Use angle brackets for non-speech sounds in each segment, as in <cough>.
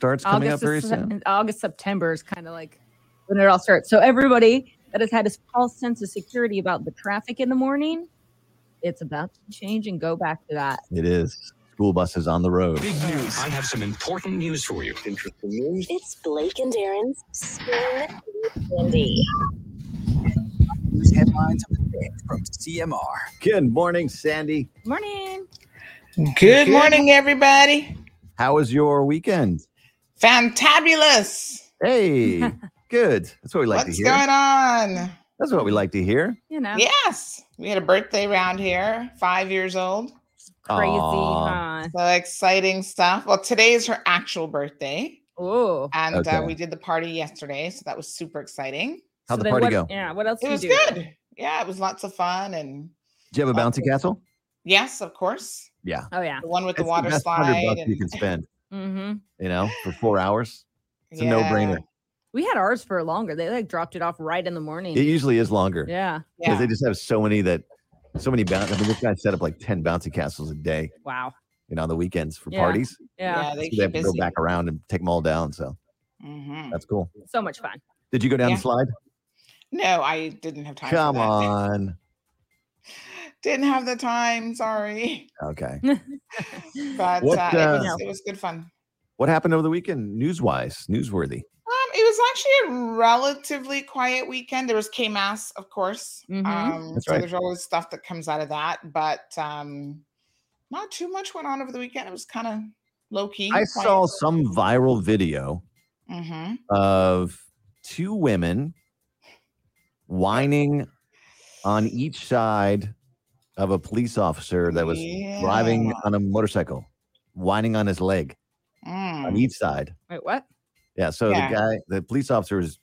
Starts coming August, up very soon. August, September is kind of like when it all starts. So everybody that has had a false sense of security about the traffic in the morning, it's about to change and go back to that. It is. School buses on the road. Big news. I have some important news for you. Interesting news. It's Blake and Darren's Spin Candy. News headlines of the day from CMR. Good morning, Sandy. Morning. Good morning, everybody. How was your weekend? Fantabulous. Hey, <laughs> good. That's what we like What's to hear. What's going on? That's what we like to hear. You know, Yes, we had a birthday around here, five years old. crazy, Aw. huh? So exciting stuff. Well, today is her actual birthday, Oh, and Okay. uh, we did the party yesterday, so that was super exciting. How'd So the party what- go? Yeah, what else It did was you do? It was good. Yeah, it was lots of fun, and Did you have a bouncy castle? yes, of course, Yeah. Oh yeah. the one with the It's water best slide. bucks you can spend, Mm-hmm. you know, for four hours. It's a no-brainer. We had ours for longer. They like dropped it off right in the morning. It usually is longer yeah. because Yeah, they just have so many that, so many bounce. I mean, this guy set up like 10 bouncy castles a day, Wow. you know, on the weekends for Yeah. parties. Yeah. yeah, So they they keep have to go back around and take them all down. So Mhm. that's cool. So much fun. Did you go down Yeah. the slide? No, I didn't have time. for Come that. on. Didn't have the time. Sorry, Okay. <laughs> but What, uh, it, uh, was, it was good fun. What happened over the weekend, news wise, newsworthy? Um, it was actually a relatively quiet weekend. There was CayMAS, of course. Mhm. Um, That's so right. there's always stuff that comes out of that, but um, not too much went on over the weekend. It was kind of low key. I saw some viral video hmm of two women whining on each side of a police officer that was driving on a motorcycle, whining on his leg on Mm. each side. Wait, what? Yeah. So Yeah. the guy, the police officer is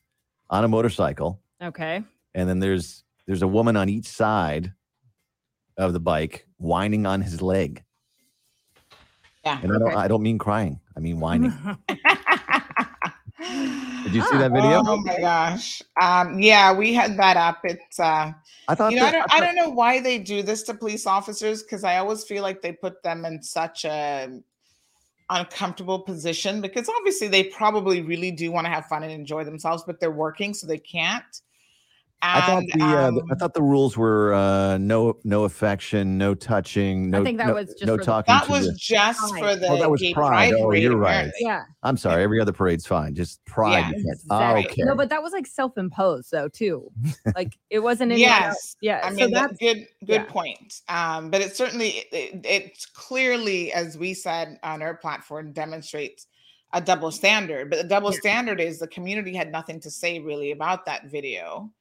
on a motorcycle, Okay. and then there's there's a woman on each side of the bike whining on his leg. Yeah. And I don't I don't mean crying. I mean whining. <laughs> <laughs> Did you see that video? Oh my gosh. Um, yeah, we had that up. It's uh I thought you know, I don't, I I don't know why they do this to police officers because I always feel like they put them in such a uncomfortable position because obviously they probably really do want to have fun and enjoy themselves, but they're working so they can't. I thought And, the uh, I um, thought the rules were uh, no no affection, no touching, no think that no, was just no for the- talking. that was the- just for the Oh, that was gay Pride. pride Oh, you're right. Yeah. I'm sorry, every other parade's fine. Just pride. Yeah, you can't. Okay. No, but that was like self-imposed though too. <laughs> Like it wasn't else. Yes. Yeah. I so mean, that's that's good. Good yeah. point. Um, but it certainly it, it, it clearly, as we said on our platform, demonstrates a double standard. But the double Yeah. standard is the community had nothing to say really about that video.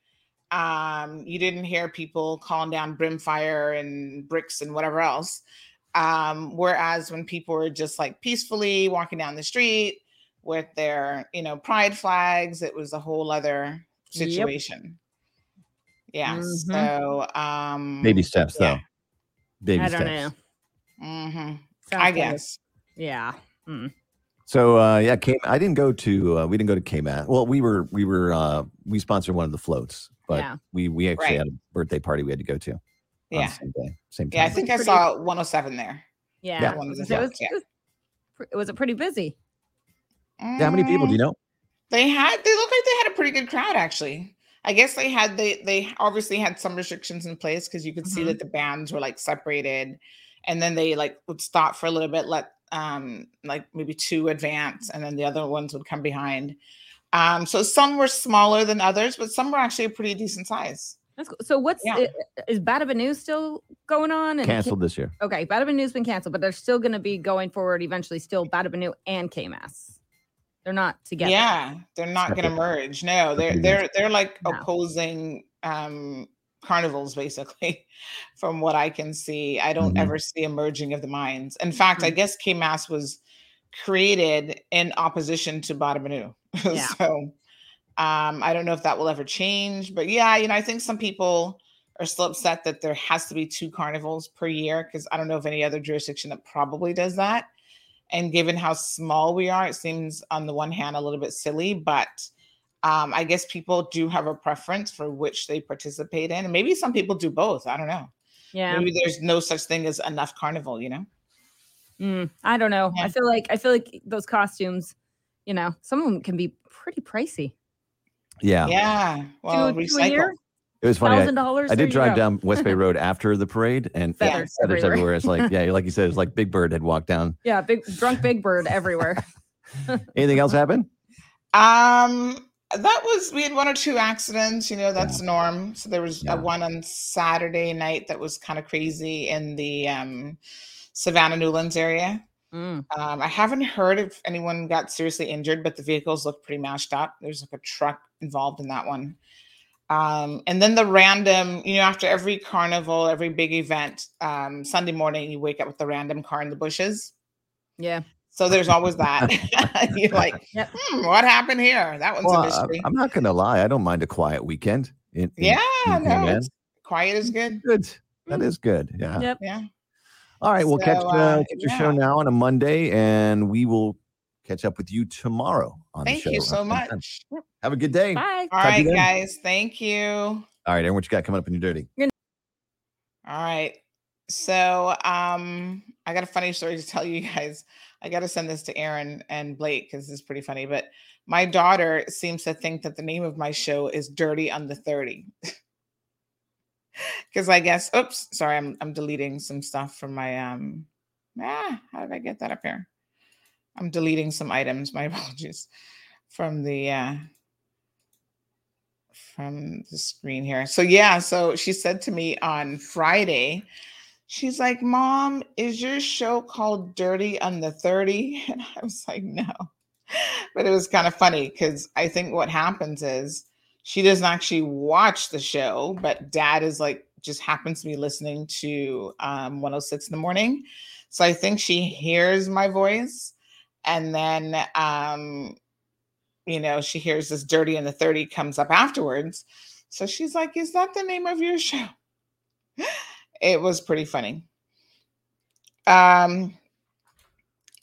Um, you didn't hear people calling down brimfire and bricks and whatever else. Um, whereas when people were just like peacefully walking down the street with their, you know, pride flags, it was a whole other Yep. situation. Yeah. Mhm. So um Baby steps, yeah. though. Baby I don't steps. know. mhm, Sounds I kind of- guess. yeah. Mm. So uh, yeah, K- I didn't go to uh, we didn't go to CayMAS. Well, we were we were uh, we sponsored one of the floats, but Yeah. we we actually Right. had a birthday party we had to go to. Yeah. same day, same time. Yeah, I think I Pretty- saw 107 there. Yeah. Yeah. One of the it was, yeah. it was pr- it was a pretty busy. Yeah, how many people do you know? They had they looked like they had a pretty good crowd actually. I guess they had they they obviously had some restrictions in place because you could see Mhm. that the bands were like separated and then they like would stop for a little bit, let um like maybe two advance and then the other ones would come behind. Um so some were smaller than others, but some were actually a pretty decent size. That's cool. So what's Yeah. i- is Batabano still going on? And Canceled this year. Okay, Batabano been canceled, but they're still going to be going forward eventually. Still Batabano and CayMAS. They're not together. Yeah, they're not going to merge. No, they're they're they're like No. opposing um carnivals basically <laughs> from what I can see. I don't Mhm. ever see a merging of the minds. In fact, I Mhm. guess CayMAS was created in opposition to Batabano. <laughs> Yeah. so um I don't know if that will ever change, but yeah, you know, I think some people are still upset that there has to be two carnivals per year because I don't know of any other jurisdiction that probably does that. And given how small we are, it seems on the one hand a little bit silly, but um, I guess people do have a preference for which they participate in. And maybe some people do both. I don't know. Yeah. Maybe there's no such thing as enough carnival, you know? Mm, I don't know. Yeah. I feel like I feel like those costumes, you know, some of them can be pretty pricey. Yeah, Yeah. Well, two, two a recycle. year, it was funny. I- thousand dollars. I did drive down West Bay Road after the parade, and yeah, Feathers feathers everywhere. everywhere. It's like yeah, like you said, it's like Big Bird had walked down. <laughs> Yeah, big drunk big bird everywhere. <laughs> Anything else happen? Um, that was we had one or two accidents. You know, that's norm. So there was Yeah. a one on Saturday night that was kind of crazy in the um, Savannah Newlands area. Mm. Um, I haven't heard if anyone got seriously injured, but the vehicles look pretty mashed up. There's like a truck involved in that one. Um, and then the random, you know, after every carnival, every big event, um, Sunday morning, you wake up with the random car in the bushes. Yeah. So there's always that. <laughs> You're like, <laughs> Yep. hmm, what happened here? That one's Well, a I- mystery. I'm not gonna lie. I don't mind a quiet weekend. in- in- yeah, in no, it's, quiet is good. good. That is good. Yeah. Yep. Yeah. All right, we'll catch So, uh, uh, catch your show now on a Monday, and we will catch up with you tomorrow on Thank the show. you so on Sunday. much. Have a good day. Bye. All Talk right, guys. Thank you. All right, Aaron, what you got coming up in your dirty? All right. So um I got a funny story to tell you <laughs> guys. I got to send this to Aaron and Blake because it's pretty funny. But my daughter seems to think that the name of my show is Dirty on the 30. <laughs> Because I guess, oops, sorry, I'm I'm deleting some stuff from my um ah, how did I get that up here? I'm deleting some items, my <laughs> apologies, from the uh from the screen here. So yeah, so she said to me on Friday, she's like, "Mom, is your show called Dirty on the 30?" <laughs> And I was like, "No." <laughs> But it was kind of funny cuz I think what happens is she doesn't actually watch the show, but dad is like just happens to be listening to um 106 in the morning. So I think she hears my voice and then um you know, she hears this dirty and the 30 comes up afterwards. So she's like, Is that the name of your show? <laughs> It was pretty funny. Um,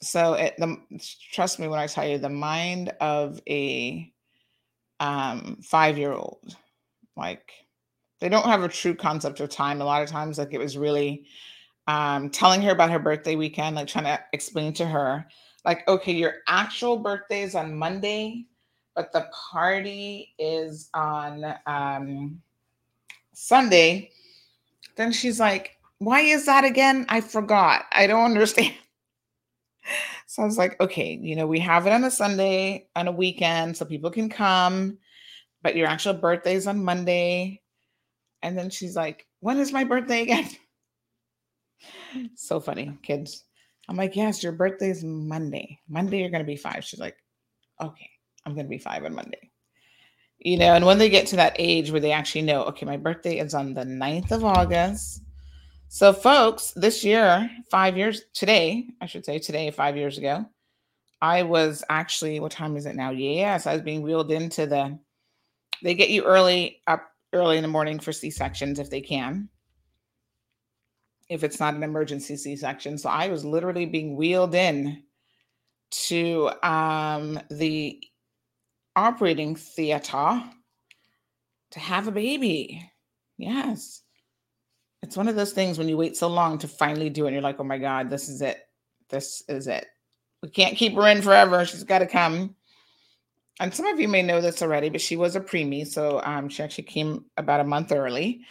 so it, the trust me when I tell you the mind of a um five year old, like they don't have a true concept of time. A lot of times, like it was really um telling her about her birthday weekend, like trying to explain to her, like, okay, your actual birthday is on Monday, but the party is on um Sunday. Then she's like, why is that again? I forgot. I don't <laughs> understand. So I was like, okay, you know, we have it on a Sunday, on a weekend, so people can come, but your actual birthday is on Monday. And then she's like, when is my birthday again? <laughs> so funny, kids. I'm like, yes, your birthday is Monday. Monday, you're going to be five. She's like, okay, I'm going to be five on Monday. You know, and when they get to that age where they actually know, okay, my birthday is on the 9th of August. So, folks, this year, five years today, I should say today, five years ago, I was actually, what time is it now? Yes, I was being wheeled into the, they get you early, up early in the morning for C sections if they can, if it's not an emergency C section. So, I was literally being wheeled in to um, the operating theater to have a baby. Yes it's one of those things when you wait so long to finally do it and you're like oh my god this is it. This is it. We can't keep her in forever. She's got to come. And some of you may know this already but she was a preemie so um, she actually came about a month early.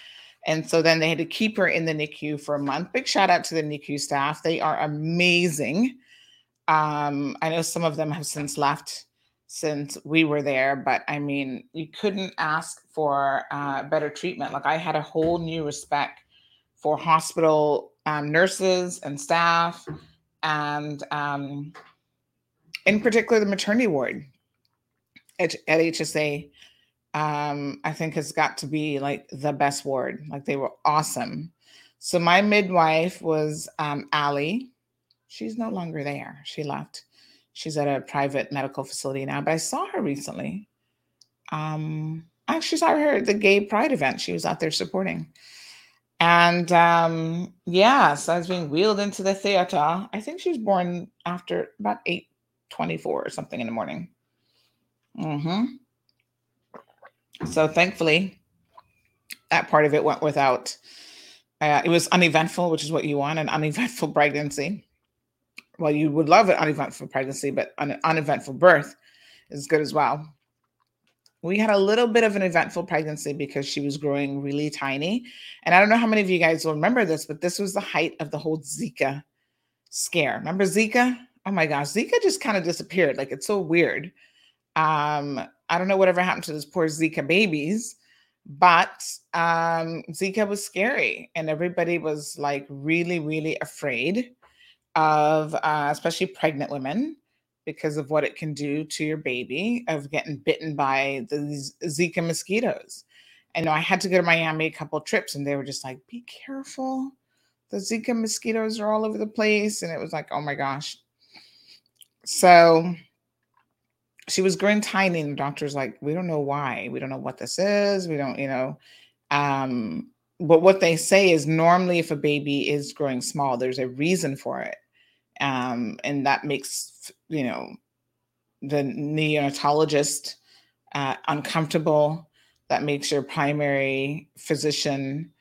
And so then they had to keep her in the nicu for a month. Big shout out to the nicu staff. They are amazing. Um, i know some of them have since left since we were there but i mean you couldn't ask for uh, better treatment. Like i had a whole new respect for hospital um, nurses and staff, and um, in particular the maternity ward at, at HSA. Um, I think has got to be like the best ward. Like they were awesome. So my midwife was um, Allie. She's no longer there. She left. She's at a private medical facility now. But I saw her recently. Um, I actually saw her at the Gay Pride event. She was out there supporting. And um, yeah, so I was being wheeled into the theater. I think she was born after about 8:24 or something in the morning. Mm-hmm. So thankfully, that part of it went without. Uh, it was uneventful, which is what you want—an uneventful pregnancy. Well, you would love an uneventful pregnancy, but an uneventful birth is good as well we had a little bit of an eventful pregnancy because she was growing really tiny. And I don't know how many of you guys will remember this, but this was the height of the whole Zika scare. Remember Zika? Oh my gosh, Zika just kind of disappeared. Like it's so weird. Um, I don't know whatever happened to those poor Zika babies, but um, Zika was scary, and everybody was like really, really afraid of, uh, especially pregnant women because of what it can do to your baby of getting bitten by the Zika mosquitoes. And I had to go to Miami a couple trips and they were just like, be careful. The Zika mosquitoes are all over the place. And it was like, oh my gosh. So she was growing tiny, and the doctor's like, we don't know why. We don't know what this is. We don't, you know. Um, but what they say is normally if a baby is growing small, there's a reason for it um, and that makes you know the neonatologist uh, uncomfortable. That makes your primary physician,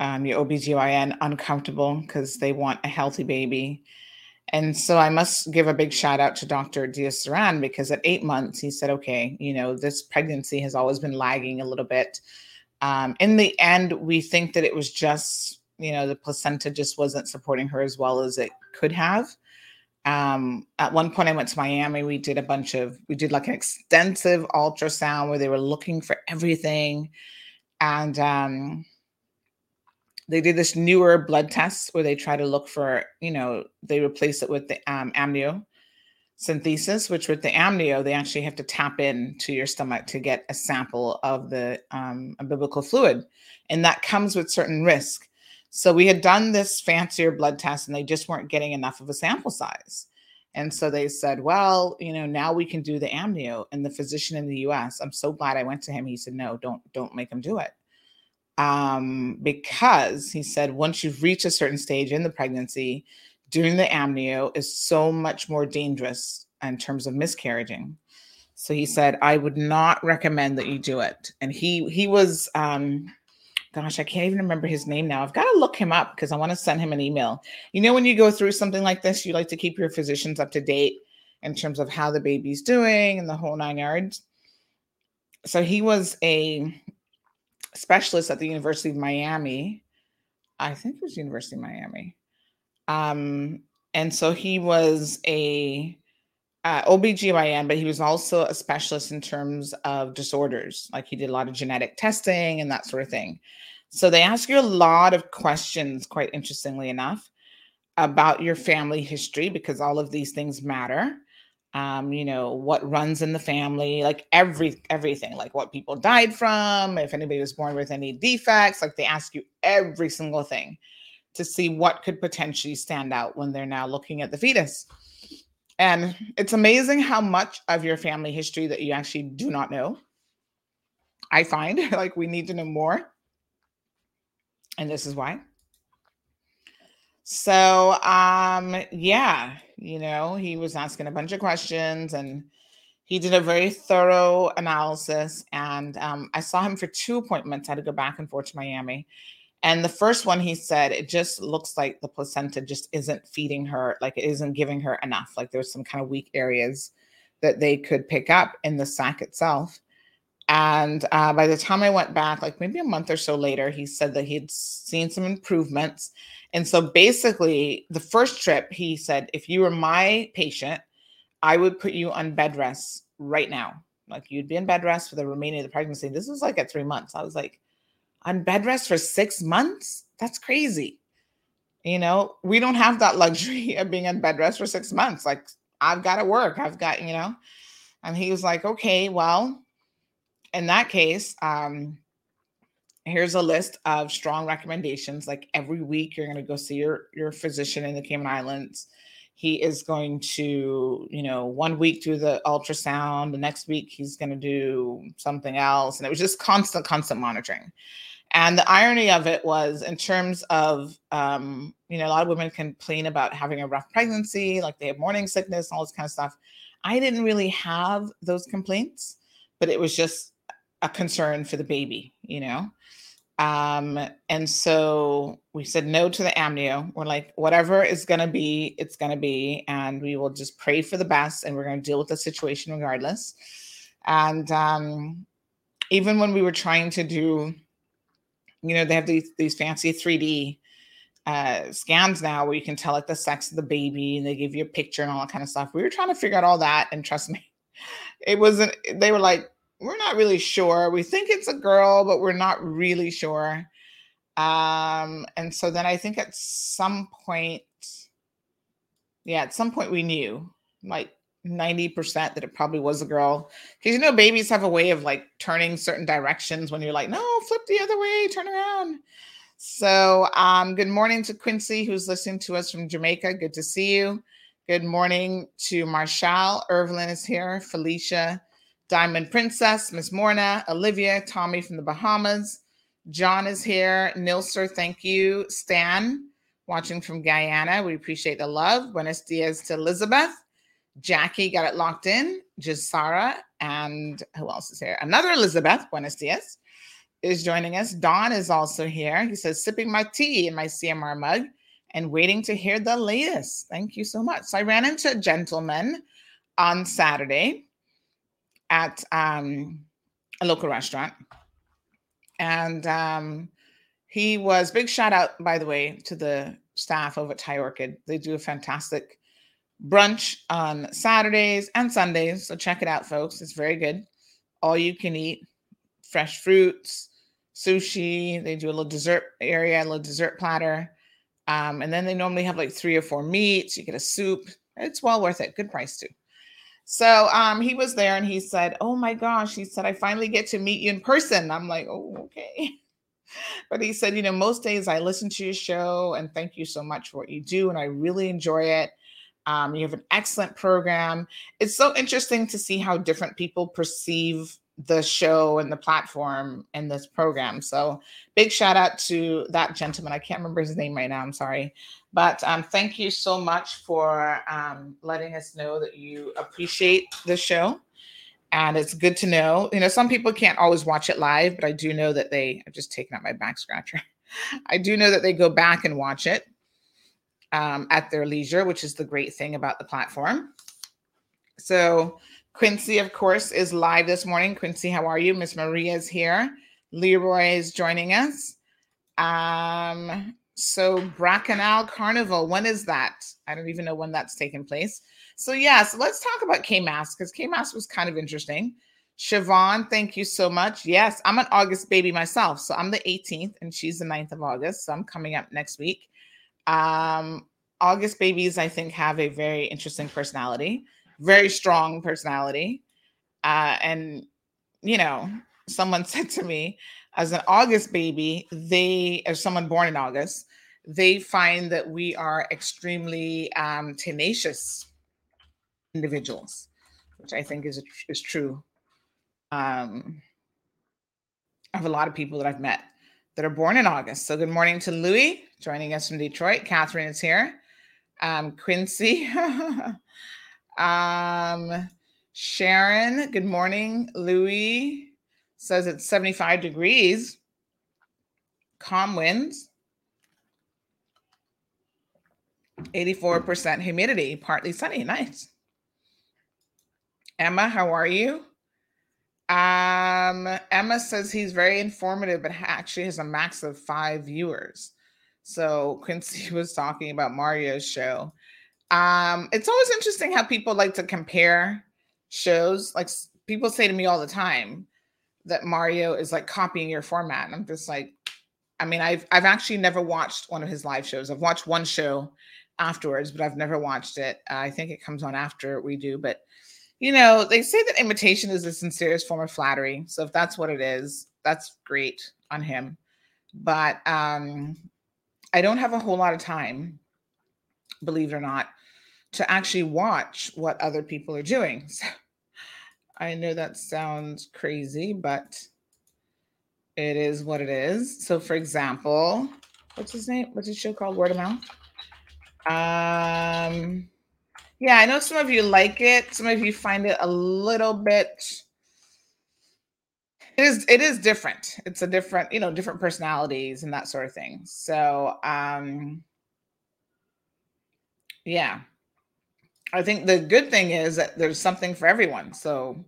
um, your OBGYN, uncomfortable because they want a healthy baby. And so I must give a big shout out to Dr. Diaz Saran because at eight months, he said, okay, you know, this pregnancy has always been lagging a little bit. Um, in the end, we think that it was just you know the placenta just wasn't supporting her as well as it could have. Um, at one point i went to miami we did a bunch of we did like an extensive ultrasound where they were looking for everything. And um, they did this newer blood test where they try to look for you know they replace it with the um, amnio synthesis which with the amnio they actually have to tap in to your stomach to get a sample of the um, umbilical fluid. And that comes with certain risk so we had done this fancier blood test and they just weren't getting enough of a sample size. And so they said, well, you know, now we can do the amnio. And the physician in the US, I'm so glad I went to him. He said, no, don't, don't make him do it. Um, because he said, once you've reached a certain stage in the pregnancy, doing the amnio is so much more dangerous in terms of miscarriaging. So he said, I would not recommend that you do it. And he he was um gosh, I can't even remember his name now. I've got to look him up because I want to send him an email. You know, when you go through something like this, you like to keep your physicians up to date in terms of how the baby's doing and the whole nine yards. So he was a specialist at the University of Miami. I think it was University of Miami. Um, and so he was a uh, OBGYN, but he was also a specialist in terms of disorders. Like he did a lot of genetic testing and that sort of thing. So they ask you a lot of questions, quite interestingly enough, about your family history because all of these things matter. Um, you know, what runs in the family, like every everything, like what people died from, if anybody was born with any defects, like they ask you every single thing to see what could potentially stand out when they're now looking at the fetus. And it's amazing how much of your family history that you actually do not know. I find <laughs> like we need to know more. And this is why. So, um, yeah, you know, he was asking a bunch of questions and he did a very thorough analysis. And um, I saw him for two appointments. I had to go back and forth to Miami. And the first one, he said, it just looks like the placenta just isn't feeding her, like it isn't giving her enough. Like there's some kind of weak areas that they could pick up in the sac itself. And uh, by the time I went back, like maybe a month or so later, he said that he'd seen some improvements. And so basically, the first trip, he said, if you were my patient, I would put you on bed rest right now. Like you'd be in bed rest for the remaining of the pregnancy. This was like at three months. I was like, on bed rest for six months? That's crazy. You know, we don't have that luxury <laughs> of being on bed rest for six months. Like, I've got to work. I've got, you know. And he was like, okay, well, in that case, um, here's a list of strong recommendations. Like every week, you're going to go see your your physician in the Cayman Islands. He is going to, you know, one week do the ultrasound. The next week, he's going to do something else, and it was just constant, constant monitoring. And the irony of it was, in terms of, um, you know, a lot of women complain about having a rough pregnancy, like they have morning sickness, all this kind of stuff. I didn't really have those complaints, but it was just a concern for the baby, you know. Um, and so we said no to the amnio. We're like, whatever is going to be, it's going to be. And we will just pray for the best and we're going to deal with the situation regardless. And um, even when we were trying to do, you know, they have these, these fancy 3D uh, scans now where you can tell like the sex of the baby and they give you a picture and all that kind of stuff. We were trying to figure out all that. And trust me, <laughs> it wasn't, they were like, we're not really sure. We think it's a girl, but we're not really sure. Um, and so then I think at some point, yeah, at some point we knew like 90% that it probably was a girl. Because you know, babies have a way of like turning certain directions when you're like, no, flip the other way, turn around. So um, good morning to Quincy, who's listening to us from Jamaica. Good to see you. Good morning to Marshall. Irvlin is here. Felicia. Diamond Princess, Miss Morna, Olivia, Tommy from the Bahamas. John is here. Nilser, thank you. Stan, watching from Guyana. We appreciate the love. Buenos dias to Elizabeth. Jackie got it locked in. Sarah, and who else is here? Another Elizabeth, buenos dias, is joining us. Don is also here. He says, sipping my tea in my CMR mug and waiting to hear the latest. Thank you so much. So I ran into a gentleman on Saturday at um, a local restaurant. And um, he was big shout out, by the way, to the staff over at Thai Orchid. They do a fantastic brunch on Saturdays and Sundays. So check it out, folks. It's very good. All you can eat, fresh fruits, sushi. They do a little dessert area, a little dessert platter. Um, and then they normally have like three or four meats. You get a soup. It's well worth it. Good price too. So um, he was there and he said, Oh my gosh, he said, I finally get to meet you in person. I'm like, Oh, okay. <laughs> But he said, You know, most days I listen to your show and thank you so much for what you do. And I really enjoy it. Um, you have an excellent program. It's so interesting to see how different people perceive the show and the platform and this program. So big shout out to that gentleman. I can't remember his name right now. I'm sorry. But um, thank you so much for um, letting us know that you appreciate the show. And it's good to know. You know, some people can't always watch it live, but I do know that they, I've just taken out my back scratcher. <laughs> I do know that they go back and watch it um, at their leisure, which is the great thing about the platform. So, Quincy, of course, is live this morning. Quincy, how are you? Miss Maria is here. Leroy is joining us. Um, so Bracanal Carnival, when is that? I don't even know when that's taking place. So yeah, so let's talk about CayMAS because CayMAS was kind of interesting. Siobhan, thank you so much. Yes, I'm an August baby myself. So I'm the 18th and she's the 9th of August. So I'm coming up next week. Um, August babies, I think, have a very interesting personality, very strong personality. Uh, and, you know, someone <laughs> said to me, as an August baby, they, as someone born in August, they find that we are extremely um, tenacious individuals, which I think is is true. Um, have a lot of people that I've met that are born in August. So good morning to Louie joining us from Detroit. Catherine is here. Um, Quincy. <laughs> um, Sharon, good morning. Louis says it's 75 degrees. Calm winds. 84% humidity, partly sunny. Nice. Emma, how are you? Um, Emma says he's very informative, but actually has a max of five viewers. So <laughs> Quincy was talking about Mario's show. Um, it's always interesting how people like to compare shows. Like people say to me all the time that Mario is like copying your format. And I'm just like, I mean, I've I've actually never watched one of his live shows. I've watched one show afterwards, but I've never watched it. Uh, I think it comes on after we do. But you know, they say that imitation is the sincerest form of flattery. So if that's what it is, that's great on him. But um, I don't have a whole lot of time, believe it or not, to actually watch what other people are doing. <laughs> So I know that sounds crazy, but it is what it is. So, for example, what's his name? What's his show called? Word of mouth. Um, yeah, I know some of you like it. Some of you find it a little bit. It is. It is different. It's a different, you know, different personalities and that sort of thing. So, um, yeah, I think the good thing is that there's something for everyone. So,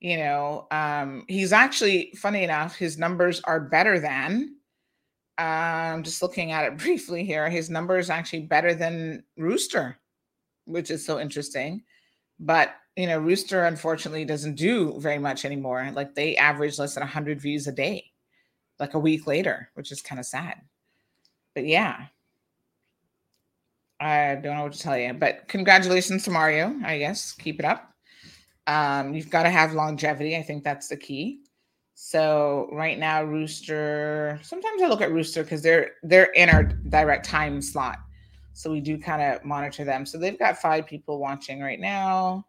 you know, um, he's actually funny enough. His numbers are better than. I'm just looking at it <laughs> briefly here. His number is actually better than Rooster, which is so interesting. But you know, Rooster unfortunately doesn't do very much anymore. Like they average less than 100 views a day, like a week later, which is kind of sad. But yeah, I don't know what to tell you. But congratulations to Mario. I guess keep it up. Um, you've got to have longevity. I think that's the key. So right now, Rooster. Sometimes I look at Rooster because they're they're in our direct time slot, so we do kind of monitor them. So they've got five people watching right now.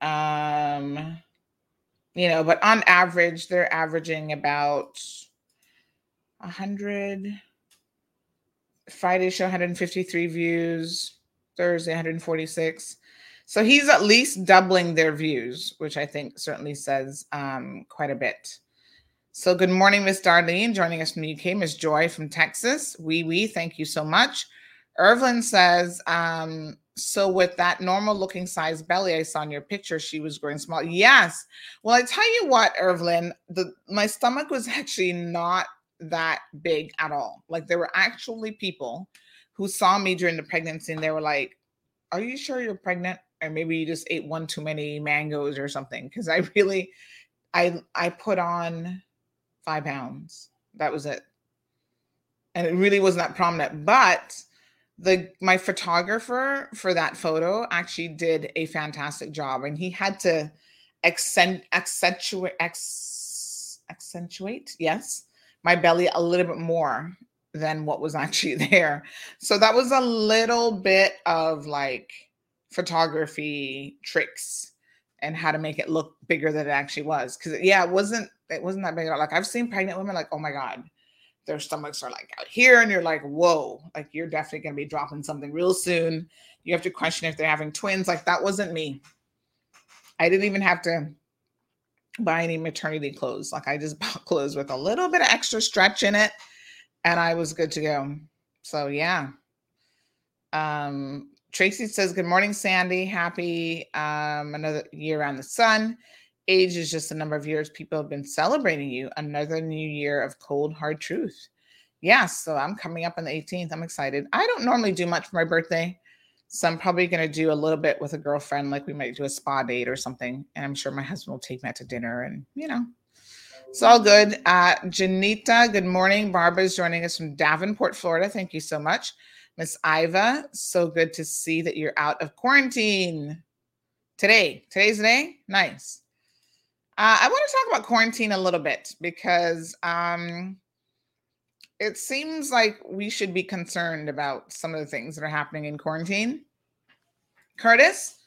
Um, you know, but on average, they're averaging about a hundred. Friday show 153 views. Thursday 146. So he's at least doubling their views, which I think certainly says um, quite a bit. So good morning, Miss Darlene, joining us from the UK. Miss Joy from Texas. Wee wee, thank you so much. Irvin says, um, so with that normal looking size belly I saw in your picture, she was growing small. Yes. Well, I tell you what, Irvin, the my stomach was actually not that big at all. Like there were actually people who saw me during the pregnancy and they were like, Are you sure you're pregnant? Or maybe you just ate one too many mangoes or something. Cause I <laughs> really I I put on five pounds. That was it. And it really wasn't that prominent. But the my photographer for that photo actually did a fantastic job. And he had to accent accentuate ex, accentuate, yes, my belly a little bit more than what was actually <laughs> there. So that was a little bit of like photography tricks and how to make it look bigger than it actually was. Because yeah, it wasn't it wasn't that big. Like I've seen pregnant women like, oh my god, their stomachs are like out here, and you're like, whoa, like you're definitely gonna be dropping something real soon. You have to question if they're having twins. Like that wasn't me. I didn't even have to buy any maternity clothes. Like I just <laughs> bought clothes with a little bit of extra stretch in it, and I was good to go. So yeah. Um, Tracy says, Good morning, Sandy. Happy um, another year around the sun. Age is just the number of years people have been celebrating you. Another new year of cold, hard truth. Yes, so I'm coming up on the 18th. I'm excited. I don't normally do much for my birthday. So I'm probably going to do a little bit with a girlfriend, like we might do a spa date or something. And I'm sure my husband will take me out to dinner and, you know, it's all good. Uh, Janita, good morning. Barbara's joining us from Davenport, Florida. Thank you so much. Miss Iva, so good to see that you're out of quarantine today. Today's the day? Nice. Uh, I want to talk about quarantine a little bit because um, it seems like we should be concerned about some of the things that are happening in quarantine. Curtis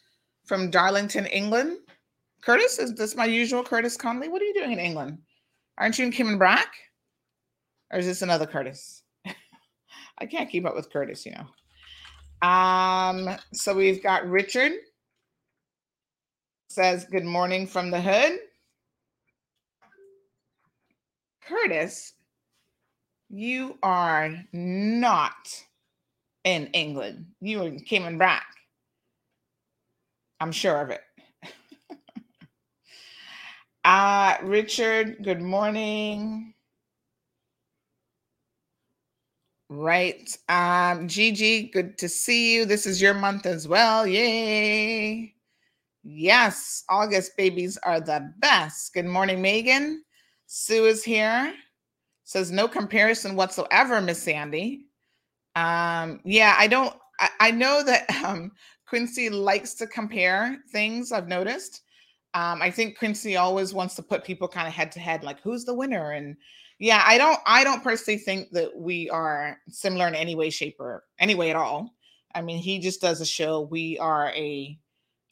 from Darlington, England. Curtis, is this my usual Curtis Conley? What are you doing in England? Aren't you in Cayman Brac? Or is this another Curtis? <laughs> I can't keep up with Curtis, you know. Um, so we've got Richard says, Good morning from the hood. Curtis, you are not in England. You are in Cayman Brac. I'm sure of it. <laughs> uh, Richard, good morning. Right. Um, Gigi, good to see you. This is your month as well. Yay. Yes, August babies are the best. Good morning, Megan. Sue is here. Says no comparison whatsoever, Miss Sandy. Um, yeah, I don't I, I know that <laughs> um Quincy likes to compare things, I've noticed. Um, I think Quincy always wants to put people kind of head to head, like who's the winner and yeah, I don't I don't personally think that we are similar in any way, shape, or any way at all. I mean, he just does a show. We are a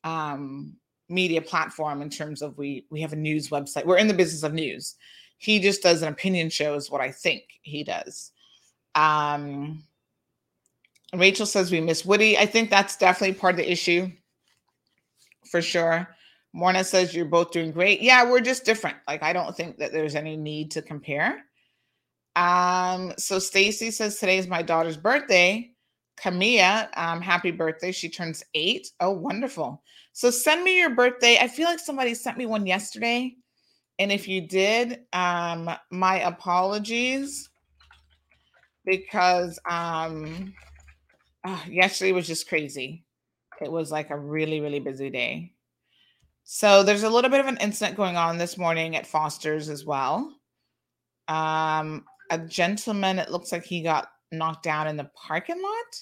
um media platform in terms of we we have a news website. We're in the business of news. He just does an opinion show, is what I think he does. Um Rachel says we miss Woody. I think that's definitely part of the issue for sure. Morna says you're both doing great. Yeah, we're just different. Like I don't think that there's any need to compare. Um, so Stacy says today is my daughter's birthday. Camilla, um, happy birthday. She turns eight. Oh, wonderful. So send me your birthday. I feel like somebody sent me one yesterday. And if you did, um, my apologies because um ah, yesterday was just crazy. It was like a really, really busy day. So there's a little bit of an incident going on this morning at Foster's as well. Um, a gentleman, it looks like he got knocked down in the parking lot.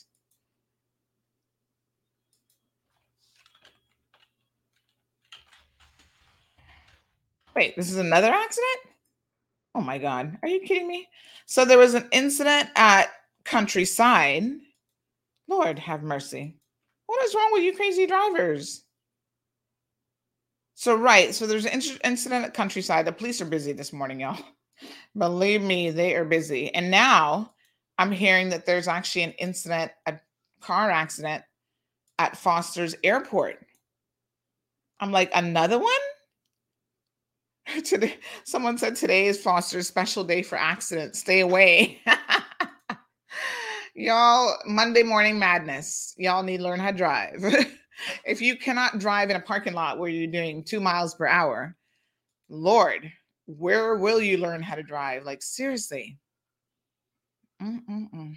Wait, this is another accident? Oh my God. Are you kidding me? So there was an incident at Countryside. Lord have mercy. What is wrong with you crazy drivers? So right, so there's an inc- incident at Countryside. The police are busy this morning, y'all. <laughs> Believe me, they are busy. And now I'm hearing that there's actually an incident, a car accident at Foster's Airport. I'm like, another one? <laughs> Today, someone said today is Foster's special day for accidents. Stay away. <laughs> Y'all, Monday morning madness. Y'all need to learn how to drive. <laughs> if you cannot drive in a parking lot where you're doing two miles per hour, Lord, where will you learn how to drive? Like, seriously. Mm-mm-mm.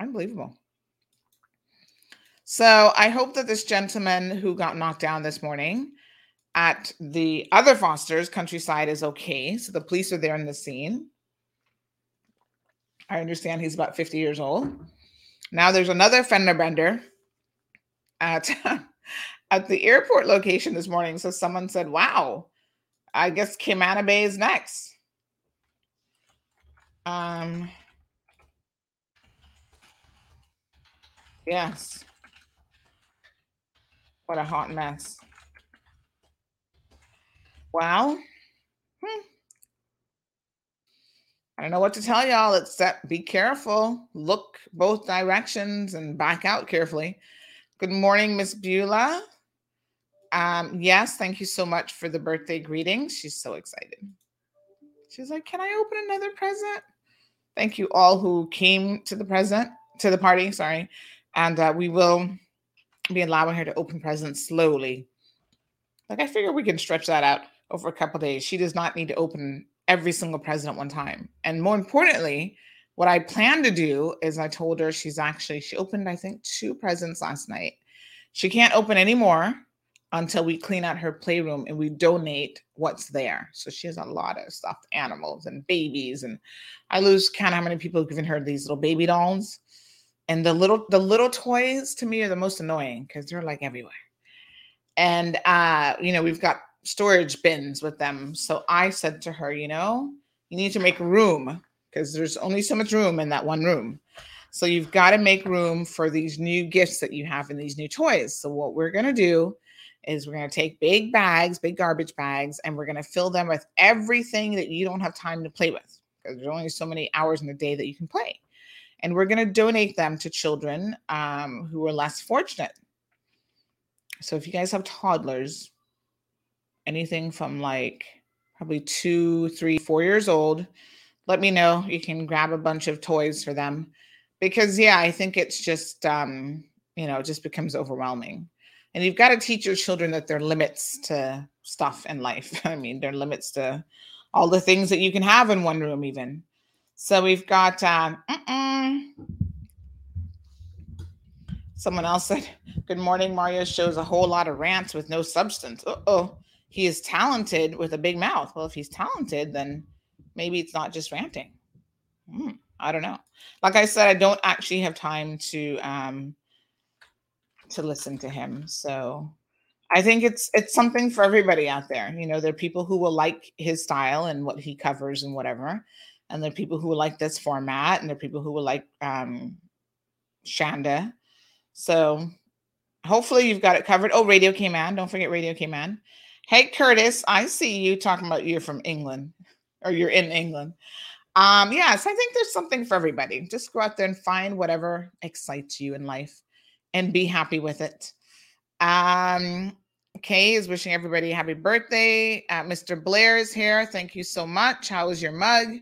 Unbelievable. So I hope that this gentleman who got knocked down this morning at the other Foster's countryside is okay. So the police are there in the scene. I understand he's about 50 years old. Now there's another fender bender at <laughs> at the airport location this morning. So someone said, "Wow, I guess Camana Bay is next." Um. Yes. What a hot mess. Well, hmm, I don't know what to tell y'all except be careful, look both directions, and back out carefully. Good morning, Miss Beulah. Um, yes, thank you so much for the birthday greetings. She's so excited. She's like, "Can I open another present?" Thank you all who came to the present to the party. Sorry, and uh, we will be allowing her to open presents slowly. Like I figure we can stretch that out over a couple days. She does not need to open every single present at one time. And more importantly, what I plan to do is I told her she's actually she opened I think two presents last night. She can't open any more until we clean out her playroom and we donate what's there. So she has a lot of stuffed animals and babies and I lose count how many people have given her these little baby dolls. And the little the little toys to me are the most annoying because they're like everywhere. And uh, you know, we've got storage bins with them. So I said to her, you know, you need to make room because there's only so much room in that one room. So you've got to make room for these new gifts that you have and these new toys. So what we're going to do is we're going to take big bags, big garbage bags, and we're going to fill them with everything that you don't have time to play with because there's only so many hours in the day that you can play. And we're going to donate them to children um, who are less fortunate. So if you guys have toddlers, anything from like probably two, three, four years old, let me know. You can grab a bunch of toys for them because, yeah, I think it's just, um, you know, it just becomes overwhelming. And you've got to teach your children that there are limits to stuff in life. <laughs> I mean, there are limits to all the things that you can have in one room, even. So we've got, mm-mm. Someone else said, Good morning. Mario shows a whole lot of rants with no substance. Uh oh he is talented with a big mouth. Well, if he's talented, then maybe it's not just ranting. Hmm, I don't know. Like I said, I don't actually have time to um to listen to him. So I think it's it's something for everybody out there. You know, there are people who will like his style and what he covers and whatever. And there are people who will like this format, and there are people who will like um Shanda. So hopefully you've got it covered. Oh, Radio K Cayman. Don't forget Radio K Cayman. Hey, Curtis, I see you talking about you're from England or you're in England. Um, yes, I think there's something for everybody. Just go out there and find whatever excites you in life and be happy with it. Um, Kay is wishing everybody a happy birthday. Uh, Mr. Blair is here. Thank you so much. How was your mug?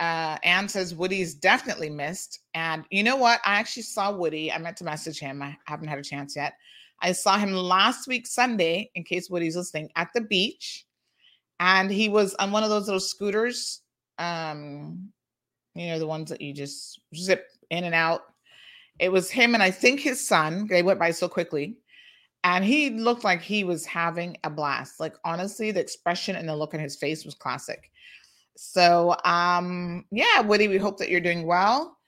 Uh, Anne says Woody's definitely missed. And you know what? I actually saw Woody. I meant to message him. I haven't had a chance yet. I saw him last week, Sunday, in case Woody's listening, at the beach. And he was on one of those little scooters. Um, you know, the ones that you just zip in and out. It was him and I think his son. They went by so quickly. And he looked like he was having a blast. Like honestly, the expression and the look on his face was classic. So um, yeah, Woody, we hope that you're doing well.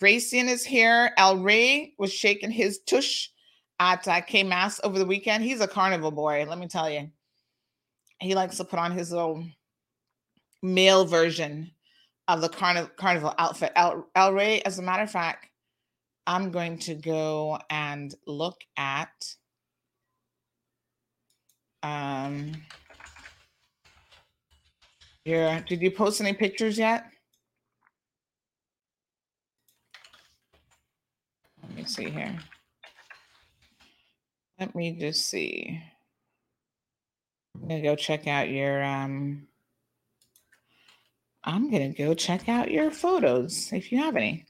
Gracian is here. El Ray was shaking his tush at uh, CayMAS over the weekend. He's a carnival boy, let me tell you. He likes to put on his little male version of the carnival carnival outfit. El, El Ray, as a matter of fact, I'm going to go and look at um your did you post any pictures yet? Let me see here. Let me just see. I'm gonna go check out your um I'm gonna go check out your photos if you have any.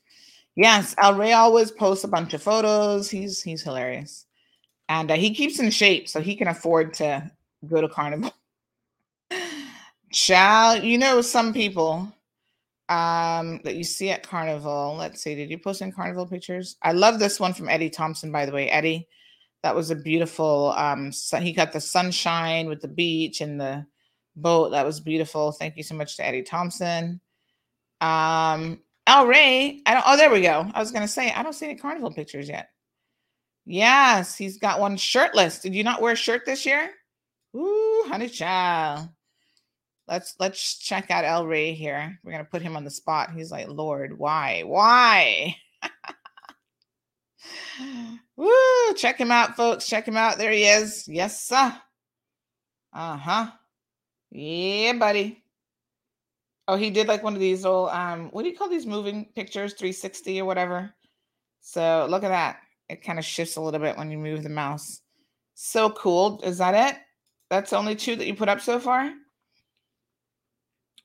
Yes, El Rey always posts a bunch of photos. He's he's hilarious, and uh, he keeps in shape so he can afford to go to carnival. Child, you know some people um that you see at carnival. Let's see, did you post in carnival pictures? I love this one from Eddie Thompson, by the way. Eddie, that was a beautiful um sun, he got the sunshine with the beach and the boat. That was beautiful. Thank you so much to Eddie Thompson. Um Al Ray, I don't oh there we go. I was gonna say I don't see any carnival pictures yet. Yes, he's got one shirtless. Did you not wear a shirt this year? Ooh, honey child. Let's let's check out El Ray here. We're gonna put him on the spot. He's like, Lord, why? Why? <laughs> Woo! Check him out, folks. Check him out. There he is. Yes, sir. Uh huh. Yeah, buddy. Oh, he did like one of these little um, what do you call these moving pictures? 360 or whatever. So look at that. It kind of shifts a little bit when you move the mouse. So cool. Is that it? That's only two that you put up so far?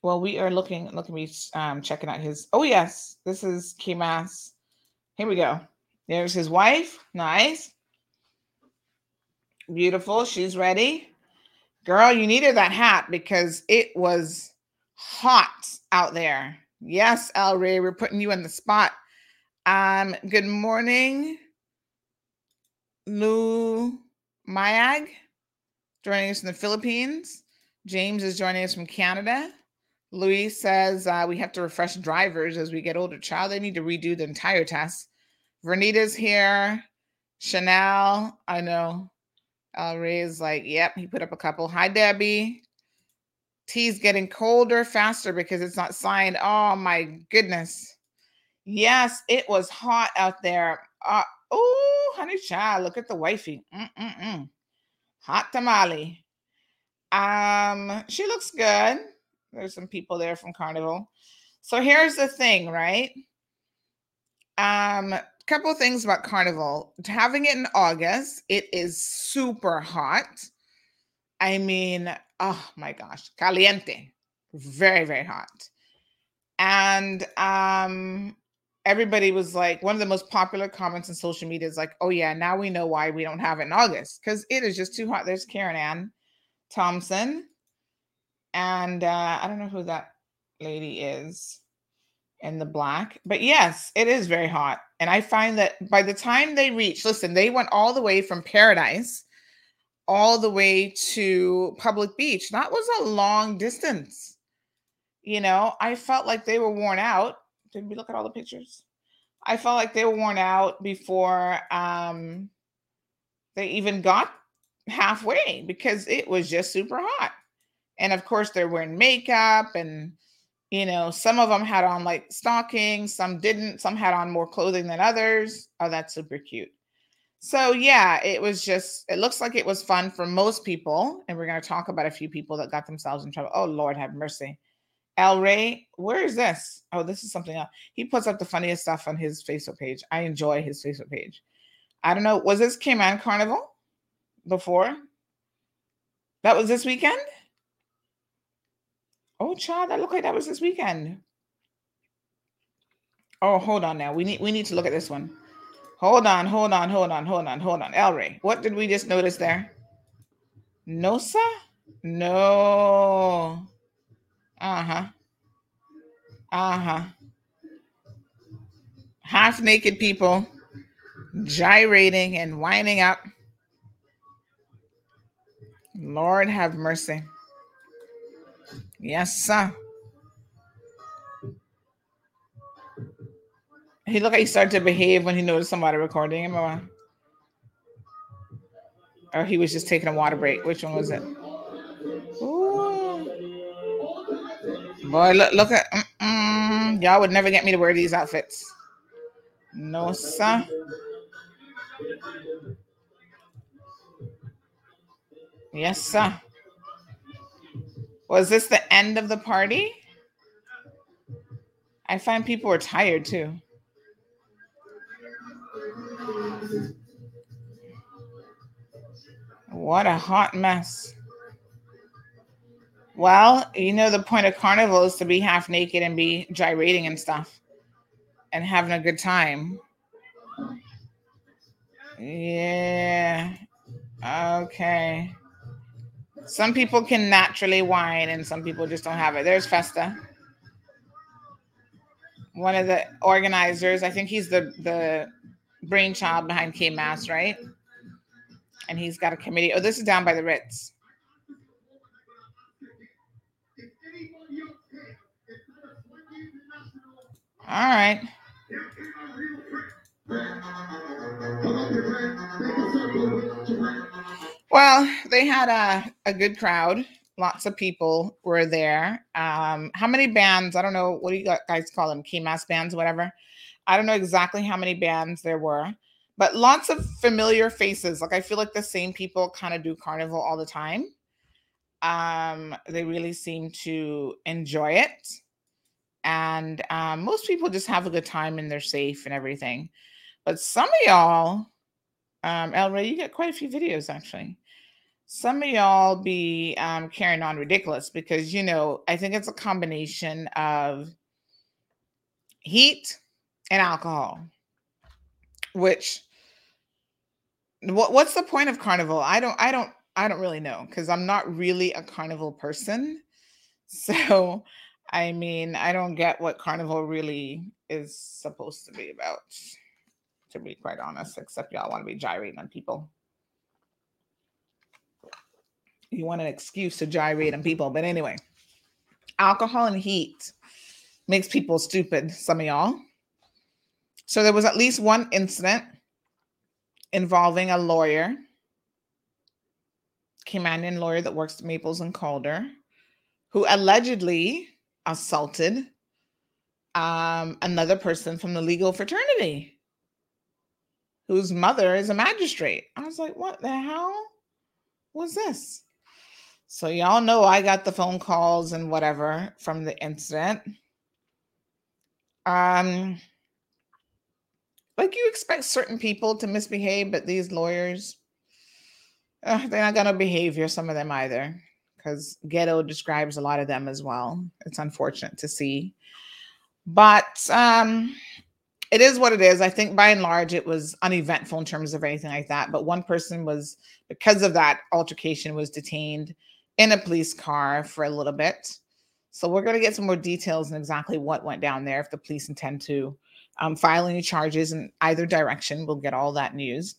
Well, we are looking. Look at me um, checking out his. Oh yes, this is CayMAS. Here we go. There's his wife. Nice. Beautiful. She's ready. Girl, you needed that hat because it was hot out there. Yes, El Ray, we're putting you in the spot. Um, good morning, Lou Mayag, joining us from the Philippines. James is joining us from Canada. Louis says uh, we have to refresh drivers as we get older. Child, they need to redo the entire test. Vernita's here. Chanel, I know. El Ray is like, yep, he put up a couple. Hi, Debbie. Tea's getting colder faster because it's not signed. Oh my goodness. Yes, it was hot out there. Uh, oh, honey child, look at the wifey. Mm-mm-mm. Hot tamale. Um, she looks good. There's some people there from Carnival. So here's the thing, right? Um, couple things about Carnival. Having it in August, it is super hot. I mean, oh my gosh, caliente, very very hot, and um, everybody was like, one of the most popular comments on social media is like, oh yeah, now we know why we don't have it in August because it is just too hot. There's Karen Ann Thompson, and uh, I don't know who that lady is in the black, but yes, it is very hot. And I find that by the time they reach, listen, they went all the way from Paradise all the way to Public Beach. That was a long distance. You know, I felt like they were worn out. Did we look at all the pictures? I felt like they were worn out before um, they even got halfway because it was just super hot. And of course, they're wearing makeup and you know, some of them had on like stockings, some didn't, some had on more clothing than others. Oh, that's super cute. So, yeah, it was just, it looks like it was fun for most people. And we're going to talk about a few people that got themselves in trouble. Oh, Lord, have mercy. El Ray, where is this? Oh, this is something else. He puts up the funniest stuff on his Facebook page. I enjoy his Facebook page. I don't know. Was this Cayman Carnival before? That was this weekend? Oh, child, that looked like that was this weekend. Oh, hold on now. We need we need to look at this one. Hold on, hold on, hold on, hold on, hold on. El Ray, what did we just notice there? Nosa? No. Uh-huh. Uh-huh. Half naked people gyrating and winding up. Lord have mercy. Yes, sir. He looked like he started to behave when he noticed somebody recording him. Or, or he was just taking a water break. Which one was it? Ooh. Boy, look, look at mm-mm. y'all would never get me to wear these outfits. No, sir. Yes, sir. Was this the end of the party? I find people were tired too. What a hot mess. Well, you know, the point of carnival is to be half naked and be gyrating and stuff and having a good time. Yeah. Okay. Some people can naturally whine and some people just don't have it. There's Festa. One of the organizers. I think he's the the brainchild behind CayMAS, right? And he's got a committee. Oh, this is down by the Ritz. All right. Well, they had a, a good crowd. Lots of people were there. Um, how many bands? I don't know. What do you guys call them? CayMAS bands, whatever. I don't know exactly how many bands there were, but lots of familiar faces. Like I feel like the same people kind of do carnival all the time. Um, they really seem to enjoy it. And um, most people just have a good time and they're safe and everything. But some of y'all, um, you get quite a few videos actually. Some of y'all be um, carrying on ridiculous because, you know, I think it's a combination of heat and alcohol, which what what's the point of carnival? I don't I don't I don't really know because I'm not really a carnival person. <laughs> So I mean, I don't get what carnival really is supposed to be about, to be quite honest, except y'all want to be gyrating on people. You want an excuse to gyrate on people. But anyway, alcohol and heat makes people stupid, some of y'all. So there was at least one incident involving a lawyer, Caymanian lawyer that works at Maples and Calder, who allegedly assaulted um, another person from the legal fraternity whose mother is a magistrate. I was like, what the hell was this? So, y'all know I got the phone calls and whatever from the incident. Um, like you expect certain people to misbehave, but these lawyers, uh, they're not going to behave here, some of them either because ghetto describes a lot of them as well. It's unfortunate to see. But um, it is what it is. I think by and large, it was uneventful in terms of anything like that. But one person was, because of that altercation, was detained in a police car for a little bit. So we're going to get some more details on exactly what went down there. If the police intend to um, file any charges in either direction, we'll get all that news.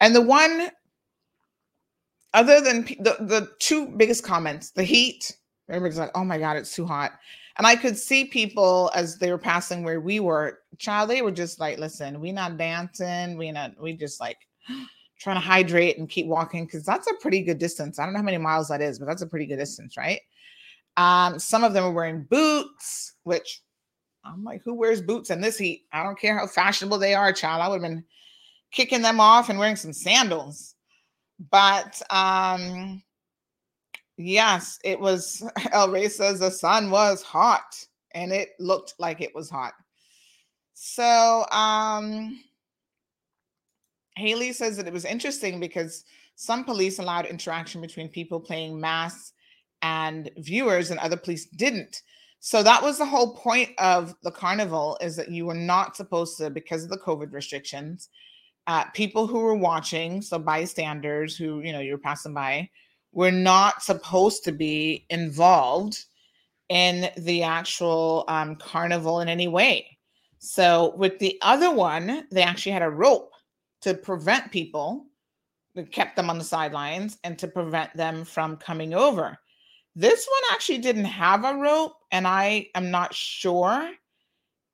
And the one other than the the two biggest comments, the heat. Everybody's like, "Oh my god, it's too hot," and I could see people as they were passing where we were. Child, they were just like, "Listen, we not dancing. We not. We just like." <gasps> trying to hydrate and keep walking because that's a pretty good distance. I don't know how many miles that is, but that's a pretty good distance, right? Um, some of them were wearing boots, which I'm like, who wears boots in this heat? I don't care how fashionable they are, child. I would have been kicking them off and wearing some sandals. But um yes, it was <laughs> El Rey says the sun was hot and it looked like it was hot. So um Haley says that it was interesting because some police allowed interaction between people playing mass and viewers, and other police didn't. So that was the whole point of the carnival is that you were not supposed to, because of the COVID restrictions, uh, people who were watching, so bystanders who you know you were passing by, were not supposed to be involved in the actual um, carnival in any way. So with the other one, they actually had a rope to prevent people that kept them on the sidelines and to prevent them from coming over. This one actually didn't have a rope, and I am not sure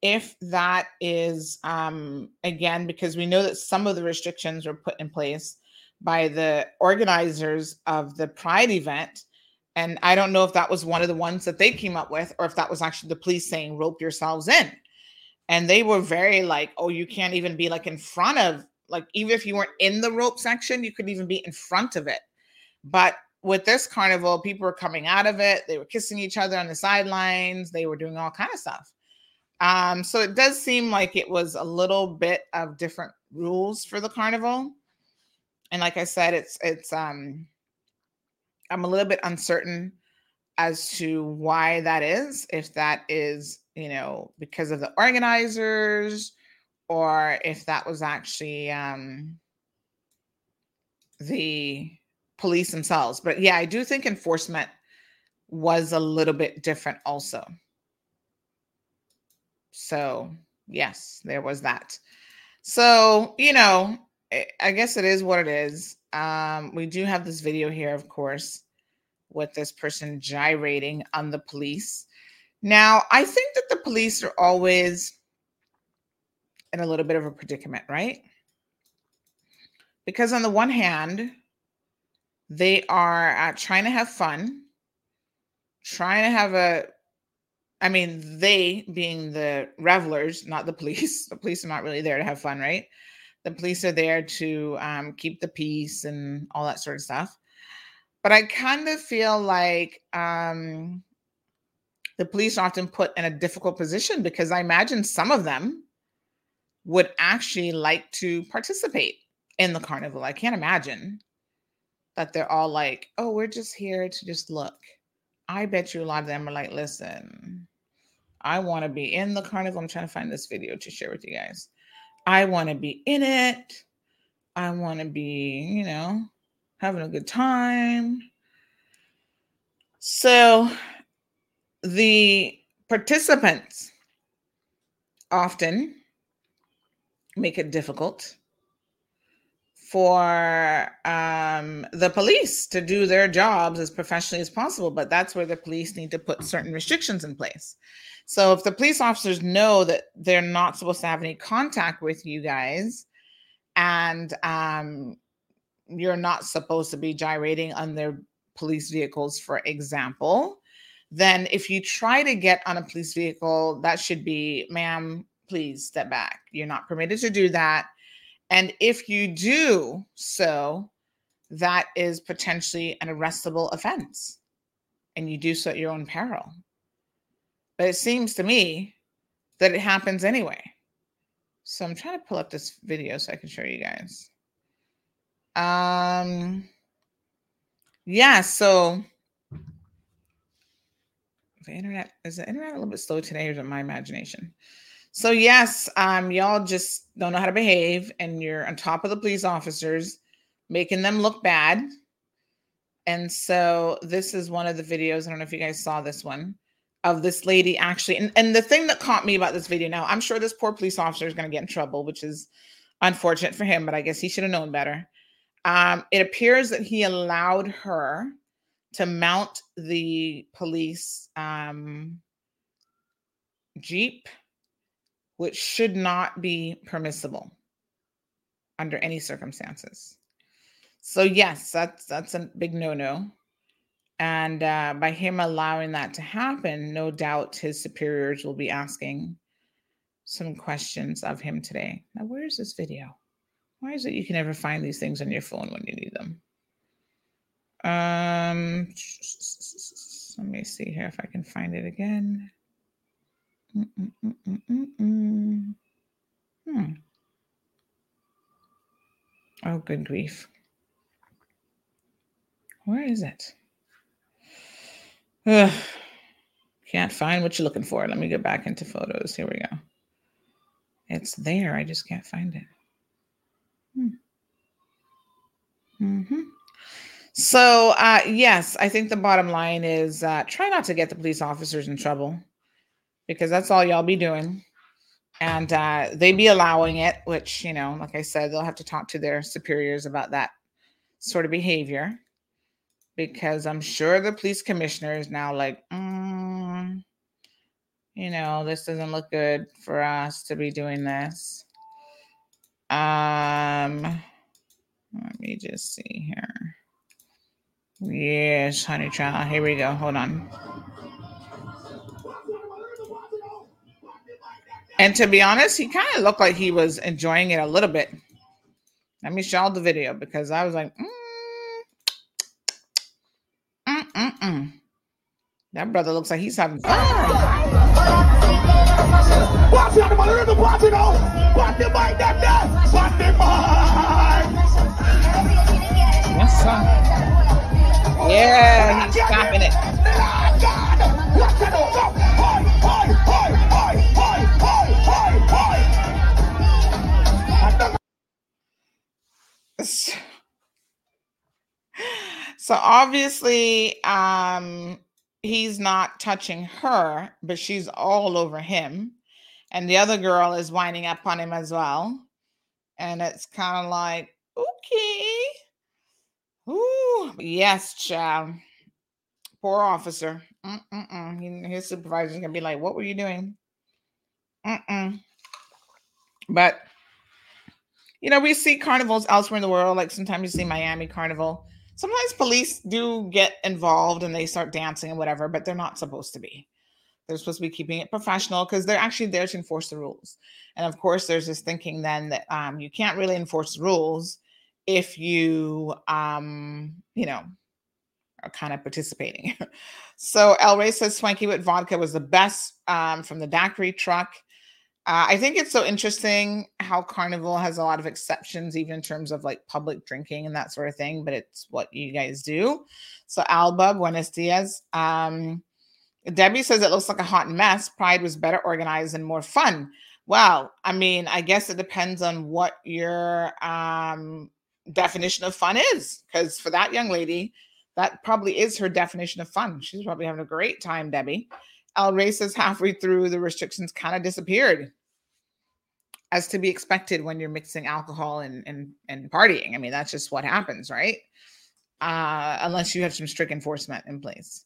if that is um, again because we know that some of the restrictions were put in place by the organizers of the Pride event. And I don't know if that was one of the ones that they came up with, or if that was actually the police saying, rope yourselves in. And they were very like, oh, you can't even be like in front of like even if you weren't in the rope section, you couldn't even be in front of it. But with this carnival, people were coming out of it. They were kissing each other on the sidelines. They were doing all kind of stuff. Um, so it does seem like it was a little bit of different rules for the carnival. And like I said, it's it's um I'm a little bit uncertain as to why that is, if that is, you know, because of the organizers or if that was actually um, the police themselves. But yeah, I do think enforcement was a little bit different also. So, yes, there was that. So, you know, I guess it is what it is. Um, we do have this video here, of course, with this person gyrating on the police. Now, I think that the police are always in a little bit of a predicament, right? Because on the one hand, they are uh, trying to have fun, trying to have a, I mean, they being the revelers, not the police. <laughs> The police are not really there to have fun, right? The police are there to um, keep the peace and all that sort of stuff. But I kind of feel like um, the police are often put in a difficult position because I imagine some of them would actually like to participate in the carnival. I can't imagine that they're all like, oh, we're just here to just look. I bet you a lot of them are like, listen, I want to be in the carnival. I'm trying to find this video to share with you guys. I want to be in it. I want to be, you know, having a good time. So the participants often make it difficult for um, the police to do their jobs as professionally as possible. But that's where the police need to put certain restrictions in place. So if the police officers know that they're not supposed to have any contact with you guys, and um, you're not supposed to be gyrating on their police vehicles, for example, then if you try to get on a police vehicle, that should be, ma'am, please step back. You're not permitted to do that. And if you do so, that is potentially an arrestable offense. And you do so at your own peril. But it seems to me that it happens anyway. So I'm trying to pull up this video so I can show you guys. Um yeah, so the internet is the internet a little bit slow today, or is it my imagination? So yes, um, y'all just don't know how to behave, and you're on top of the police officers, making them look bad. And so this is one of the videos. I don't know if you guys saw this one of this lady actually. And, and the thing that caught me about this video now, I'm sure this poor police officer is going to get in trouble, which is unfortunate for him, but I guess he should have known better. Um, it appears that he allowed her to mount the police um, jeep, which should not be permissible under any circumstances. So yes, that's that's a big no-no. And uh, by him allowing that to happen, no doubt his superiors will be asking some questions of him today. Now, where's this video? Why is it you can never find these things on your phone when you need them? Um, <sniffs> let me see here if I can find it again. Hmm. Oh, good grief. Where is it? Ugh. <sighs> Can't find what you're looking for. Let me get back into photos. Here we go. It's there. I just can't find it. Hmm. Mm-hmm. So, uh, yes, I think the bottom line is uh, try not to get the police officers in trouble because that's all y'all be doing. And uh, they be allowing it, which, you know, like I said, they'll have to talk to their superiors about that sort of behavior because I'm sure the police commissioner is now like, mm, you know, this doesn't look good for us to be doing this. Um, let me just see here. Yes, honey child. Here we go. Hold on. And to be honest, he kind of looked like he was enjoying it a little bit. Let me show the video because I was like, mm, mm, mm. That brother looks like he's having fun. Yes, sir. Yeah, he's stopping it. So obviously, um, he's not touching her, but she's all over him. And the other girl is winding up on him as well. And it's kind of like, okay. Ooh, yes, child. Poor officer. Mm-mm-mm. His supervisor's gonna be like, "What were you doing?" Mm-mm. But you know, we see carnivals elsewhere in the world. Like sometimes you see Miami Carnival. Sometimes police do get involved and they start dancing and whatever, but they're not supposed to be. They're supposed to be keeping it professional because they're actually there to enforce the rules. And of course, there's this thinking then that um, you can't really enforce rules if you, um, you know, are kind of participating. <laughs> so El Rey says Swanky with vodka was the best um, from the daiquiri truck. Uh, I think it's so interesting how Carnival has a lot of exceptions, even in terms of like public drinking and that sort of thing, but it's what you guys do. So, Alba, buenos dias. Um, Debbie says it looks like a hot mess. Pride was better organized and more fun. Well, I mean, I guess it depends on what your um, definition of fun is. Because for that young lady, that probably is her definition of fun. She's probably having a great time, Debbie. El Rey says halfway through, the restrictions kind of disappeared, as to be expected when you're mixing alcohol and, and, and partying. I mean, that's just what happens, right? Uh, unless you have some strict enforcement in place.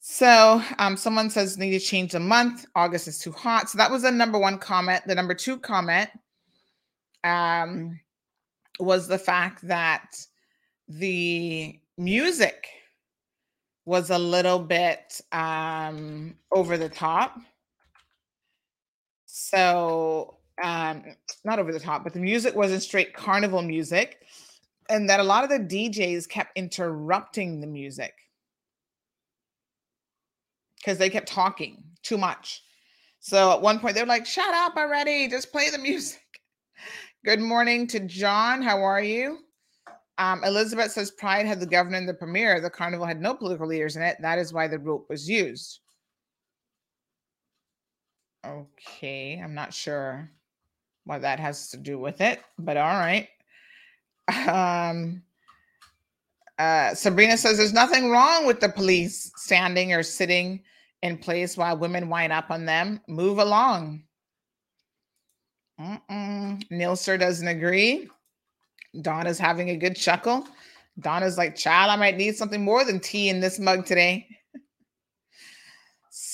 So um, someone says need to change the month. August is too hot. So that was the number one comment. The number two comment um, was the fact that the music was a little bit um, over the top. So um, not over the top, but the music wasn't straight carnival music, and that a lot of the DJs kept interrupting the music because they kept talking too much. So at one point they're like, "Shut up already! Just play the <laughs> music." Good morning to John. How are you? Um, Elizabeth says Pride had the governor and the premier. The carnival had no political leaders in it. That is why the rope was used. Okay, I'm not sure what that has to do with it, but all right. Um, uh, Sabrina says there's nothing wrong with the police standing or sitting in place while women wind up on them. Move along. Nilser doesn't agree. Donna's having a good chuckle. Donna's like, child, I might need something more than tea in this mug today.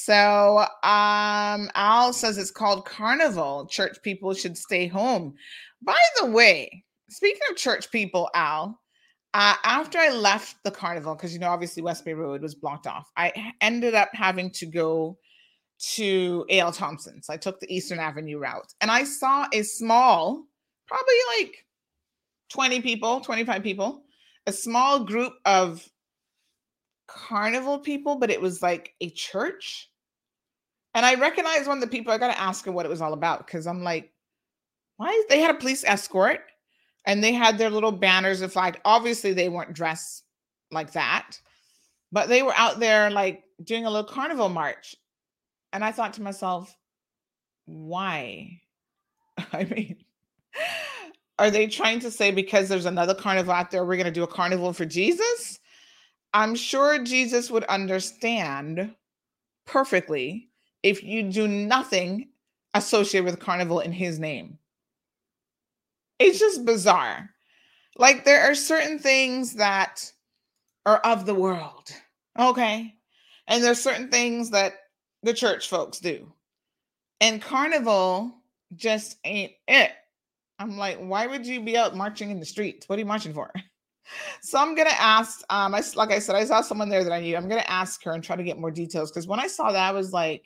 So um Al says it's called carnival. Church people should stay home. By the way, speaking of church people, Al, uh, after I left the carnival, because you know, obviously West Bay Road was blocked off, I ended up having to go to A.L. Thompson's. I took the Eastern Avenue route and I saw a small, probably like 20 people, 25 people, a small group of carnival people, but it was like a church. And I recognized one of the people. I got to ask her what it was all about because I'm like, why? They had a police escort and they had their little banners and flag. Obviously, they weren't dressed like that, but they were out there like doing a little carnival march. And I thought to myself, why? <laughs> I mean, are they trying to say because there's another carnival out there, we're going to do a carnival for Jesus? I'm sure Jesus would understand perfectly if you do nothing associated with carnival in his name. It's just bizarre. Like there are certain things that are of the world, okay? And there's certain things that the church folks do. And carnival just ain't it. I'm like, why would you be out marching in the streets? What are you marching for? <laughs> So I'm gonna ask. Um, I like I said, I saw someone there that I knew. I'm gonna ask her and try to get more details because when I saw that, I was like,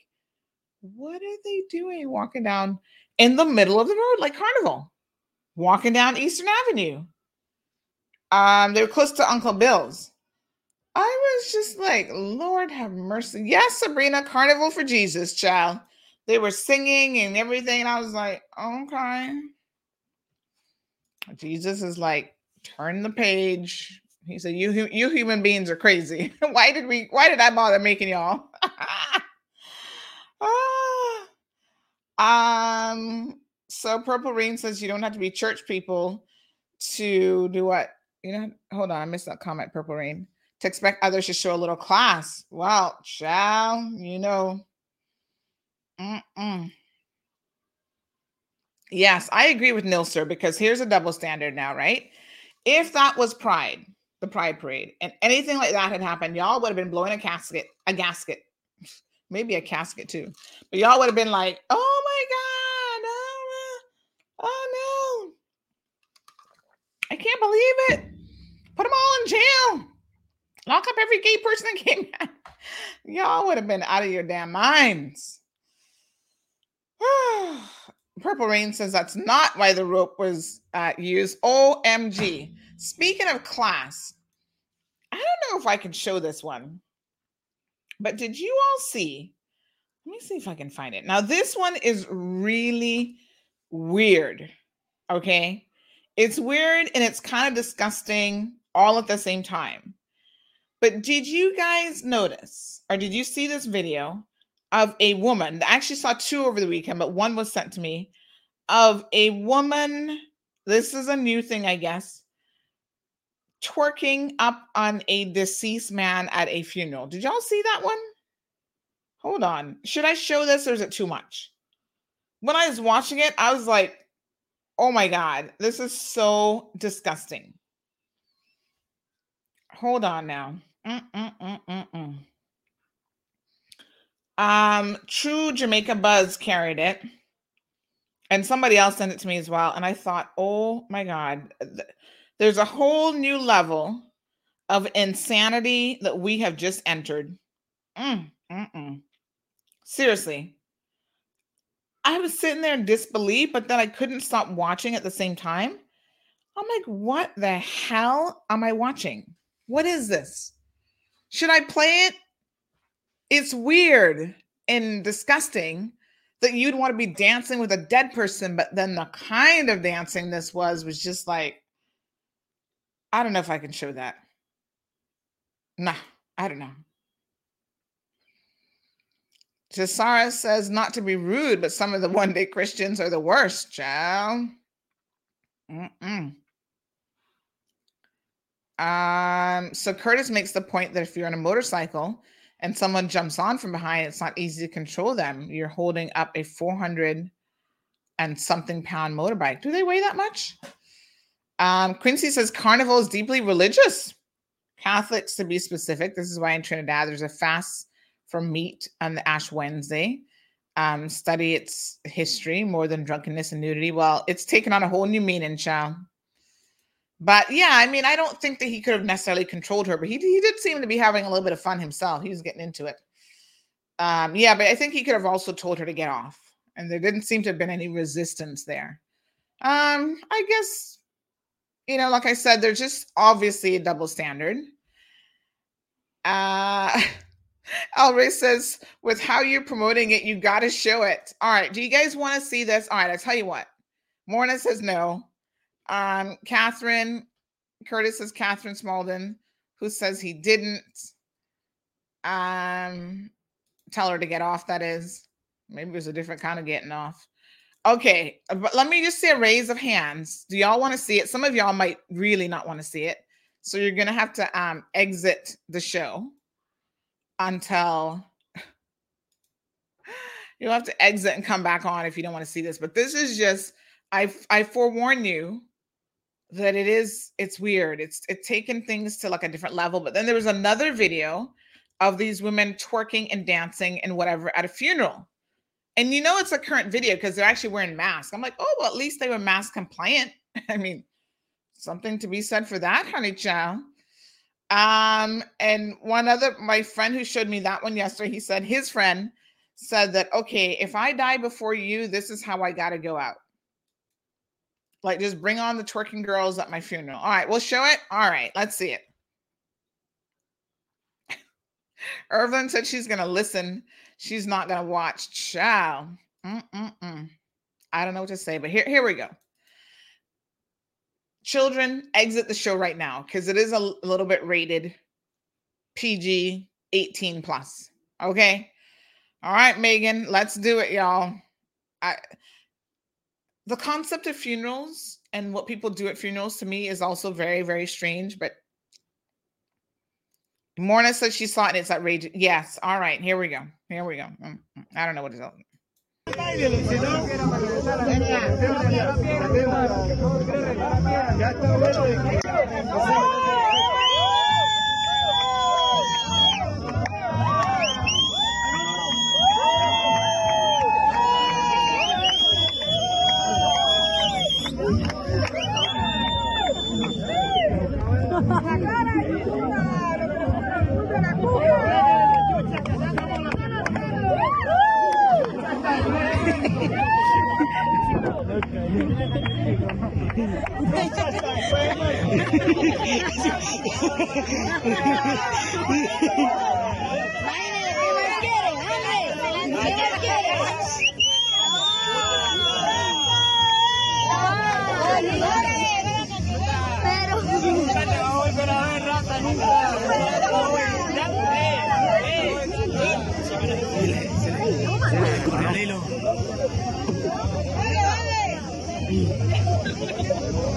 what are they doing walking down in the middle of the road like carnival, walking down Eastern Avenue? Um, they were close to Uncle Bill's. I was just like, Lord have mercy. Yes, Sabrina, carnival for Jesus, child. They were singing and everything, and I was like, okay. Jesus is like, turn the page. He said, "You you human beings are crazy. <laughs> why did we? Why did I bother making y'all?" <laughs> Ah. Um. So Purple Rain says you don't have to be church people to do what? You know. Hold on, I missed that comment. Purple Rain to expect others to show a little class. Well, child, you know. Mm-mm. Yes, I agree with Nilser because here's a double standard now, right? If that was Pride, the Pride Parade, and anything like that had happened, y'all would have been blowing a casket, a gasket, maybe a casket too. But y'all would have been like, "Oh my God, oh no, oh no, I can't believe it! Put them all in jail, lock up every gay person that came <laughs> out." Y'all would have been out of your damn minds. <sighs> Purple Rain says that's not why the rope was uh, used. OMG. Speaking of class, I don't know if I can show this one, but did you all see? Let me see if I can find it. Now, this one is really weird. Okay. It's weird and it's kind of disgusting all at the same time. But did you guys notice or did you see this video of a woman? I actually saw two over the weekend, but one was sent to me of a woman. This is a new thing, I guess. Twerking up on a deceased man at a funeral. Did y'all see that one? Hold on. Should I show this or is it too much? When I was watching it, I was like, oh my God, this is so disgusting. Hold on now. Mm-mm-mm-mm-mm. Um, True Jamaica Buzz carried it, and somebody else sent it to me as well. And I thought, oh my God, th- there's a whole new level of insanity that we have just entered. Mm. Seriously. I was sitting there in disbelief, but then I couldn't stop watching at the same time. I'm like, what the hell am I watching? What is this? Should I play it? It's weird and disgusting that you'd want to be dancing with a dead person, but then the kind of dancing this was was just like, I don't know if I can show that. Nah, I don't know. Cesara says not to be rude, but some of the <laughs> one day Christians are the worst, child. Mm-mm. Um, so Curtis makes the point that if you're on a motorcycle and someone jumps on from behind, it's not easy to control them. You're holding up a 400 and something pound motorbike. Do they weigh that much? Um, Quincy says carnival is deeply religious. Catholics, to be specific. This is why in Trinidad there's a fast from meat on the Ash Wednesday. Um, study its history more than drunkenness and nudity. Well, it's taken on a whole new meaning, child. But yeah, I mean, I don't think that he could have necessarily controlled her, but he, he did seem to be having a little bit of fun himself. He was getting into it. Um, yeah, but I think he could have also told her to get off, and there didn't seem to have been any resistance there. Um, I guess, you know, like I said, there's just obviously a double standard. Uh <laughs> Elray says, with how you're promoting it, you got to show it. All right. Do you guys want to see this? All right. I tell you what. Morna says no. Um, Catherine Curtis says Catherine Smalden, who says he didn't. Um, tell her to get off. That is, maybe it was a different kind of getting off. Okay, uh, but let me just see a raise of hands. Do y'all want to see it? Some of y'all might really not want to see it, so you're gonna have to um exit the show until <laughs> you'll have to exit and come back on if you don't want to see this. But this is just I I forewarn you that it is it's weird. It's it's taken things to like a different level. But then there was another video of these women twerking and dancing and whatever at a funeral. And you know it's a current video because they're actually wearing masks. I'm like, oh well, at least they were mask compliant. <laughs> I mean, something to be said for that, honey child. Um, and one other, my friend who showed me that one yesterday, he said his friend said that, okay, if I die before you, this is how I got to go out. Like, just bring on the twerking girls at my funeral. All right, we'll show it. All right, let's see it. <laughs> Irvin said she's going to listen. She's not to watch. Child. Mm-mm-mm. I don't know what to say, but here, here we go children exit the show right now because it is a little bit rated PG 18 plus. Okay. All right, Megan, let's do it, y'all. I the concept of funerals and what people do at funerals to me is also very, very strange. But Morna says she saw it. It's outrageous. Yes. All right. Here we go. Here we go. Mm, mm, I don't know what it's all.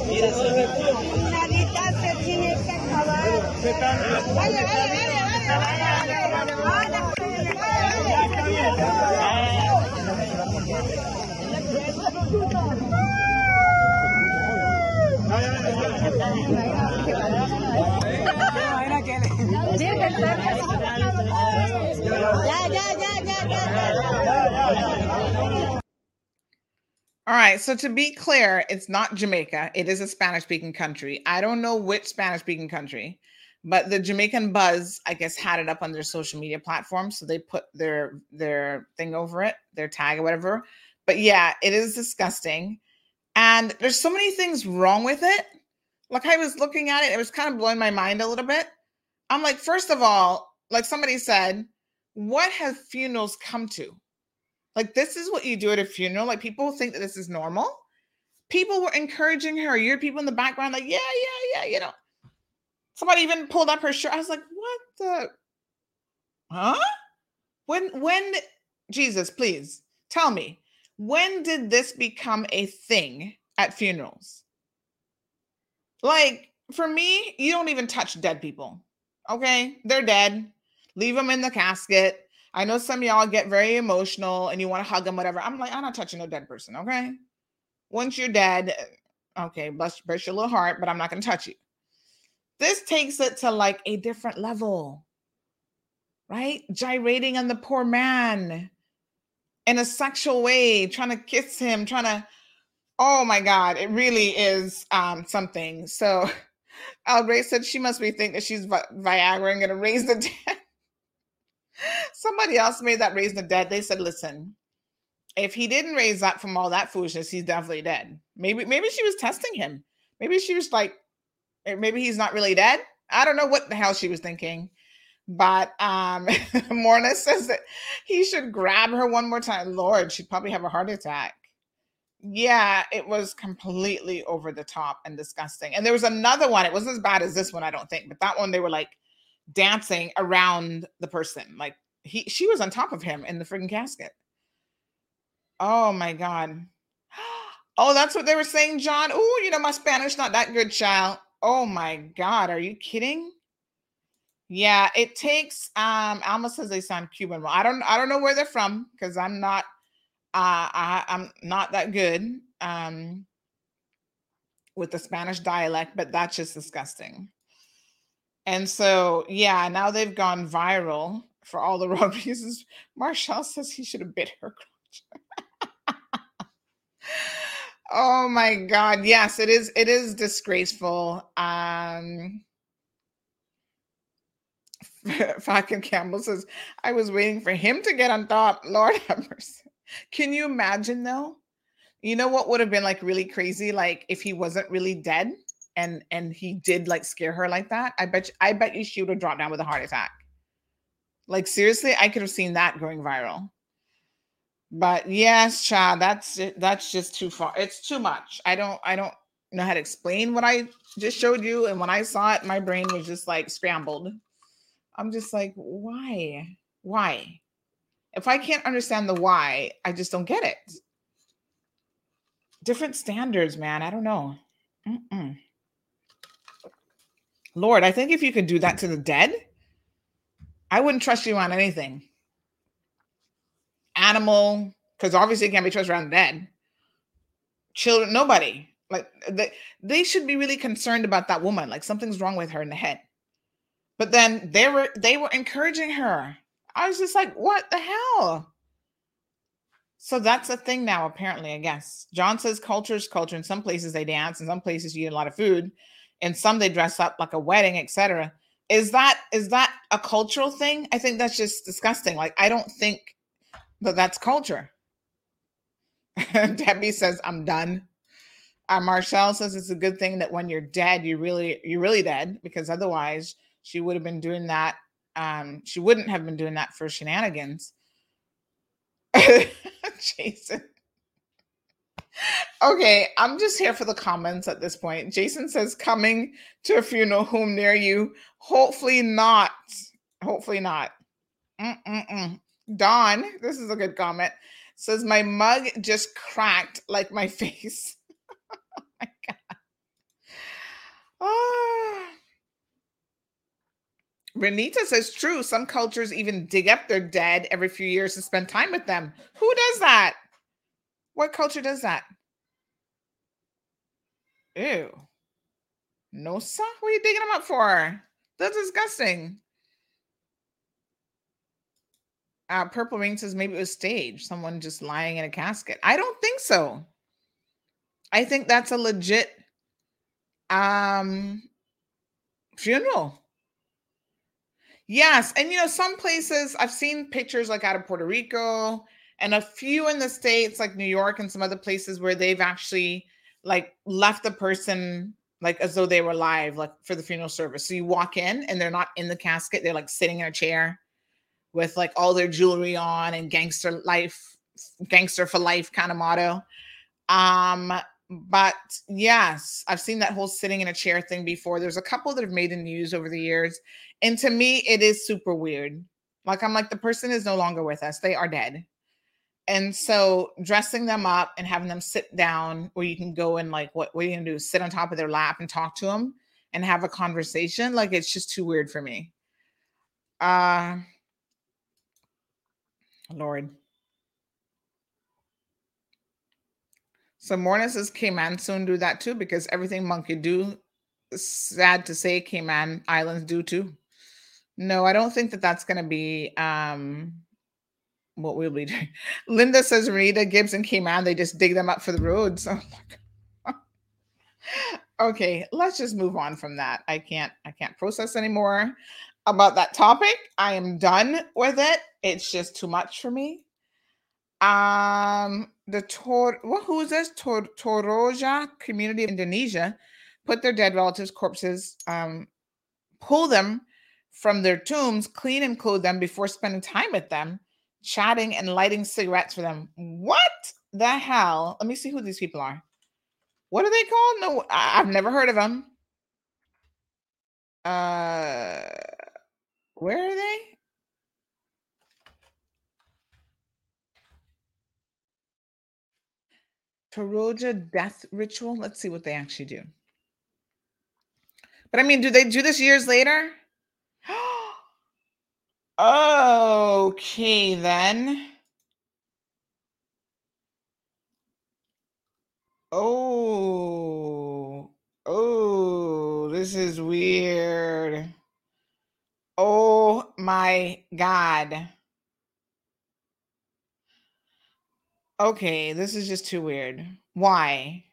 Mira, solo el All right. So to be clear, it's not Jamaica. It is a Spanish speaking country. I don't know which Spanish speaking country, but the Jamaican Buzz, I guess, had it up on their social media platform. So they put their their thing over it, their tag or whatever. But yeah, it is disgusting. And there's so many things wrong with it. Like I was looking at it, it was kind of blowing my mind a little bit. I'm like, first of all, like somebody said, what have funerals come to? Like, this is what you do at a funeral. Like, people think that this is normal. People were encouraging her. You're people in the background, like, yeah, yeah, yeah, you know. Somebody even pulled up her shirt. I was like, what the? Huh? When, when, Jesus, please tell me, when did this become a thing at funerals? Like, for me, you don't even touch dead people. Okay. They're dead. Leave them in the casket. I know some y'all get very emotional and you want to hug them, whatever. I'm like, I'm not touching no dead person. Okay. Once you're dead, uh, okay, bless, bless your little heart, but I'm not going to touch you. This takes it to like a different level, right? Gyrating on the poor man in a sexual way, trying to kiss him, trying to, oh my God, it really is um, something. So, <laughs> Al Gray said she must be thinking that she's Vi- Viagra and going to raise the dead. <laughs> Somebody else made that raise the dead. They said, listen, if he didn't raise that from all that foolishness, he's definitely dead. Maybe, maybe she was testing him. Maybe she was like, maybe he's not really dead. I don't know what the hell she was thinking. But um <laughs> Morna says that he should grab her one more time. Lord, she'd probably have a heart attack. Yeah, it was completely over the top and disgusting. And there was another one. It wasn't as bad as this one, I don't think, but that one they were like dancing around the person. Like he she was on top of him in the freaking casket. Oh my god. <gasps> Oh, that's what they were saying, John. Oh, you know, my Spanish not that good, child. Oh my god, are you kidding? Yeah, it takes um Alma says they sound Cuban. Well, I don't I don't know where they're from because I'm not uh I, I'm not that good um with the Spanish dialect, but that's just disgusting. And so, yeah, now they've gone viral for all the <laughs> wrong reasons. Marshall says he should have bit her crotch. <laughs> oh my god, yes, it is it is disgraceful. Um <laughs> Falcon Campbell says, I was waiting for him to get on top. Lord <laughs> have mercy. Can you imagine though? You know what would have been like really crazy? Like if he wasn't really dead and and he did like scare her like that. I bet you, I bet you she would have dropped down with a heart attack. Like seriously, I could have seen that going viral. But yes, child, that's. That's just too far. It's too much. I don't I don't know how to explain what I just showed you. And when I saw it, my brain was just like scrambled. I'm just like, why? Why? If I can't understand the why, I just don't get it. Different standards, man. I don't know. Mm-mm. Lord, I think if you could do that to the dead, I wouldn't trust you on anything. Animal, because obviously it can't be trusted around the dead. Children, nobody. Like they, they should be really concerned about that woman. Like something's wrong with her in the head. But then they were they were encouraging her. I was just like, what the hell? So that's a thing now, apparently, I guess. John says culture is culture. In some places they dance, in some places you eat a lot of food, and some they dress up like a wedding, etc. Is that is that a cultural thing? I think that's just disgusting. Like I don't think that that's culture. <laughs> Debbie says, I'm done. Uh, Marshall says it's a good thing that when you're dead, you really, you're really dead because otherwise she would have been doing that. Um, she wouldn't have been doing that for shenanigans. <laughs> Jason. Okay, I'm just here for the comments at this point. Jason says, coming to a funeral home near you. Hopefully not. Hopefully not. Mm-mm-mm. Dawn, this is a good comment, says, my mug just cracked like my <laughs> face. oh my God. Ah. Renita says, true. Some cultures even dig up their dead every few years to spend time with them. Who does that? What culture does that? Ew. No, sir. What are you digging them up for? That's disgusting. Uh, Purple Ring says maybe it was staged. Someone just lying in a casket. I don't think so. I think that's a legit um funeral. Yes, and you know some places I've seen pictures like out of Puerto Rico and a few in the states like New York and some other places where they've actually like left the person like as though they were alive like for the funeral service. So you walk in and they're not in the casket, they're like sitting in a chair with like all their jewelry on and gangster life gangster for life kind of motto. Um but yes, I've seen that whole sitting in a chair thing before. There's a couple that have made the news over the years. And to me, it is super weird. Like, I'm like, the person is no longer with us, they are dead. And so, dressing them up and having them sit down where you can go and, like, what, what are you gonna do? Sit on top of their lap and talk to them and have a conversation? Like, it's just too weird for me. Uh, Lord. So Morna says Cayman soon do that too because everything monkey do, sad to say, Cayman Islands do too. No, I don't think that that's going to be um what we'll be <laughs> doing. Linda says Rita Gibbs and Cayman they just dig them up for the roads. <laughs> Oh <laughs> okay, let's just move on from that. I can't I can't process anymore about that topic. I am done with it. It's just too much for me. Um, the Tor, well, who is this? Tor, Toraja community of Indonesia put their dead relatives' corpses, um, pull them from their tombs, clean and clothe them before spending time with them, chatting and lighting cigarettes for them. What the hell? Let me see who these people are. What are they called? No, I- I've never heard of them. Uh, where are they? Toraja death ritual. Let's see what they actually do. But I mean, do they do this years later? <gasps> okay, then. Oh, oh, this is weird. My God. Okay, this is just too weird. Why?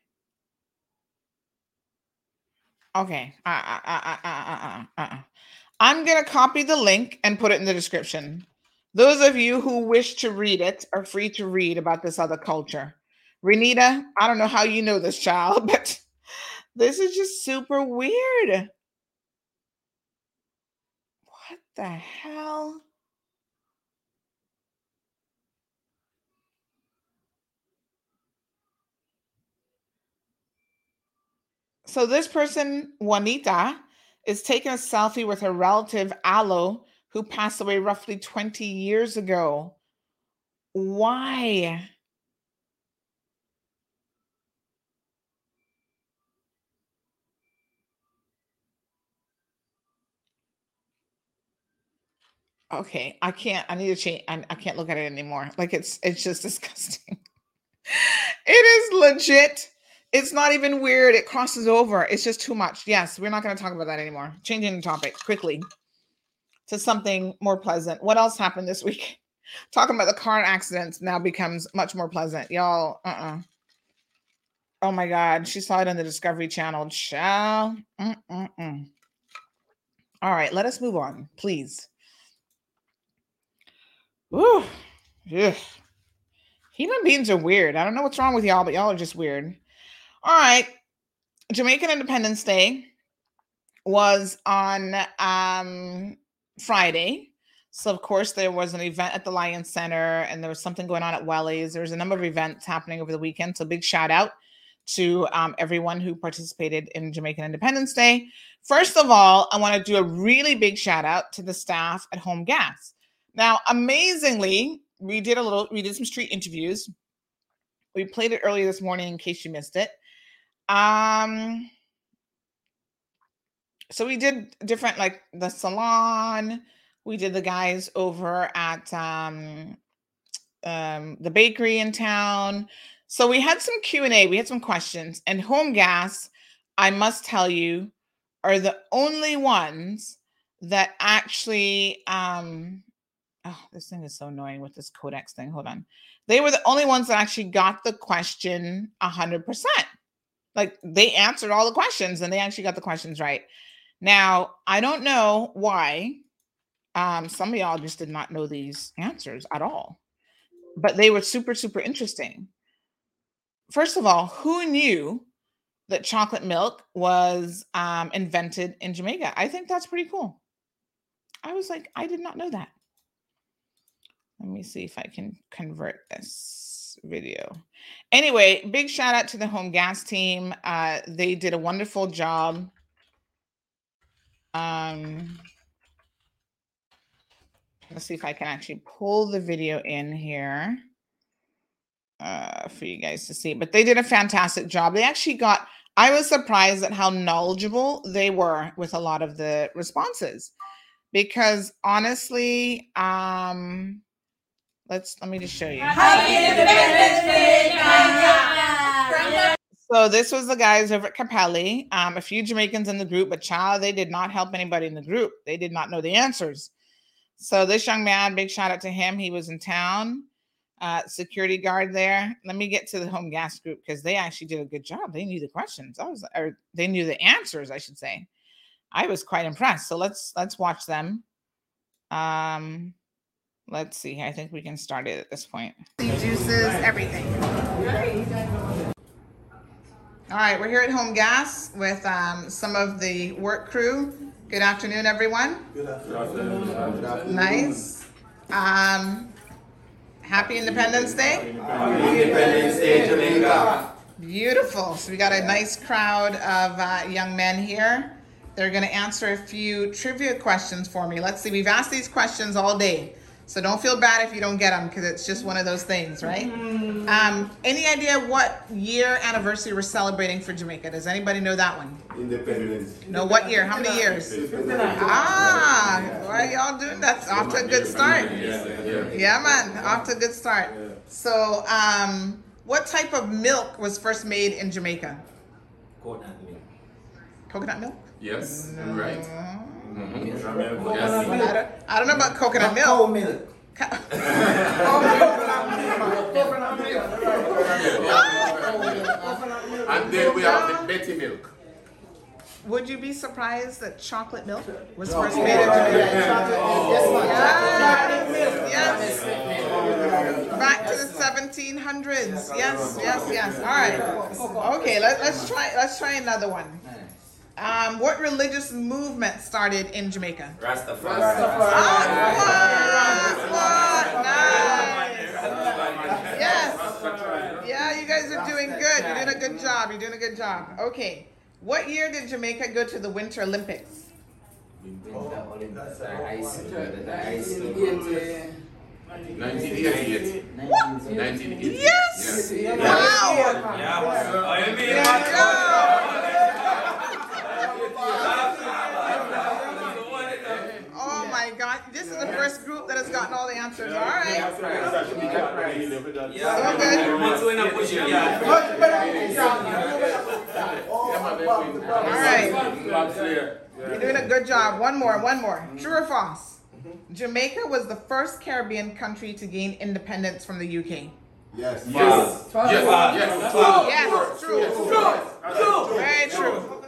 Okay. Uh, uh, uh, uh, uh, uh, uh, uh. I'm going to copy the link and put it in the description. Those of you who wish to read it are free to read about this other culture. Renita, I don't know how you know this child, <laughs> but this is just super weird. The hell? So this person, Juanita, is taking a selfie with her relative Aloe, who passed away roughly 20 years ago. Why? Okay, I can't. I need to change. I, I can't look at it anymore. Like it's it's just <laughs> disgusting. it is legit. It's not even weird. It crosses over. It's just too much. Yes, we're not going to talk about that anymore. Changing the topic quickly to something more pleasant. What else happened this week? <laughs> Talking about the car accidents now becomes much more pleasant. Y'all, uh-uh. Oh my God. She saw it on the Discovery Channel. Shall. All right, let us move on, please. Woo. Yeah. Human beings are weird. I don't know what's wrong with y'all, but y'all are just weird. All right. Jamaican Independence Day was on um, Friday. So, of course, there was an event at the Lion Center and there was something going on at Welly's. There was a number of events happening over the weekend. So, big shout out to um, everyone who participated in Jamaican Independence Day. First of all, I want to do a really big shout out to the staff at Home Gas. Now, amazingly, we did a little, we did some street interviews. We played it earlier this morning in case you missed it. Um, so we did different, like the salon. We did the guys over at um, um, the bakery in town. So we had some Q and A. We had some questions, and Home Gas, I must tell you, are the only ones that actually. Um, oh, this thing is so annoying with this Codex thing. Hold on. They were the only ones that actually got the question a hundred percent. Like they answered all the questions and they actually got the questions right. Now I don't know why. Um, some of y'all just did not know these answers at all, but they were super, super interesting. First of all, who knew that chocolate milk was um, invented in Jamaica? I think that's pretty cool. I was like, I did not know that. Let me see if I can convert this video. Anyway, big shout out to the home gas team. Uh, they did a wonderful job. Um, let's see if I can actually pull the video in here uh, for you guys to see. But they did a fantastic job. They actually got, I was surprised at how knowledgeable they were with a lot of the responses because honestly, um, let's let me just show you. So this was the guys over at Capelli. Um, a few Jamaicans in the group, but child, they did not help anybody in the group. They did not know the answers. So this young man, big shout out to him. He was in town, uh, security guard there. Let me get to the home gas group because they actually did a good job. They knew the questions. I was, or they knew the answers, I should say. I was quite impressed. So let's let's watch them. Um, let's see. I think we can start it at this point. Juices, everything. All right, we're here at Home Gas with um, some of the work crew. Good afternoon, everyone. Good afternoon. Nice. Um, happy Independence Day. Independence Day, Jamaica. Beautiful. So we got a nice crowd of uh, young men here. They're going to answer a few trivia questions for me. Let's see. We've asked these questions all day. So don't feel bad if you don't get them because it's just one of those things, right? Um, any idea what year anniversary we're celebrating for Jamaica? Does anybody know that one? Independence. No, what year? How many years? Ah, what are y'all doing? That's off to a good start. Yeah, man, off to a good start. So, um, what type of milk was first made in Jamaica? Coconut milk? Coconut milk? Yes, you're right. Mm, Mhm. I don't, I don't know about coconut milk. milk. <laughs> And then we have the Betty milk. Would you be surprised that chocolate milk was first made in Jamaica? Yes, yes. Back to the 1700s. Yes, yes, yes. All right. Okay, let, let's try. Let's try another one. Um, what religious movement started in Jamaica? Rastafari. Ah, what? What? Nice. Yes. Yeah, you guys are doing good. You're doing a good job. You're doing a good job. Okay. What year did Jamaica go to the Winter Olympics? 1988. 1988. Yes. Yeah. Wow. Good job. Oh my God! This is the first group that has gotten all the answers. All right. All right. You're doing a good job. One more. One more. True or false? Jamaica was the first Caribbean country to gain independence from the UK. Yes. Yes. Yes. Yes. Yes, true. Very true.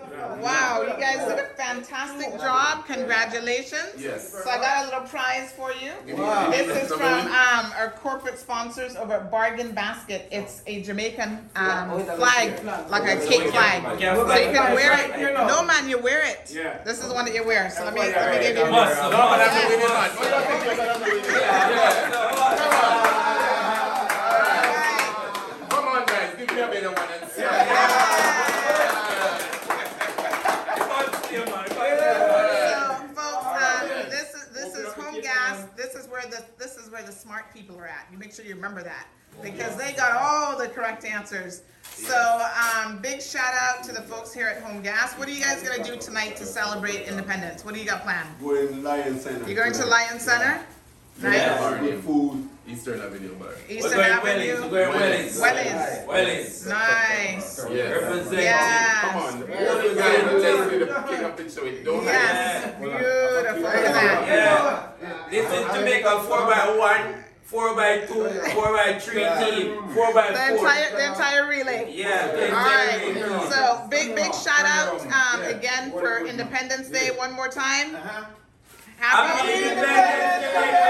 Wow, you guys did a fantastic job. Congratulations. Yes. So I got a little prize for you. Wow. This is from um, our corporate sponsors over at Bargain Basket. It's a Jamaican um, flag, like a cake flag. So you can wear it. No man, you wear it. Yeah. This is the one that you wear. So let me let me give you. No, but that's the winning one. Oh, you think you're gonna do it? Come on, guys, give me a better one and see. So, folks, um, this is this is home gas. This is where the this is where the smart people are at. You make sure you remember that because they got all the correct answers. So, um, big shout out to the folks here at Home Gas. What are you guys gonna do tonight to celebrate independence? What do you got planned? Going to Lion Center. You going to Lion Center? Nice. Good food. Eastern Avenue Bar. Eastern Avenue. Wellies. Wellies. Wellies. Nice. Yes. Yes. Come on. All you guys are listening to the king of picture with don't Yes. Beautiful. Look at that. Yeah. This is Jamaica 4 by one 4 by 2 4 by 3 team, 4 by 4 The entire, the entire relay. Yeah, the entire right. relay. So big, big shout out um, again for Independence Day one more time. Happy Independence Day.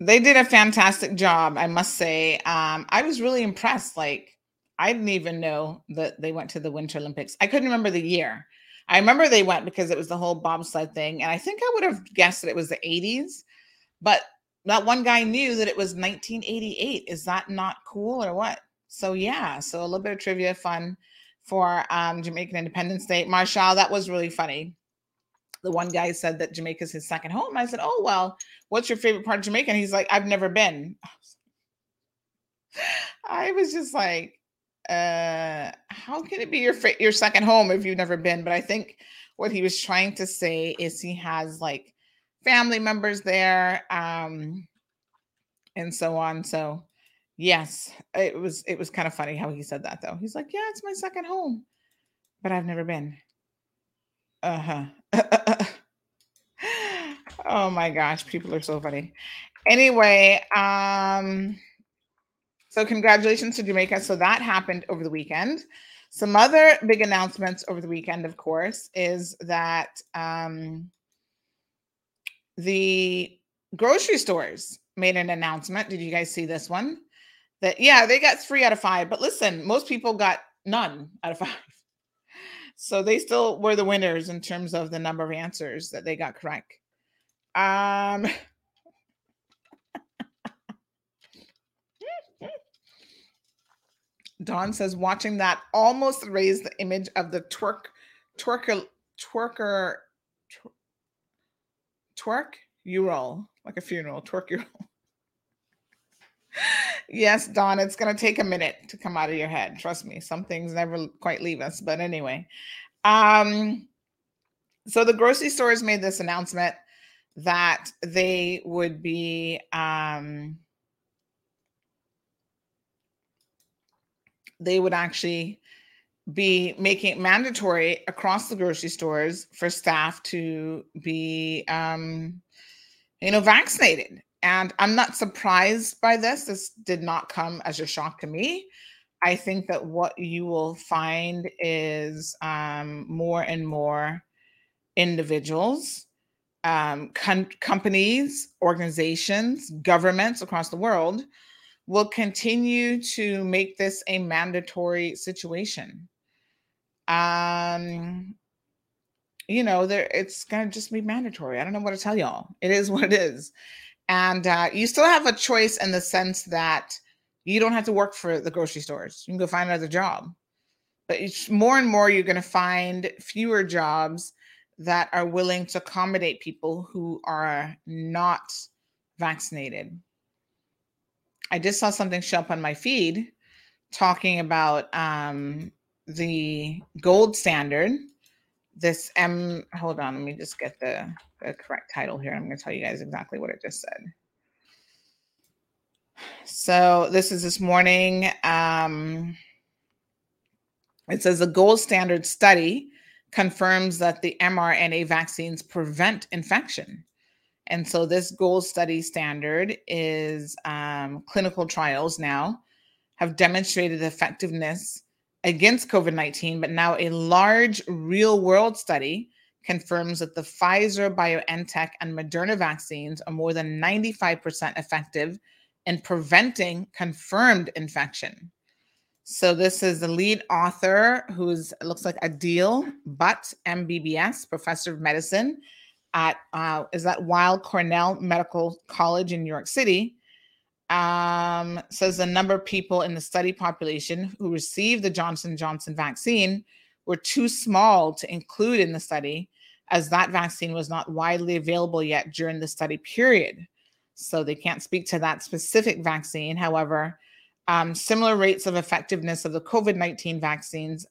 They did a fantastic job, I must say. Um, I was really impressed. Like, I didn't even know that they went to the Winter Olympics. I couldn't remember the year. I remember they went because it was the whole bobsled thing, and I think I would have guessed that it was the 80s, but that one guy knew that it was 1988. Is that not cool or what? So yeah, so a little bit of trivia fun for um, Jamaican Independence Day. Marshall, that was really funny. The one guy said that Jamaica's his second home. I said, "Oh well, what's your favorite part of Jamaica?" And he's like, "I've never been." <sighs> I was just like, uh, how can it be your your second home if you've never been? But I think what he was trying to say is he has like family members there, um, and so on. So yes, it was it was kind of funny how he said that though. He's like, yeah, it's my second home, but I've never been. Uh huh. <laughs> oh my gosh, people are so funny. Anyway, um, so congratulations to Jamaica. So that happened over the weekend. Some other big announcements over the weekend, of course, is that um, the grocery stores made an announcement. Did you guys see this one? That yeah, they got three out of five. But listen, most people got none out of <laughs> five. So they still were the winners in terms of the number of answers that they got correct. Um, <laughs> Dawn says watching that almost raised the image of the twerk, twerker, twerker, twer- twerk. You roll like a funeral. Twerk you roll. <laughs> yes, Don, it's gonna take a minute to come out of your head. Trust me, some things never quite leave us. But anyway, um, so the grocery stores made this announcement that they would be um they would actually be making it mandatory across the grocery stores for staff to be um you know vaccinated and i'm not surprised by this this did not come as a shock to me i think that what you will find is um more and more individuals um, com- companies, organizations, governments across the world will continue to make this a mandatory situation. Um, you know, there it's gonna just be mandatory. I don't know what to tell y'all. It is <laughs> what it is, and uh, you still have a choice in the sense that you don't have to work for the grocery stores. You can go find another job, but more and more you're gonna find fewer jobs that are willing to accommodate people who are not vaccinated. I just saw something show up on my feed talking about um, the gold standard. This M, hold on, let me just get the, the correct title here. I'm going to tell you guys exactly what it just said. So this is this morning. Um, it says the gold standard study confirms that the mRNA vaccines prevent infection. And so, this gold study standard is um, clinical trials now have demonstrated effectiveness against COVID 19, but now a large real world study confirms that the Pfizer, BioNTech, and Moderna vaccines are more than 95% effective in preventing confirmed infection. So this is the lead author, who's looks like Adeel Butt, MBBS, professor of medicine at uh, is that Weill Cornell Medical College in New York City. Um, says the number of people in the study population who received the Johnson Johnson vaccine were too small to include in the study, as that vaccine was not widely available yet during the study period. So they can't speak to that specific vaccine. However, um, similar rates of effectiveness of the COVID 19 vaccines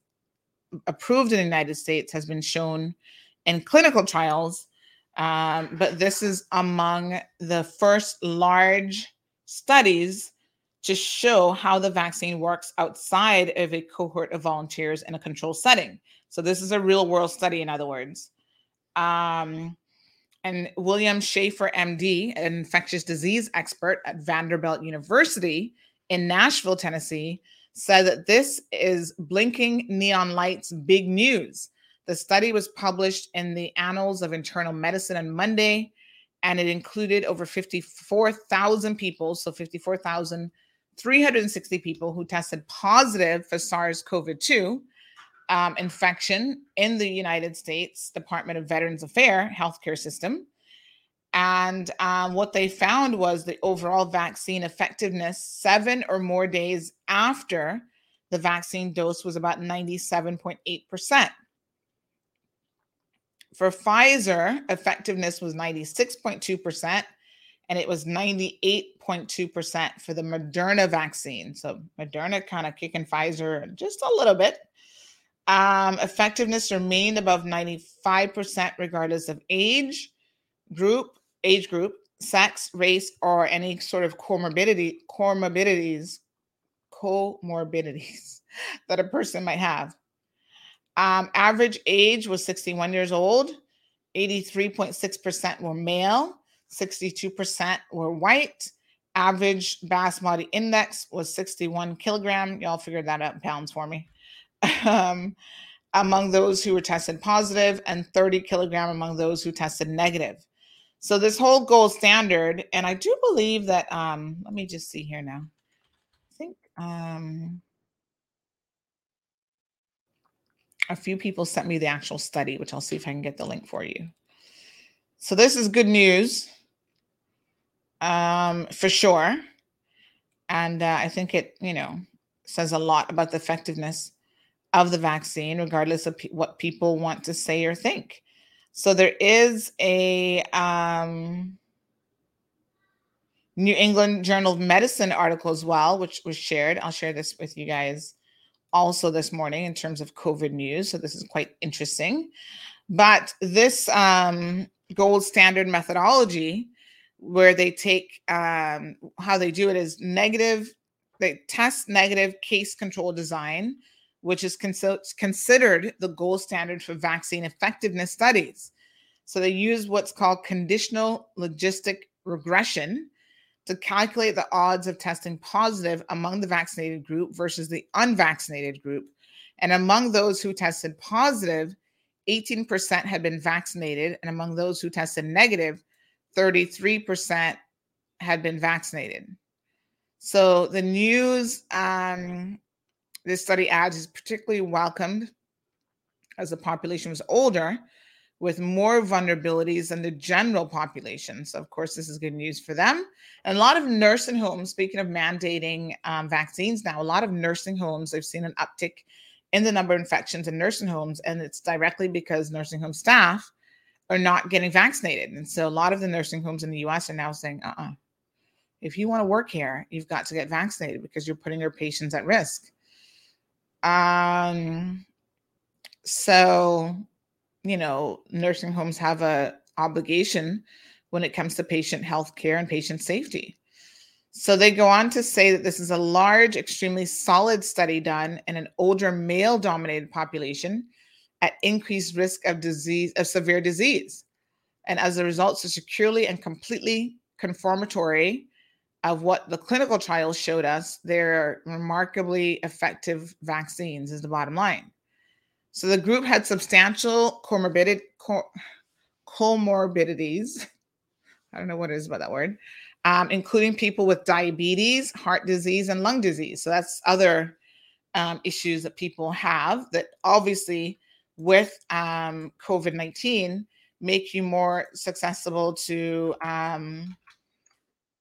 approved in the United States has been shown in clinical trials. Um, but this is among the first large studies to show how the vaccine works outside of a cohort of volunteers in a control setting. So, this is a real world study, in other words. Um, and William Schaffner, MD, an infectious disease expert at Vanderbilt University in Nashville, Tennessee, said that this is blinking neon lights big news. The study was published in the Annals of Internal Medicine on Monday, and it included over 54,000 people, so 54,360 people who tested positive for SARS CoV 2 um, infection in the United States Department of Veterans Affairs healthcare system. And um, what they found was the overall vaccine effectiveness seven or more days after the vaccine dose was about 97.8%. For Pfizer, effectiveness was 96.2%, and it was 98.2% for the Moderna vaccine. So Moderna kind of kicking Pfizer just a little bit. Um, effectiveness remained above 95% regardless of age, group, age group, sex, race, or any sort of comorbidity, comorbidities, comorbidities <laughs> that a person might have. Um, average age was 61 years old. 83.6% were male. 62% were white. Average Basmati index was 61 kilogram. Y'all figured that out in pounds for me. <laughs> Um, among those who were tested positive, and 30 kilogram among those who tested negative. So this whole gold standard, and I do believe that. Um, let me just see here now. I think um, a few people sent me the actual study, which I'll see if I can get the link for you. So this is good news, um, for sure, and uh, I think it, you know, says a lot about the effectiveness of the vaccine, regardless of what people want to say or think. So there is a um, New England Journal of Medicine article as well, which was shared. I'll share this with you guys also this morning in terms of COVID news. So this is quite interesting. But this um, gold standard methodology, where they take um, how they do it is negative, they test negative case control design which is consi- considered the gold standard for vaccine effectiveness studies. So they use what's called conditional logistic regression to calculate the odds of testing positive among the vaccinated group versus the unvaccinated group. And among those who tested positive, 18% had been vaccinated. And among those who tested negative, 33% had been vaccinated. So the news um, this study adds is particularly welcomed as the population was older with more vulnerabilities than the general population. So, of course, this is good news for them. And a lot of nursing homes, speaking of mandating um, vaccines now, a lot of nursing homes, they've seen an uptick in the number of infections in nursing homes. And it's directly because nursing home staff are not getting vaccinated. And so, a lot of the nursing homes in the US are now saying, uh uh-uh. uh if you want to work here, you've got to get vaccinated because you're putting your patients at risk. Um, so, you know, nursing homes have a obligation when it comes to patient health care and patient safety. So they go on to say that this is a large, extremely solid study done in an older male dominated population at increased risk of disease, of severe disease. And as a result, so securely and completely conformatory of what the clinical trials showed us, they're remarkably effective vaccines, is the bottom line. So the group had substantial comorbidity, co- comorbidities. I don't know what it is about that word, um, including people with diabetes, heart disease, and lung disease. So that's other um, issues that people have that obviously with um, COVID 19 make you more susceptible to um,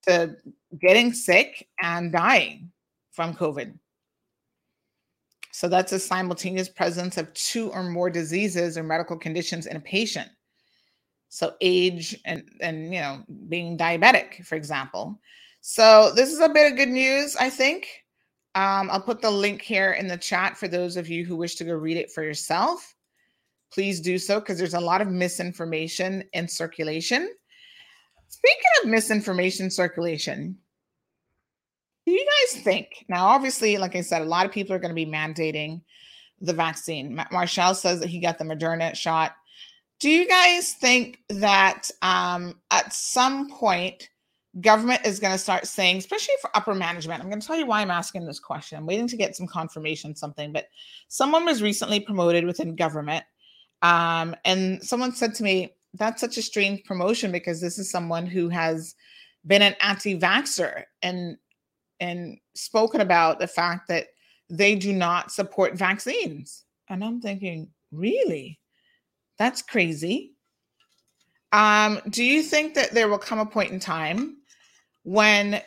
to getting sick and dying from COVID. So that's a simultaneous presence of two or more diseases or medical conditions in a patient. So age and and you know being diabetic, for example. So this is a bit of good news, I think. Um, I'll put the link here in the chat for those of you who wish to go read it for yourself. Please do so because there's a lot of misinformation in circulation. Speaking of misinformation circulation, do you guys think now? Obviously, like I said, a lot of people are going to be mandating the vaccine. Ma- Marshall says that he got the Moderna shot. Do you guys think that um, at some point government is going to start saying, especially for upper management? I'm going to tell you why I'm asking this question. I'm waiting to get some confirmation, something, but someone was recently promoted within government, um, and someone said to me, "That's such a strange promotion because this is someone who has been an anti-vaxxer and and spoken about the fact that they do not support vaccines." And I'm thinking, really? That's crazy. Um, do you think that there will come a point in time when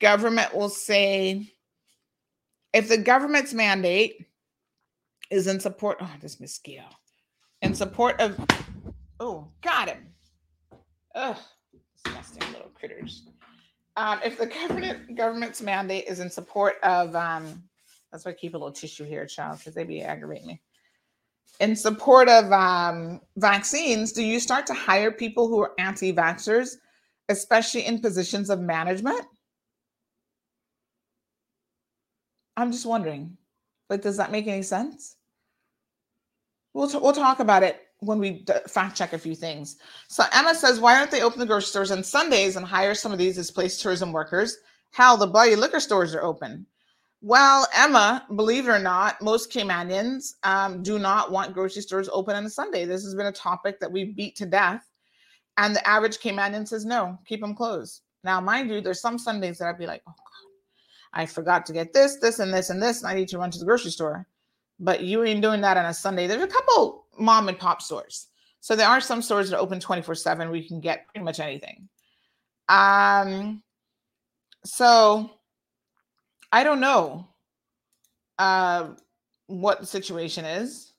government will say, if the government's mandate is in support, oh, this mosquito, in support of, oh, got him. Ugh, disgusting little critters. Um, if the government government's mandate is in support of, um, that's why I keep a little tissue here, child, because they be aggravating me in support of um, vaccines, do you start to hire people who are anti vaxxers, especially in positions of management? I'm just wondering, like, does that make any sense? We'll, t- we'll talk about it when we fact check a few things. So, Emma says, why don't they open the grocery stores on Sundays and hire some of these displaced tourism workers? Hell, the bloody liquor stores are open. Well, Emma, believe it or not, most Caymanians um, do not want grocery stores open on a Sunday. This has been a topic that we beat to death. And the average Caymanian says, no, keep them closed. Now, mind you, there's some Sundays that I'd be like, oh, God, I forgot to get this, this, and this, and this, and I need to run to the grocery store. But you ain't doing that on a Sunday. There's a couple mom and pop stores. So there are some stores that open 24 7 where you can get pretty much anything. Um, so I don't know uh, what the situation is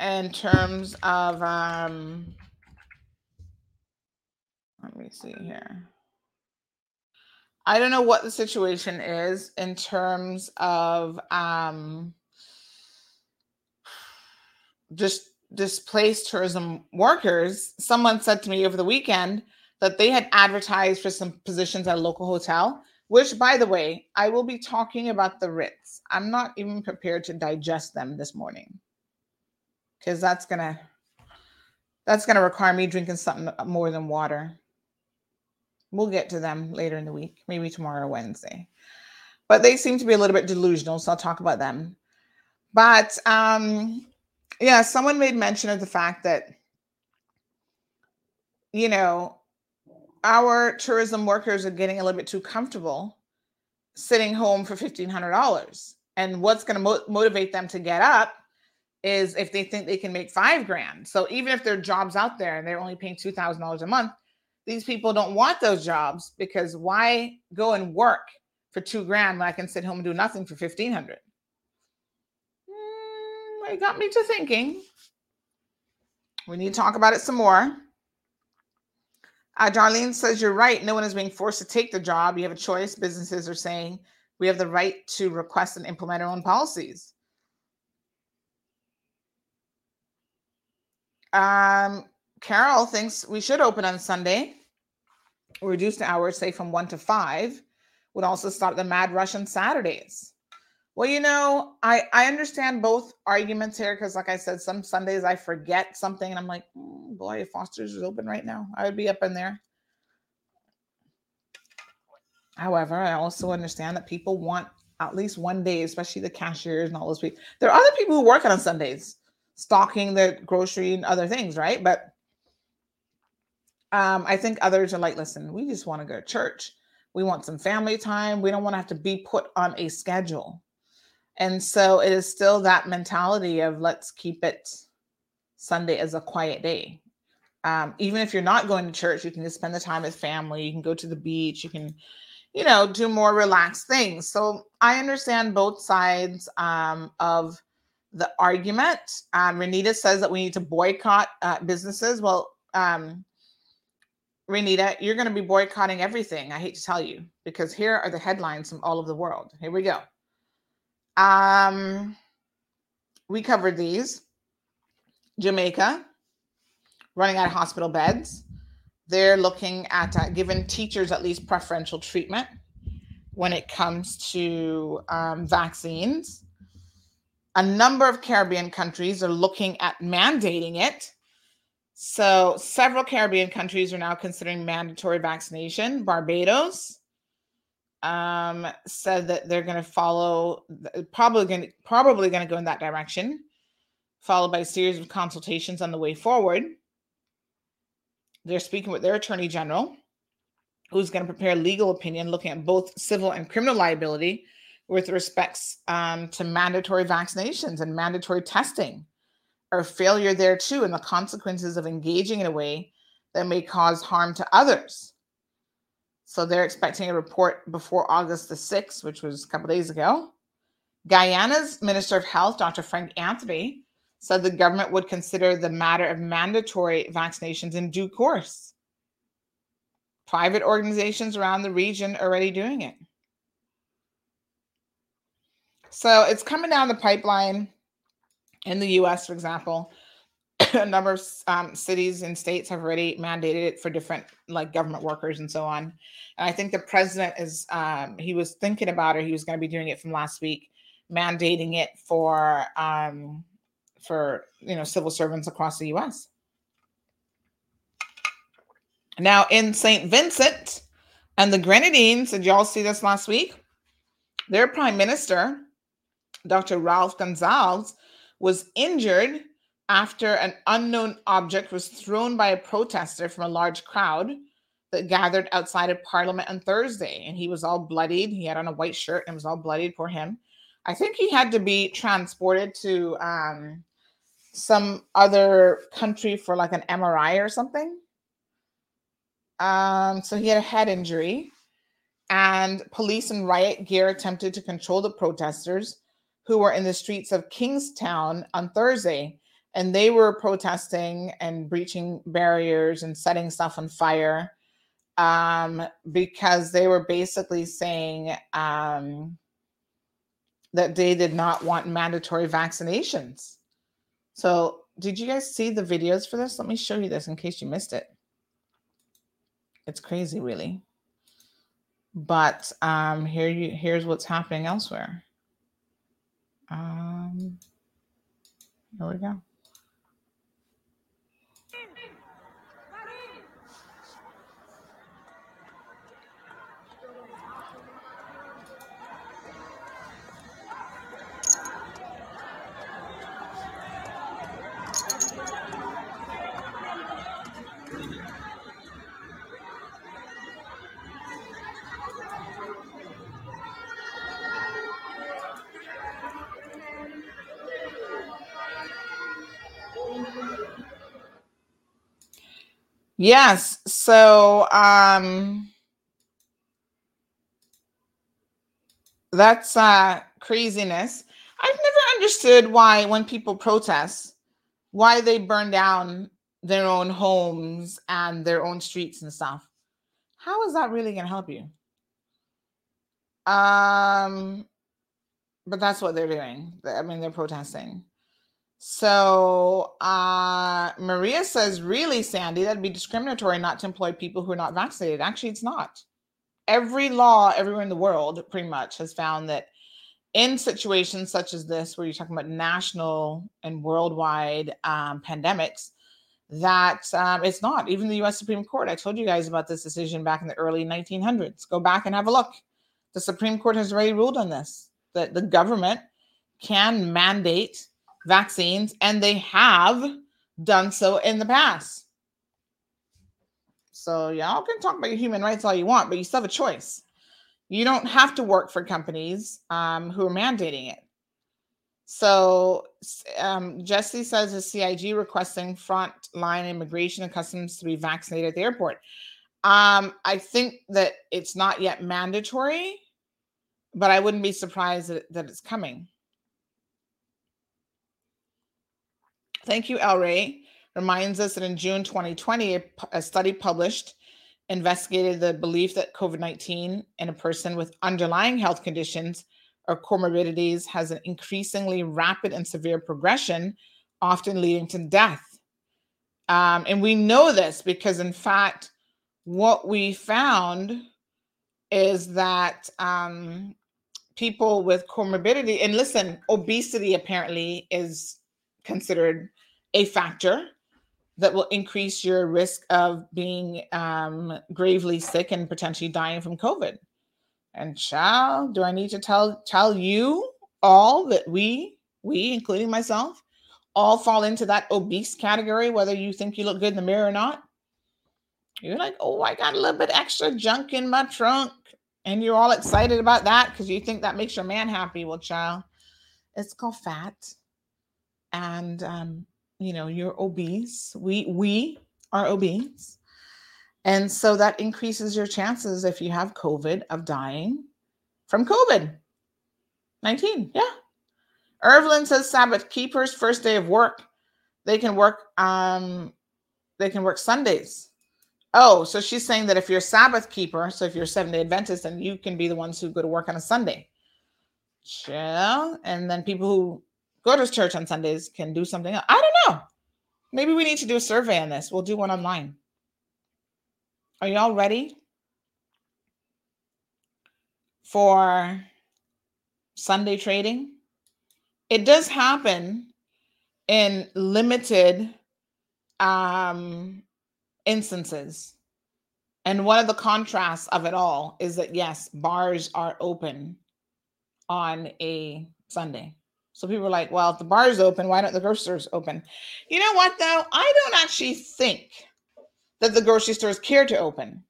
in terms of. Um, let me see here. I don't know what the situation is in terms of um, just displaced tourism workers. Someone said to me over the weekend that they had advertised for some positions at a local hotel which by the way, I will be talking about the Ritz. I'm not even prepared to digest them this morning because that's gonna that's gonna require me drinking something more than water. We'll get to them later in the week, maybe tomorrow or Wednesday. But they seem to be a little bit delusional, so I'll talk about them. But um, yeah, someone made mention of the fact that you know our tourism workers are getting a little bit too comfortable sitting home for $1500 and what's going to mo- motivate them to get up is if they think they can make five grand. So even if there are jobs out there and they're only paying $2000 a month these people don't want those jobs because why go and work for two grand when i can sit home and do nothing for 1500 mm, it got me to thinking we need to talk about it some more uh, Darlene says you're right. No one is being forced to take the job. You have a choice. Businesses are saying we have the right to request and implement our own policies. Um, Carol thinks we should open on Sunday. Reduce the hours, say from one to five. Would also stop the mad rush on Saturdays. Well, you know, I I understand both arguments here because, like I said, some Sundays I forget something and I'm like, "Mm, boy, if Foster's is open right now, I would be up in there. However, I also understand that people want at least one day, especially the cashiers and all those people. There are other people who work on Sundays, stocking the grocery and other things, right? But um, I think others are like, listen, we just want to go to church. We want some family time. We don't want to have to be put on a schedule. And so it is still that mentality of let's keep it Sunday as a quiet day. Um, even if you're not going to church, you can just spend the time with family. You can go to the beach. You can, you know, do more relaxed things. So I understand both sides um, of the argument. Um, Renita says that we need to boycott uh, businesses. Well, um, Renita, you're going to be boycotting everything. I hate to tell you, because here are the headlines from all over the world. Here we go. Um, we covered these. Jamaica running out of hospital beds. They're looking at uh, giving teachers at least preferential treatment when it comes to um, vaccines. A number of Caribbean countries are looking at mandating it. So, several Caribbean countries are now considering mandatory vaccination. Barbados um, said that they're going to follow, probably going probably going to go in that direction, followed by a series of consultations on the way forward. They're speaking with their attorney general, who's going to prepare a legal opinion looking at both civil and criminal liability with respects um, to mandatory vaccinations and mandatory testing or failure there too, and the consequences of engaging in a way that may cause harm to others. So they're expecting a report before August the 6th, which was a couple days ago. Guyana's Minister of Health, Dr. Frank Anthony, said the government would consider the matter of mandatory vaccinations in due course. Private organizations around the region already doing it. So it's coming down the pipeline in the US, for example. A <coughs> number of um, cities and states have already mandated it for different like government workers and so on. And I think the president is um, he was thinking about it. He was going to be doing it from last week, mandating it for um, for you know civil servants across the U.S. Now in St. Vincent and the Grenadines, did y'all see this last week? Their prime minister, Dr. Ralph Gonsalves, was injured after an unknown object was thrown by a protester from a large crowd that gathered outside of Parliament on Thursday. And he was all bloodied. He had on a white shirt and was all bloodied. Poor him. I think he had to be transported to um, some other country for like an MRI or something. Um, so he had a head injury, and police in riot gear attempted to control the protesters who were in the streets of Kingstown on Thursday. And they were protesting and breaching barriers and setting stuff on fire um, because they were basically saying um, that they did not want mandatory vaccinations. So, did you guys see the videos for this? Let me show you this in case you missed it. It's crazy, really. But um, here you here's what's happening elsewhere. Um, here we go. Yes. So um that's uh craziness. I've never understood why when people protest, why they burn down their own homes and their own streets and stuff. How is that really going to help you? Um but that's what they're doing. I mean, they're protesting. So uh, Maria says, really, Sandy, that'd be discriminatory not to employ people who are not vaccinated. Actually, it's not. Every law everywhere in the world pretty much has found that in situations such as this, where you're talking about national and worldwide um, pandemics, that um, it's not. Even the US Supreme Court, I told you guys about this decision back in the early 1900s. Go back and have a look. The Supreme Court has already ruled on this that the government can mandate vaccines, and they have done so in the past. So, y'all can talk about your human rights all you want, but you still have a choice. You don't have to work for companies um, who are mandating it. So um, Jesse says the CIG requesting frontline immigration and customs to be vaccinated at the airport. Um, I think that it's not yet mandatory, but I wouldn't be surprised that, that it's coming. Thank you, El Ray. Reminds us that in June 2020, a, a study published investigated the belief that COVID 19 in a person with underlying health conditions or comorbidities has an increasingly rapid and severe progression, often leading to death. Um, and we know this because, in fact, what we found is that um, people with comorbidity, and listen, obesity apparently is considered a factor that will increase your risk of being um, gravely sick and potentially dying from COVID. And child, do I need to tell tell you all that we, we, including myself, all fall into that obese category, whether you think you look good in the mirror or not? You're like, oh, I got a little bit extra junk in my trunk. And you're all excited about that because you think that makes your man happy. Well, child, it's called fat. And um, you know, you're obese. We we are obese. And so that increases your chances if you have COVID of dying from COVID 19. Yeah. Irvlin says Sabbath keepers, first day of work, they can work um they can work Sundays. Oh, so she's saying that if you're a Sabbath keeper, so if you're a seven day Adventist, then you can be the ones who go to work on a Sunday. Yeah. And then people who go to church on Sundays can do something else. I don't know. Maybe we need to do a survey on this. We'll do one online. Are y'all ready for Sunday trading? It does happen in limited um, instances. And one of the contrasts of it all is that, yes, bars are open on a Sunday. So people are like, well, if the bar is open, why don't the grocery stores open? You know what, though? I don't actually think that the grocery stores care to open.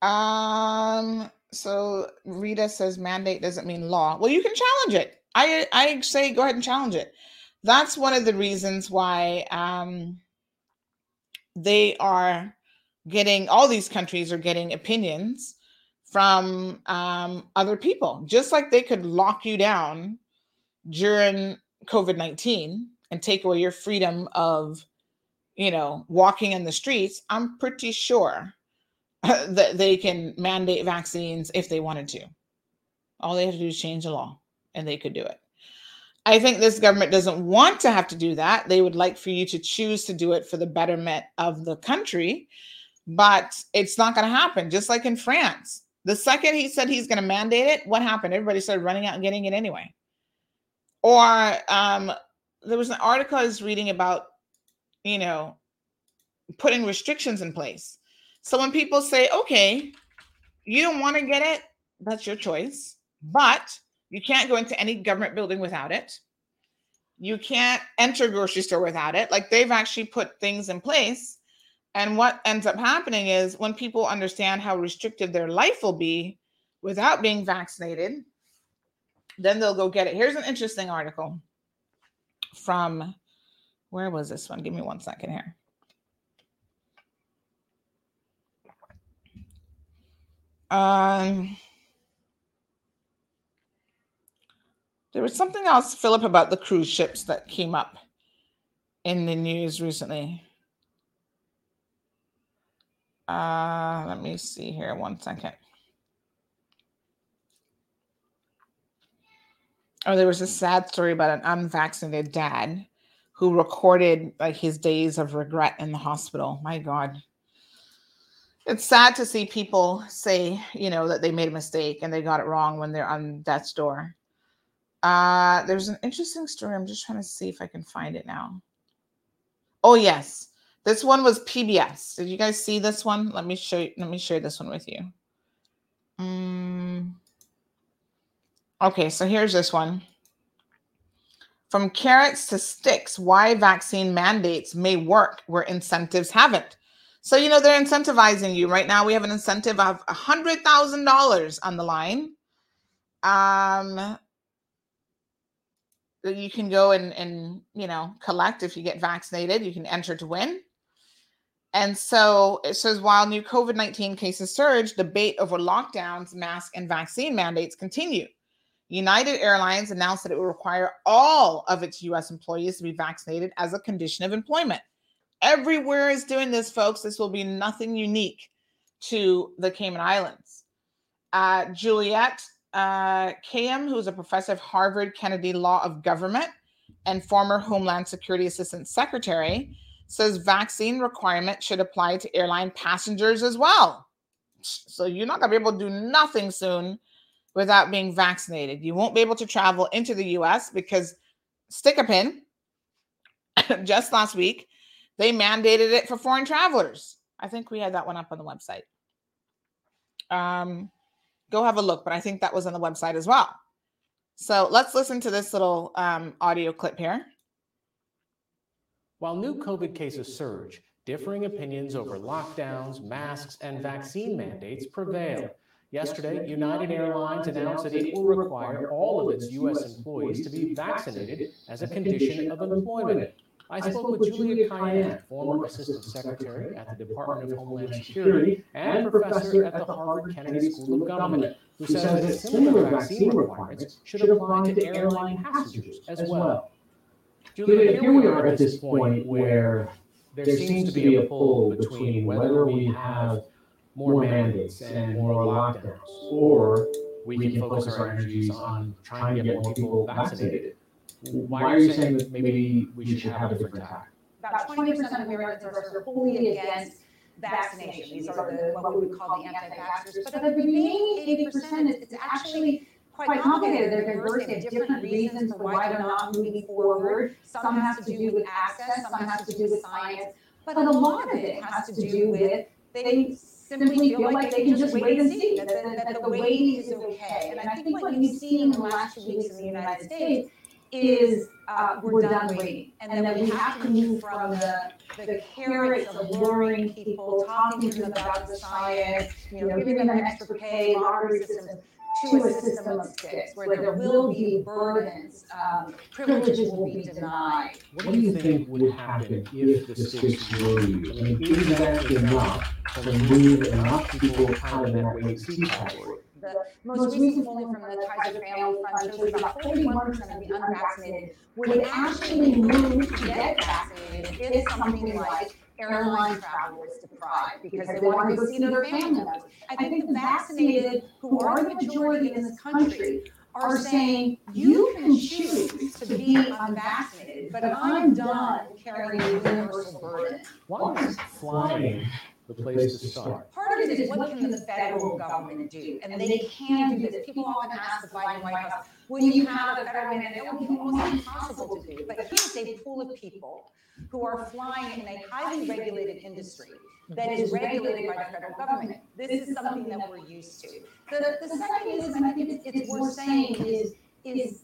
Um, so Rita says mandate doesn't mean law. Well, you can challenge it. I I say go ahead and challenge it. That's one of the reasons why um they are getting all these countries are getting opinions from um, other people, just like they could lock you down during COVID 19 and take away your freedom of, you know, walking in the streets. I'm pretty sure <laughs> that they can mandate vaccines if they wanted to. All they have to do is change the law and they could do it. I think this government doesn't want to have to do that. They would like for you to choose to do it for the betterment of the country, but it's not going to happen. Just like in France, the second he said he's going to mandate it, what happened? Everybody started running out and getting it anyway. Or um, there was an article I was reading about, you know, putting restrictions in place. So when people say, okay, you don't want to get it, that's your choice, but you can't go into any government building without it. You can't enter a grocery store without it. Like they've actually put things in place. And what ends up happening is when people understand how restrictive their life will be without being vaccinated, then they'll go get it. Here's an interesting article from where was this one? Give me one second here. Um, there was something else, Philip, about the cruise ships that came up in the news recently. Uh, let me see here one second. Oh, there was a sad story about an unvaccinated dad who recorded like his days of regret in the hospital. My God. It's sad to see people say, you know, that they made a mistake and they got it wrong when they're on death's door. Uh, there's an interesting story. I'm just trying to see if I can find it now. Oh yes, this one was PBS. Did you guys see this one? Let me show you. Let me share this one with you. Mm. Okay, so here's this one. From carrots to sticks, why vaccine mandates may work where incentives haven't. So, you know, they're incentivizing you. Right now, we have an incentive of $100,000 on the line. Um, that you can go and, and, you know, collect if you get vaccinated. You can enter to win. And so it says while new COVID 19 cases surge, debate over lockdowns, mask, and vaccine mandates continue. United Airlines announced that it will require all of its US employees to be vaccinated as a condition of employment. Everywhere is doing this, folks. This will be nothing unique to the Cayman Islands. Uh, Juliet uh, who's a professor of Harvard Kennedy Law of Government and former Homeland Security Assistant Secretary, says vaccine requirement should apply to airline passengers as well. So you're not going to be able to do nothing soon without being vaccinated. You won't be able to travel into the US because stick a pin <coughs> just last week they mandated it for foreign travelers. I think we had that one up on the website. Um, go have a look, but I think that was on the website as well. So let's listen to this little um, audio clip here. While new COVID cases surge, differing opinions over lockdowns, masks, and vaccine mandates prevail. Yesterday, United Airlines announced that it will require all of its U.S. employees to be vaccinated as a condition of employment. I spoke with Julia Kayyem, former Assistant Secretary at the Department of Homeland Security and professor at the Harvard Kennedy School of Government, who says that similar vaccine requirements should apply to airline passengers as well. Julia, here we are at this point where there seems to be a pull between whether we have more mandates and more lockdowns, or we can focus our energies on trying to get more people vaccinated. Why are you saying that maybe we should have a different tack? About twenty percent of Americans are wholly against vaccination. These are the, what we would call the anti-vaxxers. But the remaining eighty percent, is actually quite complicated. They're diverse, they have different reasons for why they're not moving forward. Some has to do with access, some has to do with science. But a lot of it has to do with they simply feel like they can just wait and see, that, that, that the waiting is okay. And I think what you've seen in the last few weeks in the United States is uh, we're done waiting. And then we have to move from the, the carrots of luring people, talking to them about the science, you know, giving them an extra pay, lottery systems, to a system of sticks where there will be burdens, um, privileges will be denied. What do you think would happen if the stakes were used? I mean, is that enough to move enough people out of that wait see category? The most recent polling from the Kaiser Family Fund shows about forty-one percent of the unvaccinated would actually move to get vaccinated if something like airline travel was deprived because they want to go see their family members. I think the vaccinated, who are the majority in this country, are saying, you can choose to be unvaccinated, but I'm done carrying the universal burden. Why is flying the place to start? Part of it is what can the federal government do? And they can do this. People often ask the Biden White House, will you have a federal mandate? It will be almost impossible to do. But here's a pool of people who are flying in a highly regulated industry that is regulated by the federal government. This is something that we're used to. The, the second is, and I think it's, it's worth saying, is, is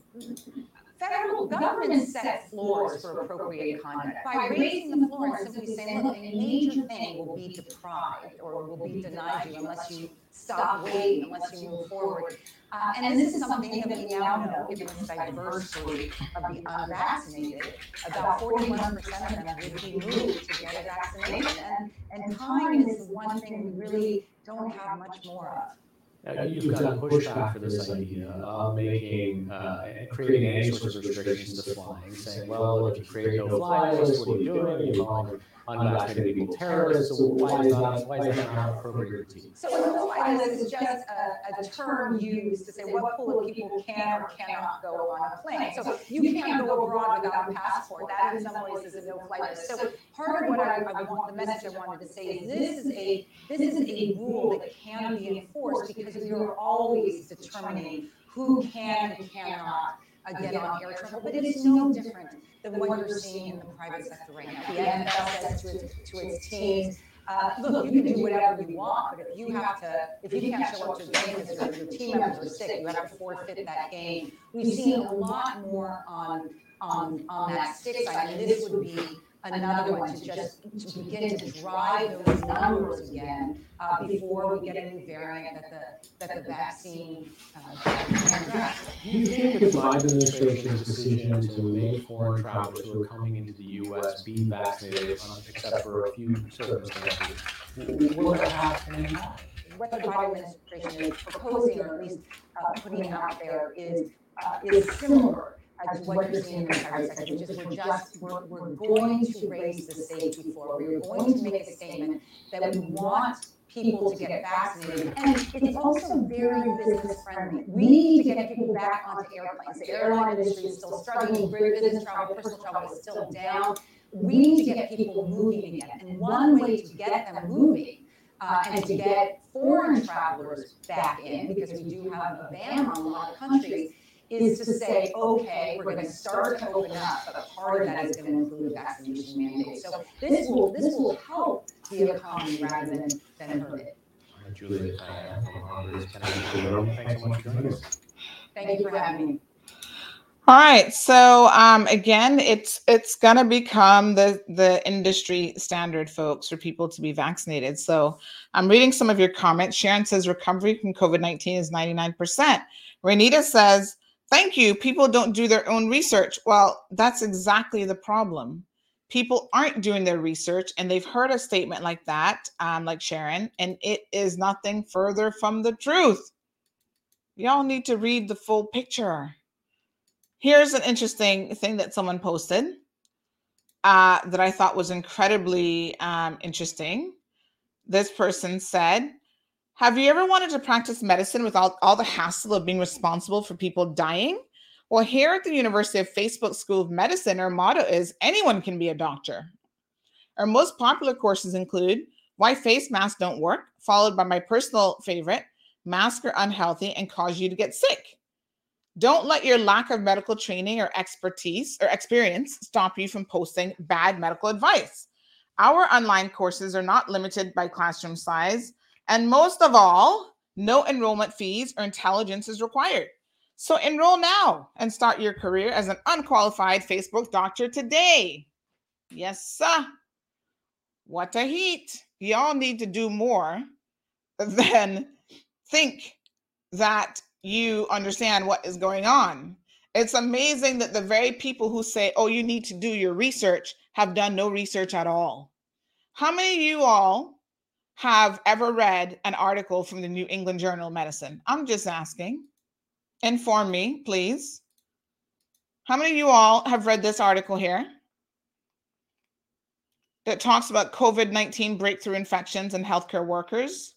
federal government set floors for appropriate conduct. By raising the floor and simply saying, look, a major thing will be deprived or will be denied you unless you stop waiting, unless you move forward. Uh, and this is something that we now know, given this diversity of the unvaccinated, about forty-one percent of them would be moved to get a vaccination. And, and time is the one thing we really don't have much more of. Now, you've got pushback for this idea of making, uh, creating any sorts of restrictions to flying, saying, well, if you create no fly list, what are you doing? You're calling unvaccinated people terrorists, so why is that, why is that not appropriate routine? So a no-fly list is just a, a term used to say what pool of people can or cannot go on a plane. So you can't go abroad without a passport. That in some ways is a no-fly list. So part of what I, I want, the message I wanted to say is this is a, this is a rule that can be enforced because we are always determining who can and cannot uh, get on air travel, but it's no different than what you're seeing in the private sector right now. The NFL says to its, to its teams, uh, look, you can do whatever you want, but if you have to, if you can't show up to a game because your, your team members are sick, you have to forfeit that game. We've seen a lot more on, on, on that stick side, and this would be another one to just, to begin to drive those numbers again, uh, before we get a new variant that the, that the vaccine, uh, can address. Do you think the Biden administration's decision to make foreign travelers who are coming into the U.S. be vaccinated, except for a few circumstances, will have an impact? what the Biden administration is proposing, or at least uh, putting out there, is, uh, is similar uh, to what you're seeing in the private sector, which is we're just, we're, we're going to raise the safety floor. We're going to make a statement that we want people to get vaccinated. And it's also very business friendly. We need to get people back onto airplanes. The airline industry is still struggling, business travel, personal travel is still down. We need to get people moving again. And one way to get them moving uh, and to get foreign travelers back in, because we do have a ban on a lot of countries, is to say, okay, we're going to start to open up, but part of that is going to include vaccination mandates. So this will this will help the economy rather than than hurt it. Julia Diane from Harvard is Kennedy Bureau. Thanks so much for joining us. Thank you for having me. All right. So um, again, it's it's gonna become the the industry standard, folks, for people to be vaccinated. So I'm reading some of your comments. Sharon says recovery from COVID nineteen is 99%. Renita says, "Thank you. People don't do their own research." Well, that's exactly the problem. People aren't doing their research, and they've heard a statement like that, um, like Sharon, and it is nothing further from the truth. Y'all need to read the full picture. Here's an interesting thing that someone posted uh, that I thought was incredibly um, interesting. This person said, Have you ever wanted to practice medicine without all the hassle of being responsible for people dying? Well, here at the University of Facebook School of Medicine, our motto is anyone can be a doctor. Our most popular courses include Why Face Masks Don't Work, followed by my personal favorite, Masks Are Unhealthy and Cause You to Get Sick. Don't let your lack of medical training or expertise or experience stop you from posting bad medical advice. Our online courses are not limited by classroom size, and most of all, no enrollment fees or intelligence is required. So enroll now and start your career as an unqualified Facebook doctor today. Yes, sir. What a heat. Y'all need to do more <laughs> than think that you understand what is going on. It's amazing that the very people who say, oh, you need to do your research have done no research at all. How many of you all have ever read an article from the New England Journal of Medicine? I'm just asking. Inform me, please. How many of you all have read this article here that talks about COVID 19 breakthrough infections and healthcare workers?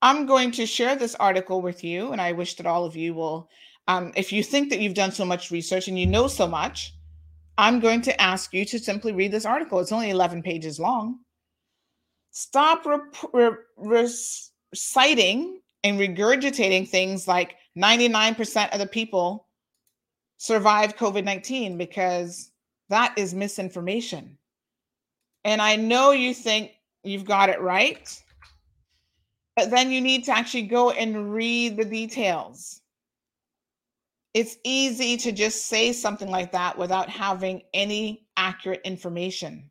I'm going to share this article with you, and I wish that all of you will, um, if you think that you've done so much research and you know so much, I'm going to ask you to simply read this article. It's only 11 pages long. Stop re- re- reciting and regurgitating things like 99% of the people survived COVID 19 because that is misinformation. And I know you think you've got it right, but then you need to actually go and read the details. It's easy to just say something like that without having any accurate information.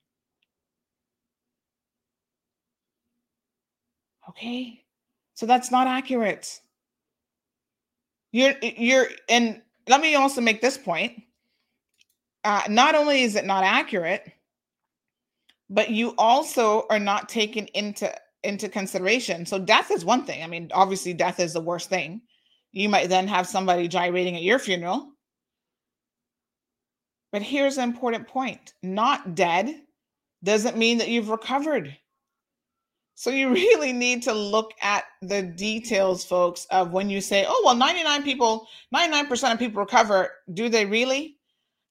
Okay? So that's not accurate. You're you're and let me also make this point. Uh, not only is it not accurate, but you also are not taken into into consideration. So death is one thing. I mean, obviously death is the worst thing. You might then have somebody gyrating at your funeral. But here's an important point. Not dead doesn't mean that you've recovered. So you <laughs> really need to look at the details, folks, of when you say, oh, well, 99 people, 99% of people recover. Do they really?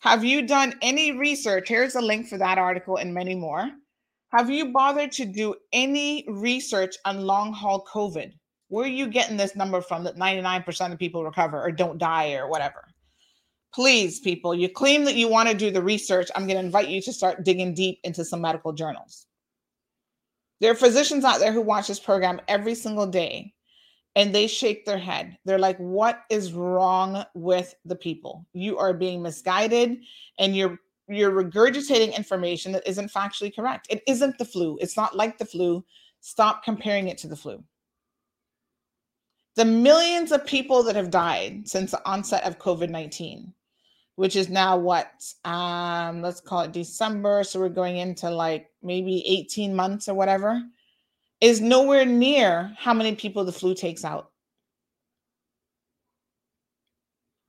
Have you done any research? Here's a link for that article and many more. Have you bothered to do any research on long haul COVID? Where are you getting this number from that 99% of people recover or don't die or whatever? please, people, you claim that you want to do the research. I'm going to invite you to start digging deep into some medical journals. There are physicians out there who watch this program every single day and they shake their head. They're like, what is wrong with the people? You are being misguided and you're you're regurgitating information that isn't factually correct. It isn't the flu. It's not like the flu. Stop comparing it to the flu. The millions of people that have died since the onset of COVID 19, which is now what, um, let's call it December. So we're going into like maybe 18 months or whatever, is nowhere near how many people the flu takes out.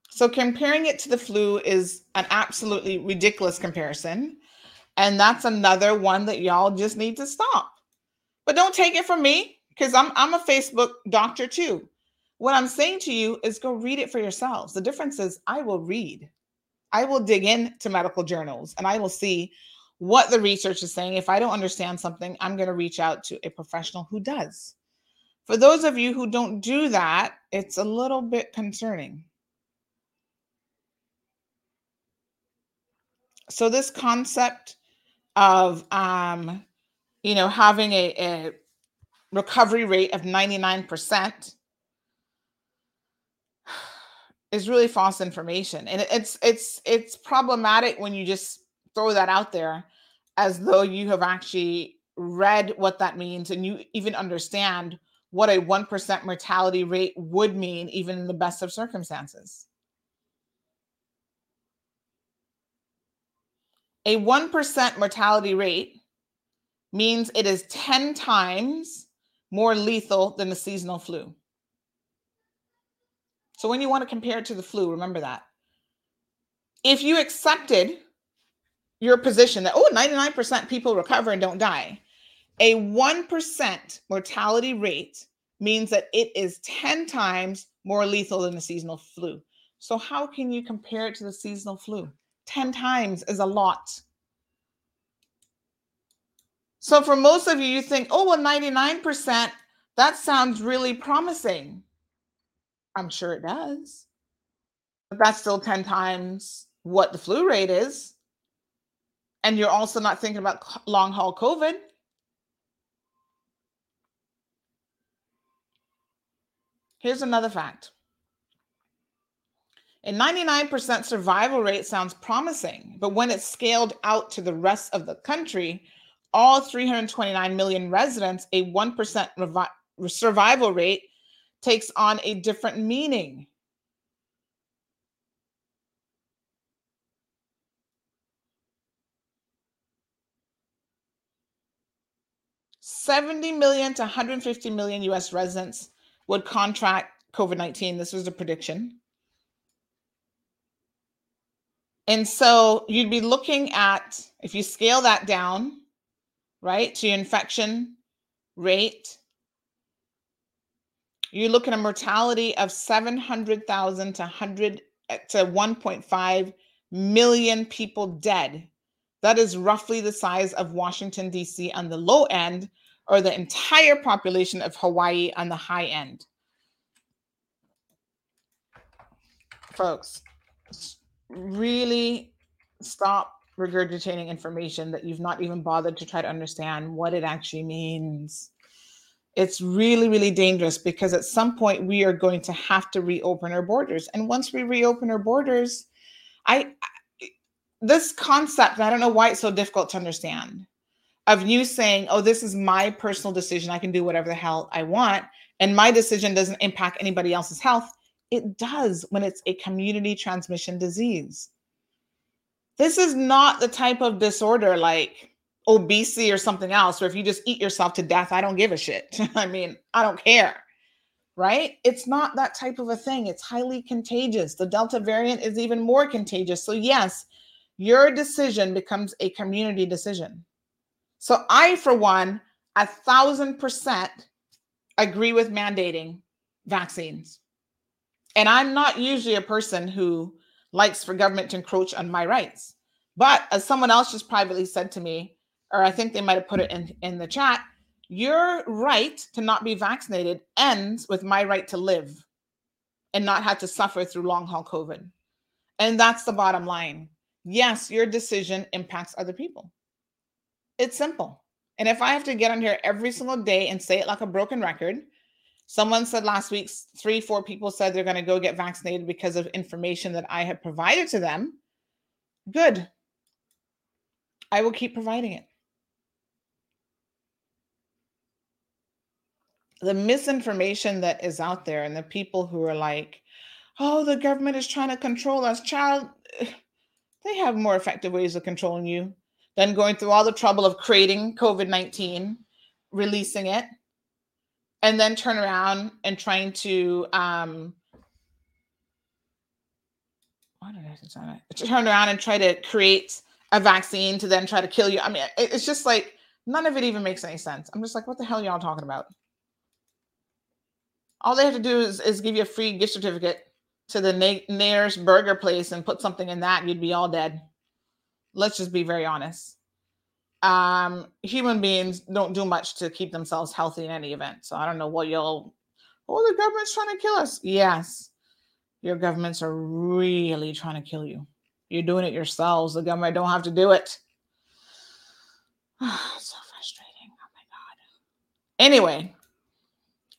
So comparing it to the flu is an absolutely ridiculous comparison. And that's another one that y'all just need to stop. But don't take it from me because I'm I'm a Facebook doctor too. What I'm saying to you is go read it for yourselves. The difference is I will read. I will dig into medical journals and I will see what the research is saying. If I don't understand something, I'm going to reach out to a professional who does. For those of you who don't do that, it's a little bit concerning. So this concept of um, you know having a, a recovery rate of 99% is really false information and it's it's it's problematic when you just throw that out there as though you have actually read what that means and you even understand what a 1% mortality rate would mean even in the best of circumstances a 1% mortality rate means it is 10 times more lethal than the seasonal flu. So when you want to compare it to the flu, remember that. If you accepted your position that, oh, 99% people recover and don't die, a 1% mortality rate means that it is 10 times more lethal than the seasonal flu. So, how can you compare it to the seasonal flu? 10 times is a lot. So for most of you, you think, oh, well, 99%, that sounds really promising. I'm sure it does. But that's still 10 times what the flu rate is. And you're also not thinking about long haul COVID. Here's another fact a 99% survival rate sounds promising, but when it's scaled out to the rest of the country, all 329 million residents, a 1% revi- survival rate takes on a different meaning. Seventy million to 150 million US residents would contract COVID 19. This was a prediction. And so you'd be looking at, if you scale that down, right, to your infection rate, you look at a mortality of 700,000 to 100 eh, to 1.5 million people dead. That is roughly the size of Washington, D.C. on the low end, or the entire population of Hawaii on the high end. Folks, really stop regurgitating information that you've not even bothered to try to understand what it actually means. It's really, really dangerous because at some point we are going to have to reopen our borders. And once we reopen our borders, I this concept, I don't know why it's so difficult to understand, of you saying, oh, this is my personal decision. I can do whatever the hell I want. And my decision doesn't impact anybody else's health. It does when it's a community transmission disease. This is not the type of disorder like obesity or something else, where if you just eat yourself to death, I don't give a shit. <laughs> I mean, I don't care. Right? It's not that type of a thing. It's highly contagious. The Delta variant is even more contagious. So, yes, your decision becomes a community decision. So, I, for one, a thousand percent agree with mandating vaccines. And I'm not usually a person who likes for government to encroach on my rights. But as someone else just privately said to me, or I think they might have put it in, in the chat, your right to not be vaccinated ends with my right to live and not have to suffer through long haul COVID. And that's the bottom line. Yes, your decision impacts other people. It's simple. And if I have to get on here every single day and say it like a broken record, someone said last week, three, four people said they're going to go get vaccinated because of information that I have provided to them. Good. I will keep providing it. The misinformation that is out there and the people who are like, oh, the government is trying to control us. Child, <sighs> they have more effective ways of controlling you than going through all the trouble of creating COVID 19, releasing it, and then turn around and trying to um, turn around and try to create a vaccine to then try to kill you. I mean, it's just like none of it even makes any sense. I'm just like, what the hell are y'all talking about? All they have to do is, is give you a free gift certificate to the nearest burger place and put something in that, you'd be all dead. Let's just be very honest. Um, human beings don't do much to keep themselves healthy in any event. So I don't know what you'll. Oh, the government's trying to kill us. Yes, your governments are really trying to kill you. You're doing it yourselves. The government don't have to do it. <sighs> so frustrating. Oh my god. Anyway,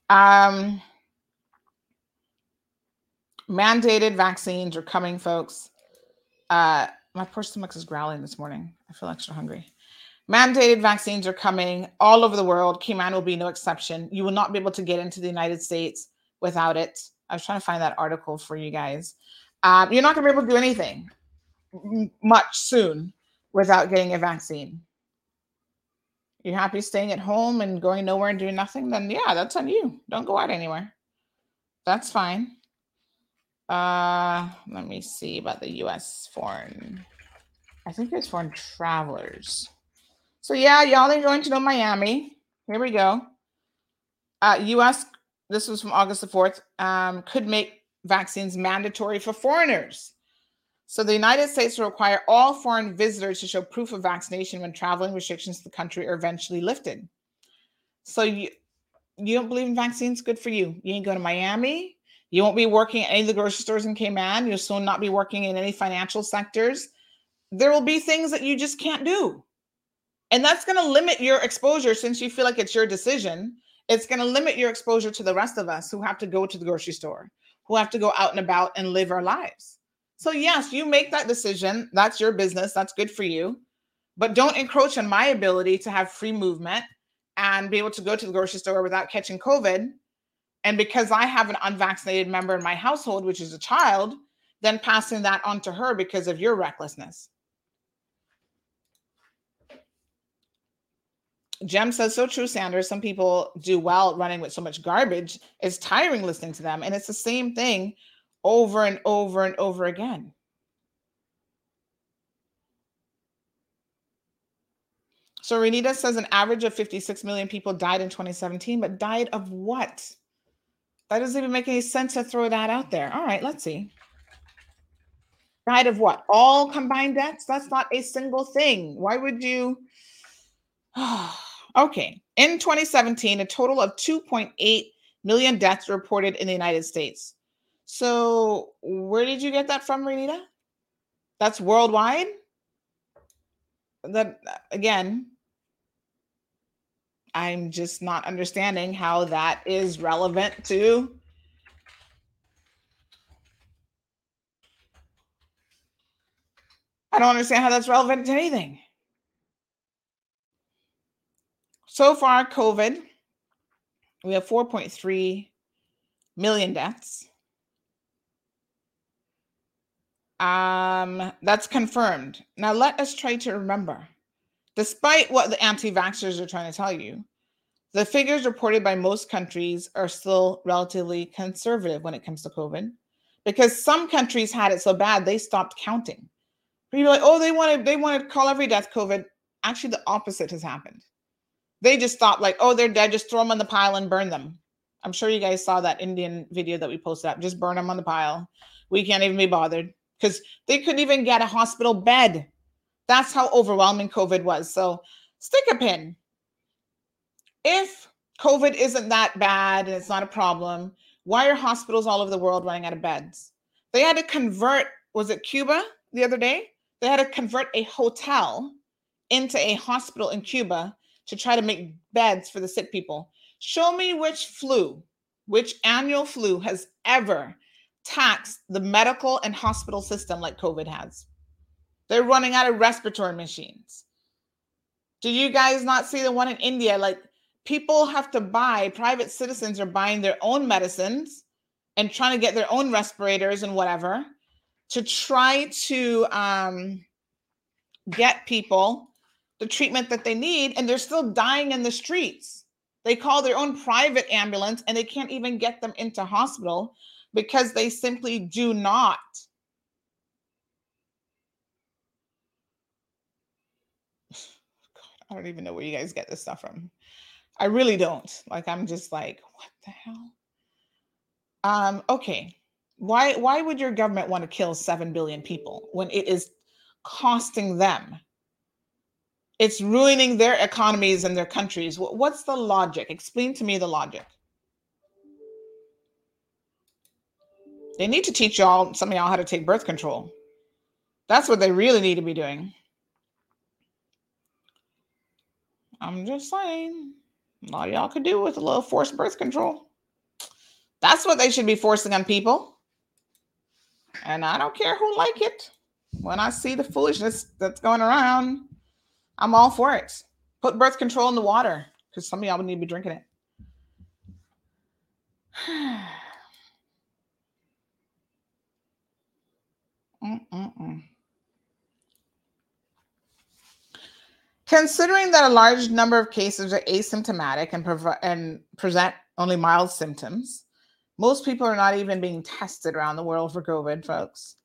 um, mandated vaccines are coming, folks. Uh, my poor stomach is growling this morning. I feel extra hungry. Mandated vaccines are coming all over the world. Cayman will be no exception. You will not be able to get into the United States without it. I was trying to find that article for you guys. Um, you're not going to be able to do anything much soon without getting a vaccine. You're happy staying at home and going nowhere and doing nothing? Then yeah, that's on you. Don't go out anywhere. That's fine. Uh, let me see about the U.S. foreign. I think it's foreign travelers. So yeah, y'all are going to know Miami. Here we go. Uh, U.S. This was from August the fourth. Um, could make vaccines mandatory for foreigners. So the United States will require all foreign visitors to show proof of vaccination when traveling restrictions to the country are eventually lifted. So you you don't believe in vaccines? Good for you. You ain't going to Miami. You won't be working at any of the grocery stores in Cayman. You'll soon not be working in any financial sectors. There will be things that you just can't do. And that's going to limit your exposure since you feel like it's your decision. It's going to limit your exposure to the rest of us who have to go to the grocery store, who have to go out and about and live our lives. So, yes, you make that decision. That's your business. That's good for you. But don't encroach on my ability to have free movement and be able to go to the grocery store without catching COVID. And because I have an unvaccinated member in my household, which is a child, then passing that on to her because of your recklessness. Jem says, so true, Sanders. Some people do well running with so much garbage. It's tiring listening to them. And it's the same thing over and over and over again. So Renita says an average of 56 million people died in 2017, but died of what? That doesn't even make any sense to throw that out there. All right, let's see. Died of what? All combined deaths? That's not a single thing. Why would you? <sighs> okay. In 2017, a total of 2.8 million deaths reported in the United States. So, where did you get that from, Renita? That's worldwide? That again, I'm just not understanding how that is relevant to I don't understand how that's relevant to anything. So far, COVID, we have 4.3 million deaths. Um, that's confirmed. Now, let us try to remember despite what the anti vaxxers are trying to tell you, the figures reported by most countries are still relatively conservative when it comes to COVID because some countries had it so bad they stopped counting. People like, oh, they want to they want to call every death COVID. Actually, the opposite has happened. They just stopped, like, oh, they're dead, just throw them on the pile and burn them. I'm sure you guys saw that Indian video that we posted up. Just burn them on the pile. We can't even be bothered because they couldn't even get a hospital bed. That's how overwhelming COVID was. So stick a pin. If COVID isn't that bad and it's not a problem, why are hospitals all over the world running out of beds? They had to convert was it Cuba the other day? They had to convert a hotel into a hospital in Cuba to try to make beds for the sick people. Show me which flu, which annual flu has ever taxed the medical and hospital system like COVID has. They're running out of respiratory machines. Do you guys not see the one in India? Like people have to buy, private citizens are buying their own medicines and trying to get their own respirators and whatever to try to um, get people the treatment that they need, and they're still dying in the streets. They call their own private ambulance and they can't even get them into hospital because they simply do not. I don't even know where you guys get this stuff from. I really don't. Like I'm just like, what the hell? Um, okay. Why why would your government want to kill 7 billion people when it is costing them? It's ruining their economies and their countries. Wh- What's the logic? Explain to me the logic. They need to teach y'all, some of y'all, how to take birth control. That's what they really need to be doing. I'm just saying, a lot of y'all could do with a little forced birth control. That's what they should be forcing on people. And I don't care who like it. When I see the foolishness that's going around, I'm all for it. Put birth control in the water because some of y'all would need to be drinking it. <sighs> Mm-mm-mm. Considering that a large number of cases are asymptomatic and, provi- and present only mild symptoms, most people are not even being tested around the world for COVID, folks.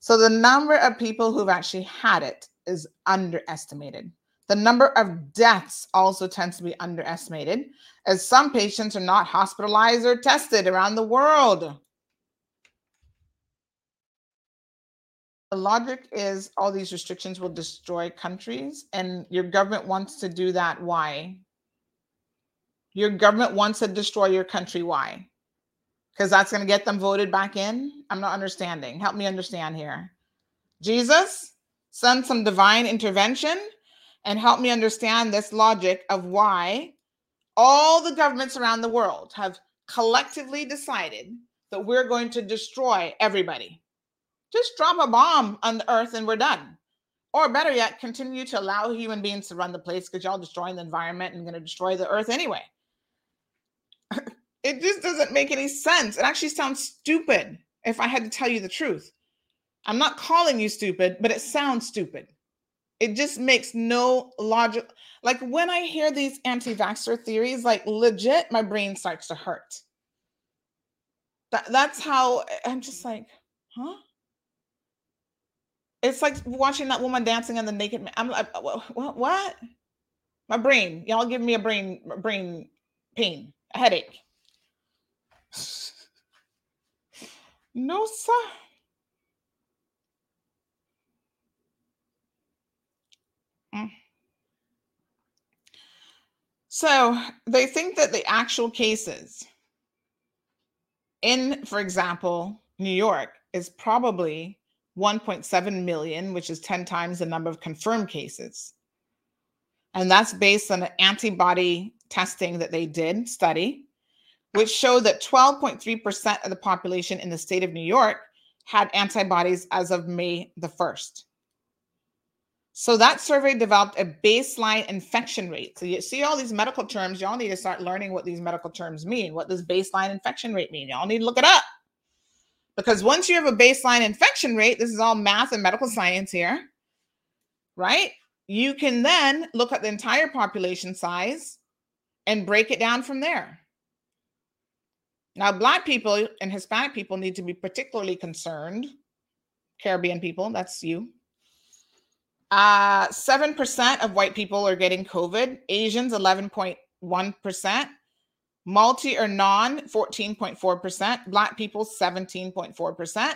So the number of people who've actually had it is underestimated. The number of deaths also tends to be underestimated, as some patients are not hospitalized or tested around the world. The logic is all these restrictions will destroy countries, and your government wants to do that. Why? Your government wants to destroy your country. Why? Because that's going to get them voted back in? I'm not understanding. Help me understand here. Jesus, send some divine intervention and help me understand this logic of why all the governments around the world have collectively decided that we're going to destroy everybody. Just drop a bomb on the earth and we're done. Or better yet, continue to allow human beings to run the place because y'all destroying the environment and to destroy the earth anyway. <laughs> it just doesn't make any sense. It actually sounds stupid if I had to tell you the truth. I'm not calling you stupid, but it sounds stupid. It just makes no logic. Like when I hear these anti vaxxer theories, like legit, my brain starts to hurt. That, that's how I'm just like, huh? It's like watching that woman dancing on the naked man. I'm like, what? What? My brain, y'all give me a brain brain pain, a headache. <laughs> No, sir. Mm. So they think that the actual cases in, for example, New York is probably 1.7 million, which is 10 times the number of confirmed cases. And that's based on an antibody testing that they did study, which showed that 12.3% of the population in the state of New York had antibodies as of May the 1st. So that survey developed a baseline infection rate. So you see all these medical terms, y'all need to start learning what these medical terms mean. What does baseline infection rate mean? Y'all need to look it up. Because once you have a baseline infection rate, this is all math and medical science here, right? You can then look at the entire population size and break it down from there. Now, Black people and Hispanic people need to be particularly concerned. Caribbean people, that's you. Uh, 7% of white people are getting COVID, Asians, 11.1%, multi or non, 14.4%, Black people, 17.4%,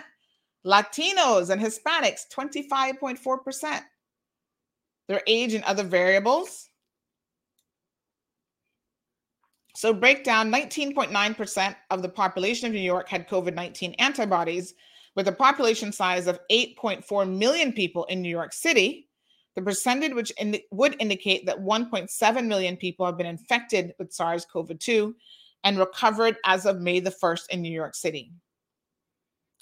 Latinos and Hispanics, 25.4%. Their age and other variables. So, breakdown 19.9% of the population of New York had COVID 19 antibodies, With a population size of 8.4 million people in New York City, the percentage which indi- would indicate that 1.7 million people have been infected with SARS CoV 2 and recovered as of May the 1st in New York City.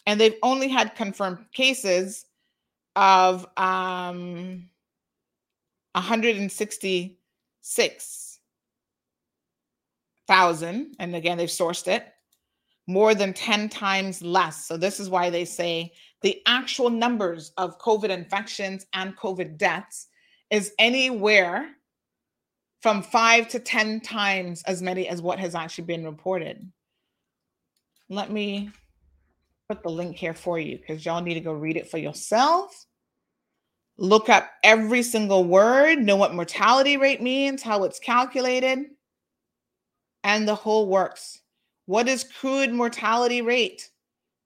And they've only had confirmed cases of um, 166,000. And again, they've sourced it more than 10 times less. So, this is why they say the actual numbers of COVID infections and COVID deaths is anywhere from five to 10 times as many as what has actually been reported. Let me put the link here for you because y'all need to go read it for yourself. Look up every single word, know what mortality rate means, how it's calculated, and the whole works. What is crude mortality rate?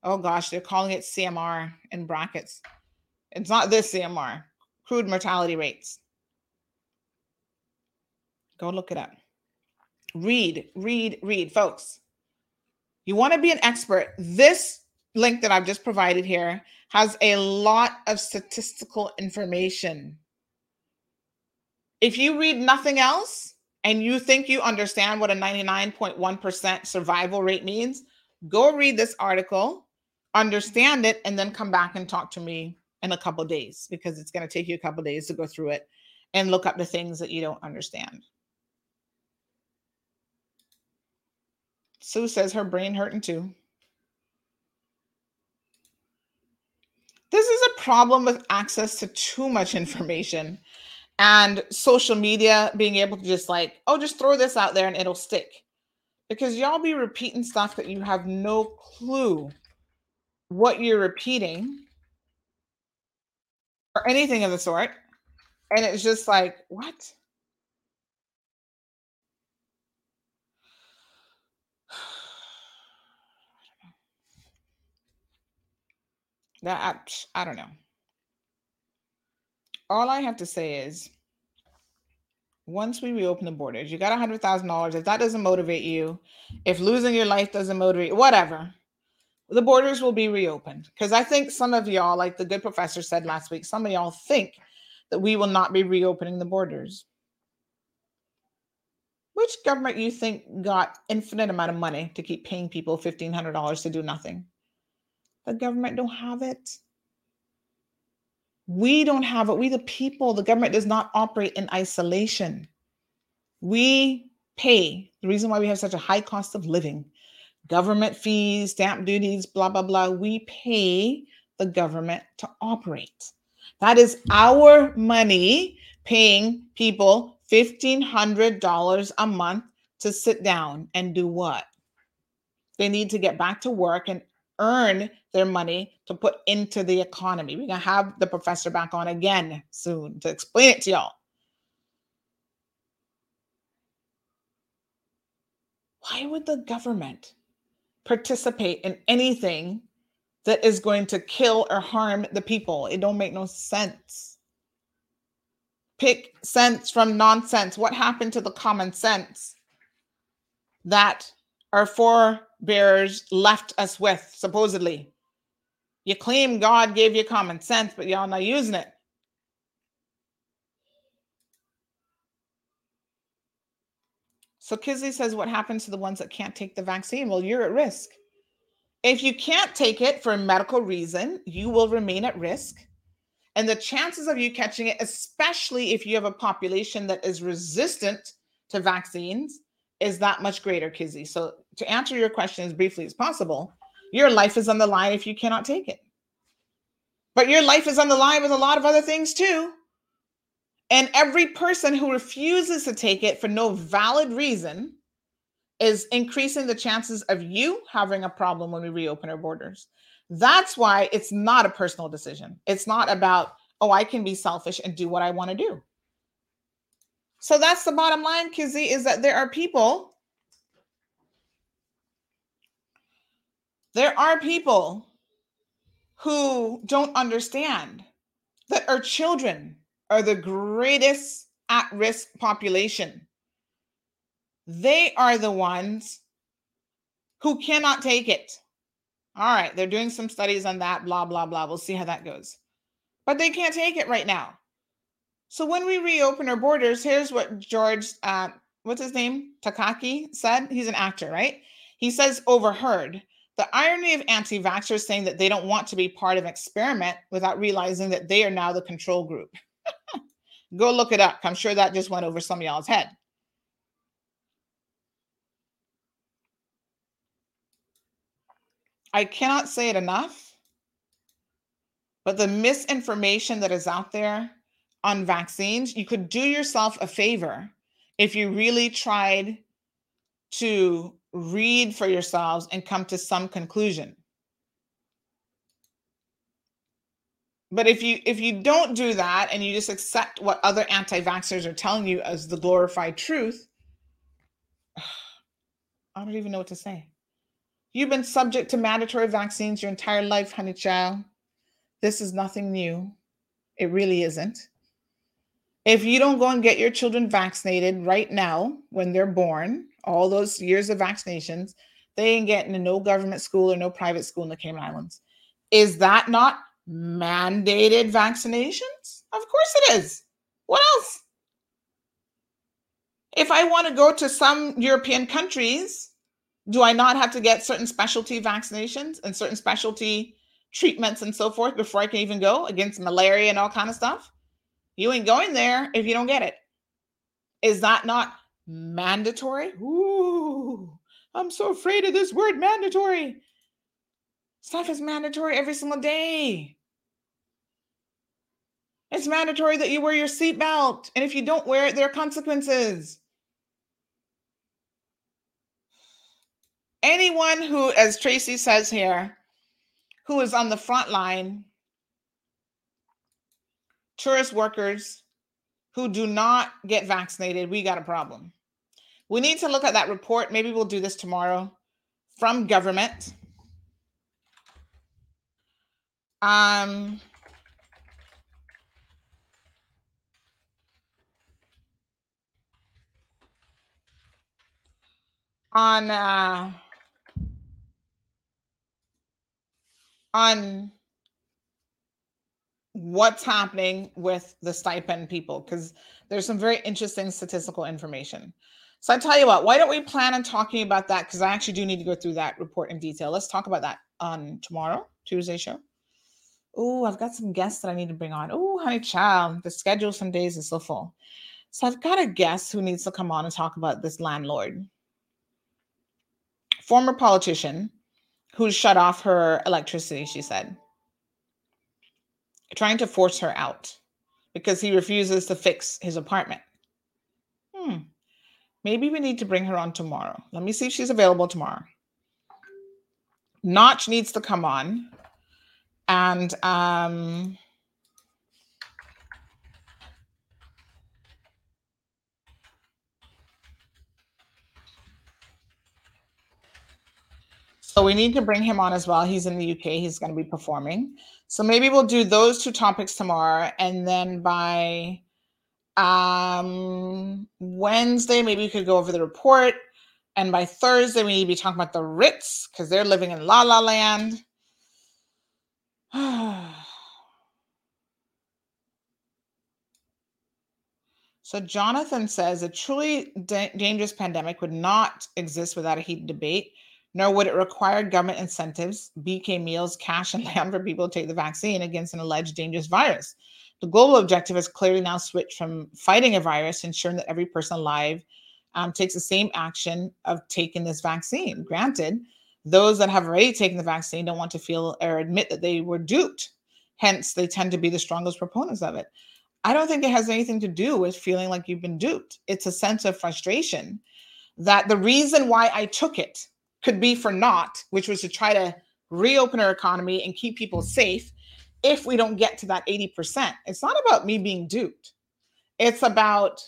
Oh gosh, they're calling it CMR in brackets. It's not this CMR, crude mortality rates. Go look it up. Read, read, read, folks. You want to be an expert. This link that I've just provided here has a lot of statistical information. If you read nothing else and you think you understand what a 99.1% survival rate means, go read this article, understand it, and then come back and talk to me in a couple days because it's going to take you a couple days to go through it and look up the things that you don't understand. Sue says her brain hurting too. This is a problem with access to too much information and social media being able to just like, oh, just throw this out there and it'll stick. Because y'all be repeating stuff that you have no clue what you're repeating or anything of the sort. And it's just like, what? <sighs> That I, don't know. All I have to say is once we reopen the borders, you got a hundred thousand dollars. If that doesn't motivate you, if losing your life doesn't motivate, whatever, the borders will be reopened. Because I think some of y'all, like the good professor said last week, some of y'all think that we will not be reopening the borders. Which government you think got infinite amount of money to keep paying people fifteen hundred dollars to do nothing? The government don't have it. We don't have it. We, the people, the government does not operate in isolation. We pay the reason why we have such a high cost of living, government fees, stamp duties, blah, blah, blah. We pay the government to operate. That is our money paying people $1,500 a month to sit down and do what? They need to get back to work and earn their money to put into the economy. We're going to have the professor back on again soon to explain it to y'all. Why would the government participate in anything that is going to kill or harm the people? It don't make no sense. Pick sense from nonsense. What happened to the common sense that our forebears left us with, supposedly? You claim God gave you common sense, but y'all not using it. So Kizzy says, What happens to the ones that can't take the vaccine? Well, you're at risk. If you can't take it for a medical reason, you will remain at risk. And the chances of you catching it, especially if you have a population that is resistant to vaccines, is that much greater, Kizzy. So, to answer your question as briefly as possible, your life is on the line if you cannot take it. But your life is on the line with a lot of other things too. And every person who refuses to take it for no valid reason is increasing the chances of you having a problem when we reopen our borders. That's why it's not a personal decision. It's not about, oh, I can be selfish and do what I want to do. So that's the bottom line, Kizzy, is that there are people, there are people who don't understand that our children are the greatest at risk population. They are the ones who cannot take it. All right, they're doing some studies on that, blah, blah, blah. We'll see how that goes. But they can't take it right now. So when we reopen our borders, here's what George, uh, what's his name? Takaki said. He's an actor, right? He says, overheard. The irony of anti vaxxers saying that they don't want to be part of an experiment without realizing that they are now the control group. Go look it up. I'm sure that just went over some y'all's head. I cannot say it enough, but the misinformation that is out there on vaccines, you could do yourself a favor if you really tried to read for yourselves and come to some conclusion. But if you if you don't do that and you just accept what other anti-vaxxers are telling you as the glorified truth, <sighs> I don't even know what to say. You've been subject to mandatory vaccines your entire life, honey child. This is nothing new. It really isn't. If you don't go and get your children vaccinated right now when they're born, all those years of vaccinations, they ain't getting to no government school or no private school in the Cayman Islands. Is that not mandated vaccinations? Of course it is. What else? If I want to go to some European countries, do I not have to get certain specialty vaccinations and certain specialty treatments and so forth before I can even go against malaria and all kind of stuff? You ain't going there if you don't get it. Is that not mandatory? Ooh, I'm so afraid of this word mandatory. Stuff is mandatory every single day. It's mandatory that you wear your seatbelt. And if you don't wear it, there are consequences. Anyone who, as Tracy says here, who is on the front line, tourist workers who do not get vaccinated, we got a problem. We need to look at that report. Maybe we'll do this tomorrow from government. Um, on uh, on what's happening with the stipend people because there's some very interesting statistical information. So I tell you what, why don't we plan on talking about that? Because I actually do need to go through that report in detail. Let's talk about that on tomorrow, Tuesday show. Oh, I've got some guests that I need to bring on. Oh, honey child, the schedule some days is so full. So I've got a guest who needs to come on and talk about this landlord. Former politician who shut off her electricity, she said, trying to force her out because he refuses to fix his apartment. Hmm. Maybe we need to bring her on tomorrow. Let me see if she's available tomorrow. Notch needs to come on. And um, so we need to bring him on as well. He's in the UK. He's going to be performing. So maybe we'll do those two topics tomorrow. And then by um, Wednesday, maybe we could go over the report. And by Thursday, we need to be talking about the Ritz because they're living in La La Land. <sighs> so Jonathan says a truly da- dangerous pandemic would not exist without a heated debate, nor would it require government incentives, BK meals, cash, and <laughs> land for people to take the vaccine against an alleged dangerous virus. The global objective has clearly now switched from fighting a virus ensuring that every person alive um, takes the same action of taking this vaccine. Granted, those that have already taken the vaccine don't want to feel or admit that they were duped. Hence, they tend to be the strongest proponents of it. I don't think it has anything to do with feeling like you've been duped. It's a sense of frustration that the reason why I took it could be for naught, which was to try to reopen our economy and keep people safe if we don't get to that 80%. It's not about me being duped, it's about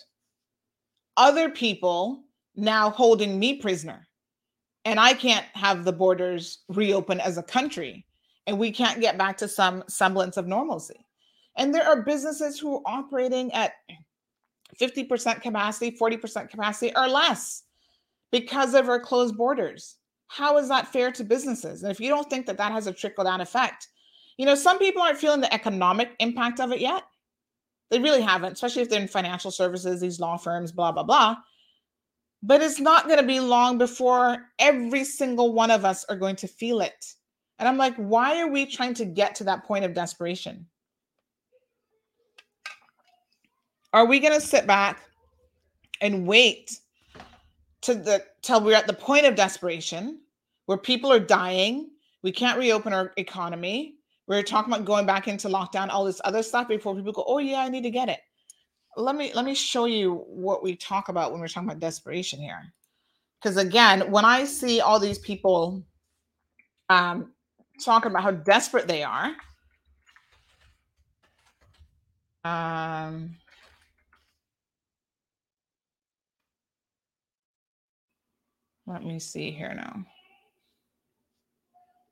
other people now holding me prisoner. And I can't have the borders reopen as a country, and we can't get back to some semblance of normalcy. And there are businesses who are operating at 50% capacity, 40% capacity, or less because of our closed borders. how is that fair to businesses? And if you don't think that that has a trickle down effect, you know, some people aren't feeling the economic impact of it yet. They really haven't, especially if they're in financial services, these law firms, blah, blah, blah. But it's not going to be long before every single one of us are going to feel it. And I'm like, why are we trying to get to that point of desperation? Are we going to sit back and wait to the till we're at the point of desperation where people are dying, we can't reopen our economy, we're talking about going back into lockdown, all this other stuff before people go, "Oh yeah, I need to get it." Let me let me show you what we talk about when we're talking about desperation here. Because again, when I see all these people um, talking about how desperate they are, um, let me see here now.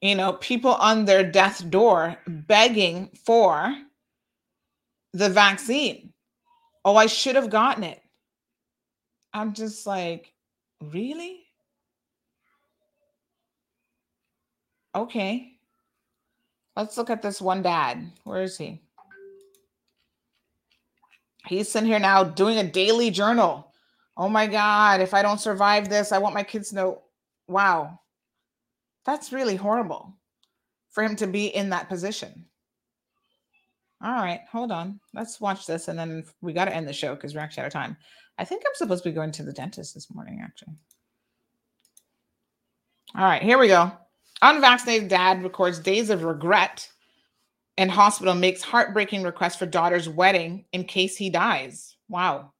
You know, people on their death door begging for the vaccine. Oh, I should have gotten it. I'm just like, really? Okay. Let's look at this one dad. Where is he? He's sitting here now doing a daily journal. Oh my God, if I don't survive this, I want my kids to know. Wow. That's really horrible for him to be in that position. All right, hold on. Let's watch this and then we got to end the show because we're actually out of time. I think I'm supposed to be going to the dentist this morning, actually. All right, here we go. Unvaccinated dad records days of regret and hospital makes heartbreaking request for daughter's wedding in case he dies. Wow.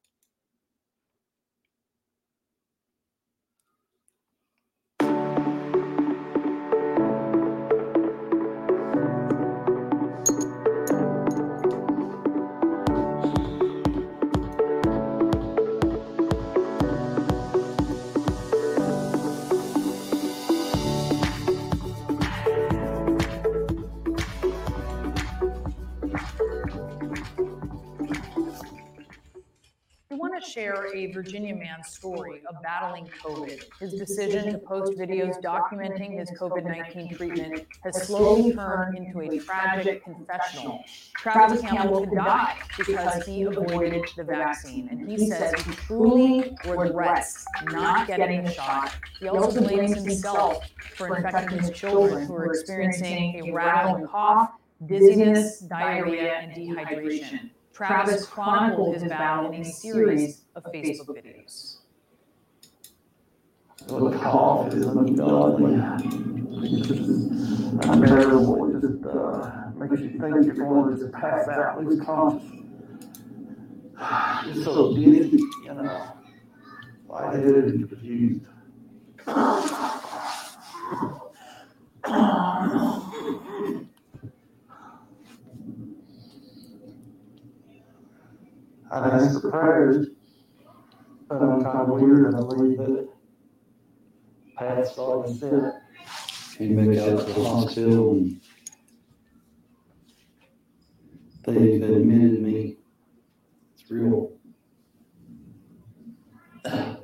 Share a Virginia man's story of battling COVID. His decision to post videos documenting his COVID 19 treatment has slowly turned into a tragic confessional. Travis Campbell could die because he avoided the vaccine. And he says he truly regrets not getting the shot. He also blames himself for infecting his children who are experiencing a rattling cough, dizziness, diarrhea, and dehydration. Travis chronicled his battle in a series of Facebook videos. The cough is ungodly. It's just unbearable. It just uh, makes you think you're going to just pass out, lose consciousness. It's so dizzy, you know. Lightheaded and confused. <clears throat> <clears throat> I'd ask for prayers, but I'm kind of weird and I believe that Pat's already said Came back out to the hospital and they've admitted me. It's real. It's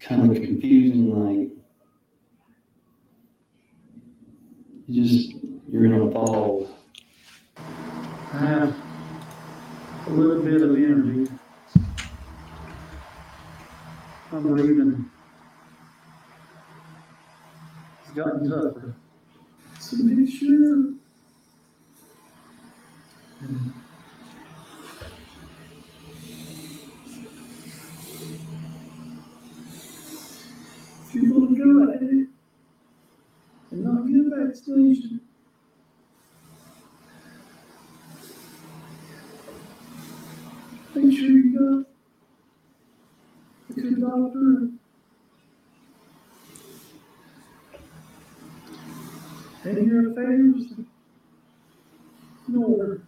kind of confusing, like you just you're in a ball. I have a little bit of energy. I'm breathing. It's gotten tougher. So make sure. To go ahead and not get a vaccination, make sure you go to the doctor. And your affairs in order.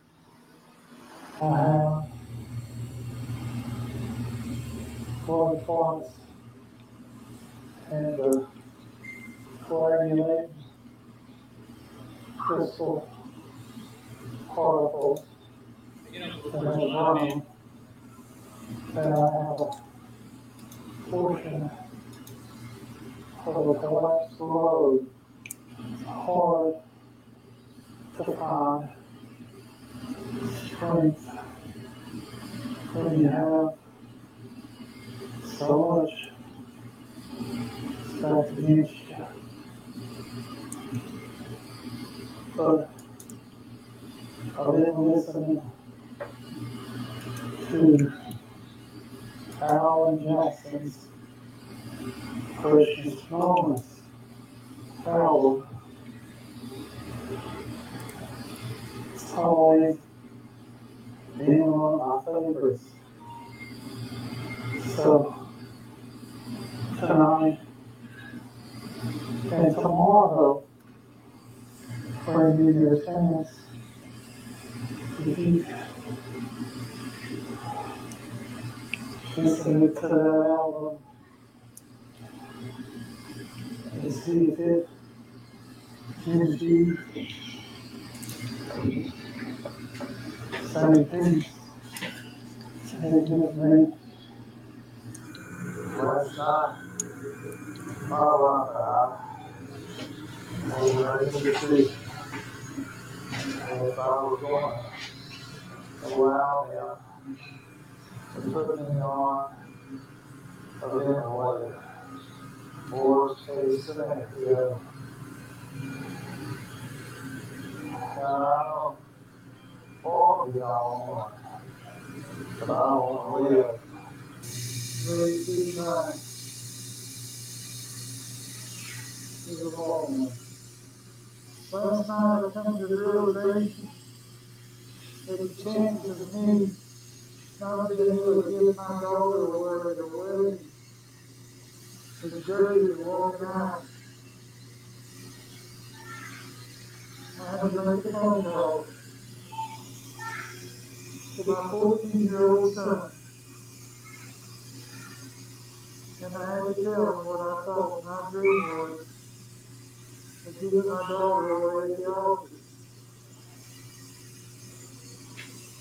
I have clots and uh, coagulated crystal particles the that I have a portion of a collapsed road. Hard to find strength when you have so much stuff against you. But I've been listening to Alan Jackson's precious moments album. It's always been one of my favorites. So tonight and tomorrow, bring me your chance listening to that album and see if it gives you same thing. Same thing. Last night, my wife and were able to see if I was going allow him me on a ventilator. Worst case to be on one, but I want to live. A I come to the realization that the chances of me not being able to give my at a wedding to the to walk out. I had to make phone to my fourteen year old son. And I had tell him what I thought my dream was and giving my daughter away at the altar.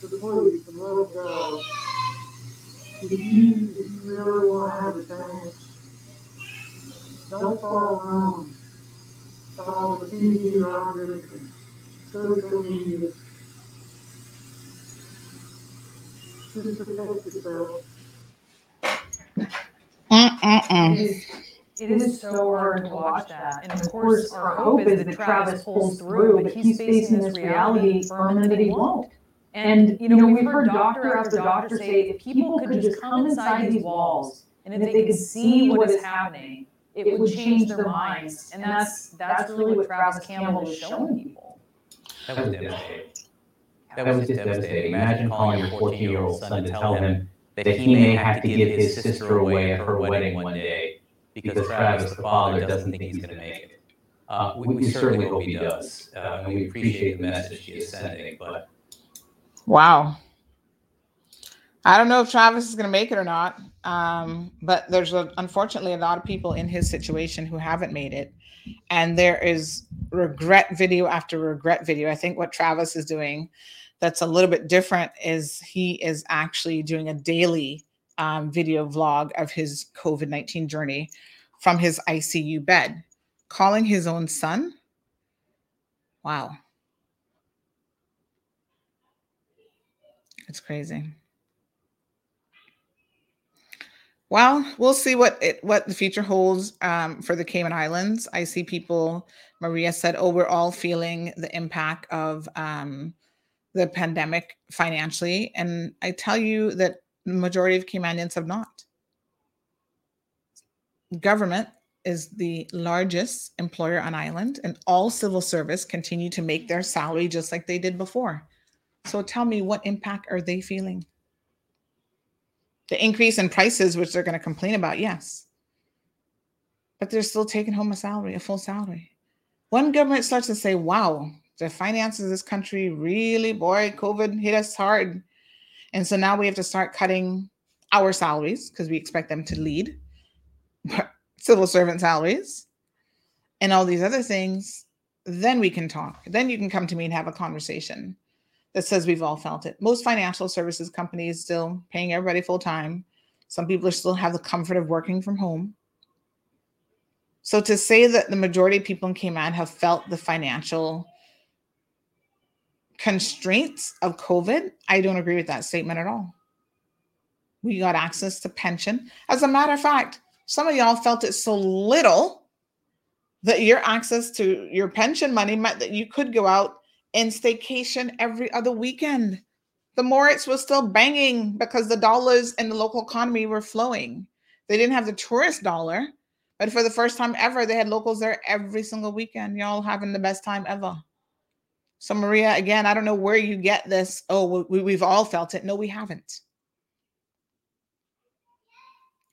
the. If you, if you really want to have a don't fall wrong. Follow the TV algorithm, social media. Just protect yourself. It is so hard to watch that. And of course, our hope is that Travis pulls through, but he's facing this reality firm that he won't. And, you know, we've heard doctor after doctor say if people could just come inside these walls and if they could see what is happening, it would change their minds. And that's that's really what Travis Campbell is showing people. That was devastating. That was just devastating. Imagine calling your 14 year old son to tell him that he may have to give his sister away at her wedding one day because Travis, the father, doesn't think he's going to make it. Uh, we, we certainly hope he does. Uh, and we appreciate the message he is sending, but Wow. I don't know if Travis is going to make it or not. Um, but there's a, unfortunately a lot of people in his situation who haven't made it. And there is regret video after regret video. I think what Travis is doing that's a little bit different is he is actually doing a daily um, video vlog of his COVID 19 journey from his ICU bed, calling his own son. Wow. It's crazy. Well, we'll see what it what the future holds um, for the Cayman Islands. I see people. Maria said, "Oh, we're all feeling the impact of um, the pandemic financially," and I tell you that the majority of Caymanians have not. Government is the largest employer on island, and all civil service continue to make their salary just like they did before. So tell me, what impact are they feeling? The increase in prices, which they're going to complain about, yes. but they're still taking home a salary, a full salary. When government starts to say, wow, the finances of this country really, boy, COVID hit us hard. And so now we have to start cutting our salaries because we expect them to lead <laughs> civil servant salaries and all these other things. Then we can talk. Then you can come to me and have a conversation that says we've all felt it. Most financial services companies still paying everybody full time. Some people still have the comfort of working from home. So to say that the majority of people in Cayman have felt the financial constraints of COVID, I don't agree with that statement at all. We got access to pension. As a matter of fact, some of y'all felt it so little that your access to your pension money meant that you could go out and staycation every other weekend. The Moritz was still banging because the dollars in the local economy were flowing. They didn't have the tourist dollar, but for the first time ever, they had locals there every single weekend. Y'all having the best time ever. So, Maria, again, I don't know where you get this. Oh, we, we've all felt it. No, we haven't.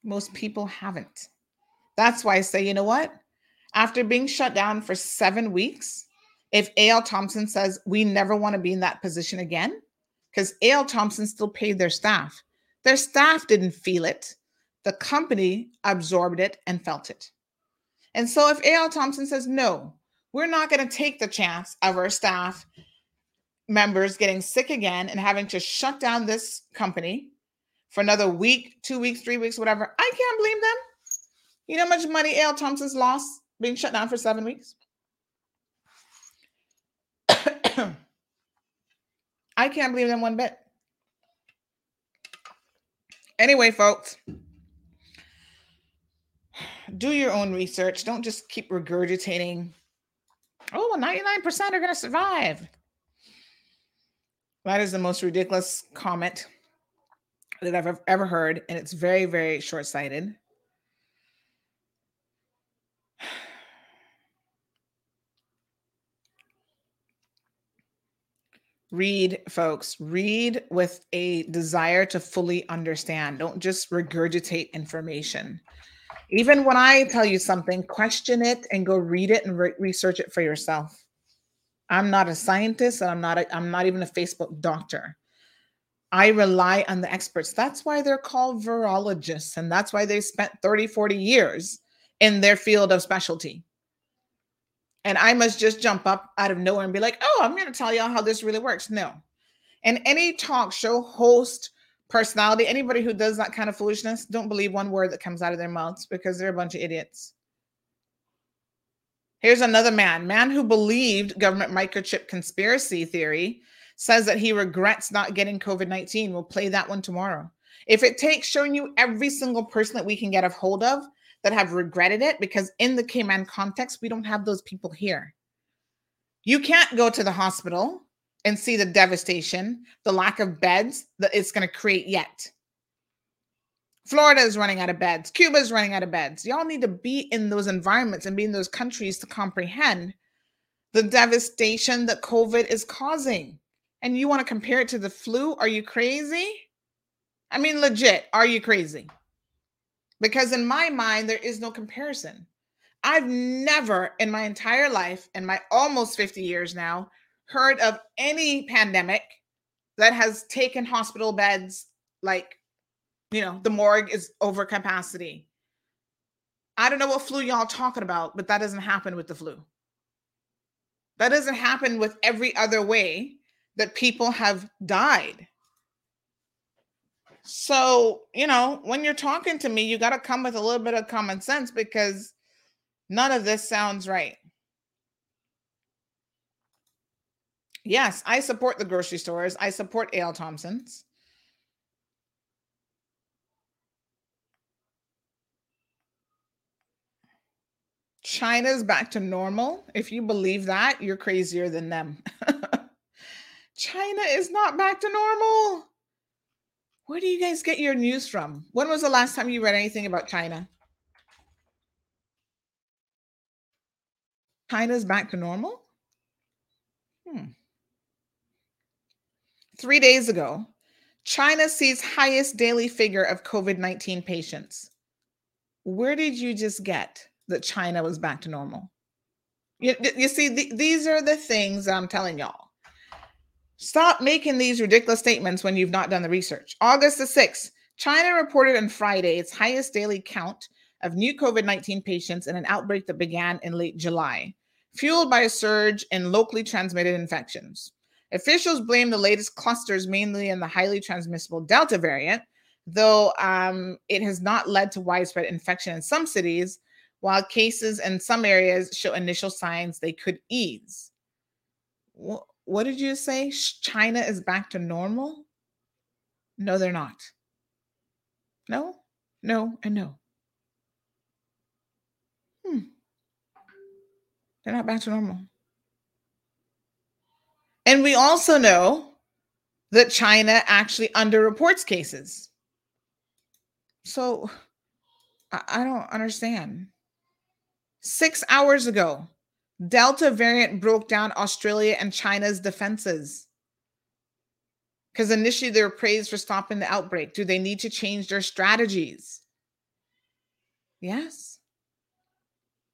Most people haven't. That's why I say, you know what? After being shut down for seven weeks, if A.L. Thompson says we never want to be in that position again, because A.L. Thompson still paid their staff, their staff didn't feel it. The company absorbed it and felt it. And so if A.L. Thompson says, no, we're not going to take the chance of our staff members getting sick again and having to shut down this company for another week, two weeks, three weeks, whatever, I can't blame them. You know how much money A.L. Thompson's lost being shut down for seven weeks? I can't believe them one bit. Anyway, folks, do your own research. Don't just keep regurgitating. Oh, 99% are going to survive. That is the most ridiculous comment that I've ever heard. And it's very, very short sighted. Read, folks, read with a desire to fully understand. Don't just regurgitate information. Even when I tell you something, question it and go read it and re- research it for yourself. I'm not a scientist and I'm not a, I'm not even a Facebook doctor. I rely on the experts. That's why they're called virologists and that's why they spent 30, 40 years in their field of specialty and I must just jump up out of nowhere and be like, oh, I'm going to tell y'all how this really works. No. And any talk show host, personality, anybody who does that kind of foolishness, don't believe one word that comes out of their mouths because they're a bunch of idiots. Here's another man, man who believed government microchip conspiracy theory says that he regrets not getting COVID 19. We'll play that one tomorrow. If it takes showing you every single person that we can get a hold of that have regretted it because in the Cayman context, we don't have those people here. You can't go to the hospital and see the devastation, the lack of beds that it's going to create yet. Florida is running out of beds. Cuba is running out of beds. Y'all need to be in those environments and be in those countries to comprehend the devastation that COVID is causing. And you want to compare it to the flu? Are you crazy? I mean, legit, are you crazy? Because in my mind, there is no comparison. I've never in my entire life, in my almost 50 years now, heard of any pandemic that has taken hospital beds like, you know, the morgue is over capacity. I don't know what flu y'all talking about, but that doesn't happen with the flu. That doesn't happen with every other way that people have died. So, you know, when you're talking to me, you got to come with a little bit of common sense because none of this sounds right. Yes, I support the grocery stores. I support A.L. Thompson's. China's back to normal. If you believe that, you're crazier than them. <laughs> China is not back to normal. Where do you guys get your news from? When was the last time you read anything about China? China's back to normal? Hmm. Three days ago, China sees highest daily figure of COVID 19 patients. Where did you just get that China was back to normal. You, you see, th- these are the things I'm telling y'all. Stop making these ridiculous statements when you've not done the research. August the 6th, China reported on Friday its highest daily count of new COVID 19 patients in an outbreak that began in late July, fueled by a surge in locally transmitted infections. Officials blame the latest clusters mainly in the highly transmissible Delta variant, though um, it has not led to widespread infection in some cities, while cases in some areas show initial signs they could ease. What did you say? China is back to normal? No, they're not. No, no, and no. Hmm. They're not back to normal. And we also know that China actually underreports cases. So I, I don't understand. Six hours ago, Delta variant broke down Australia and China's defenses. Because initially they were praised for stopping the outbreak. Do they need to change their strategies? Yes.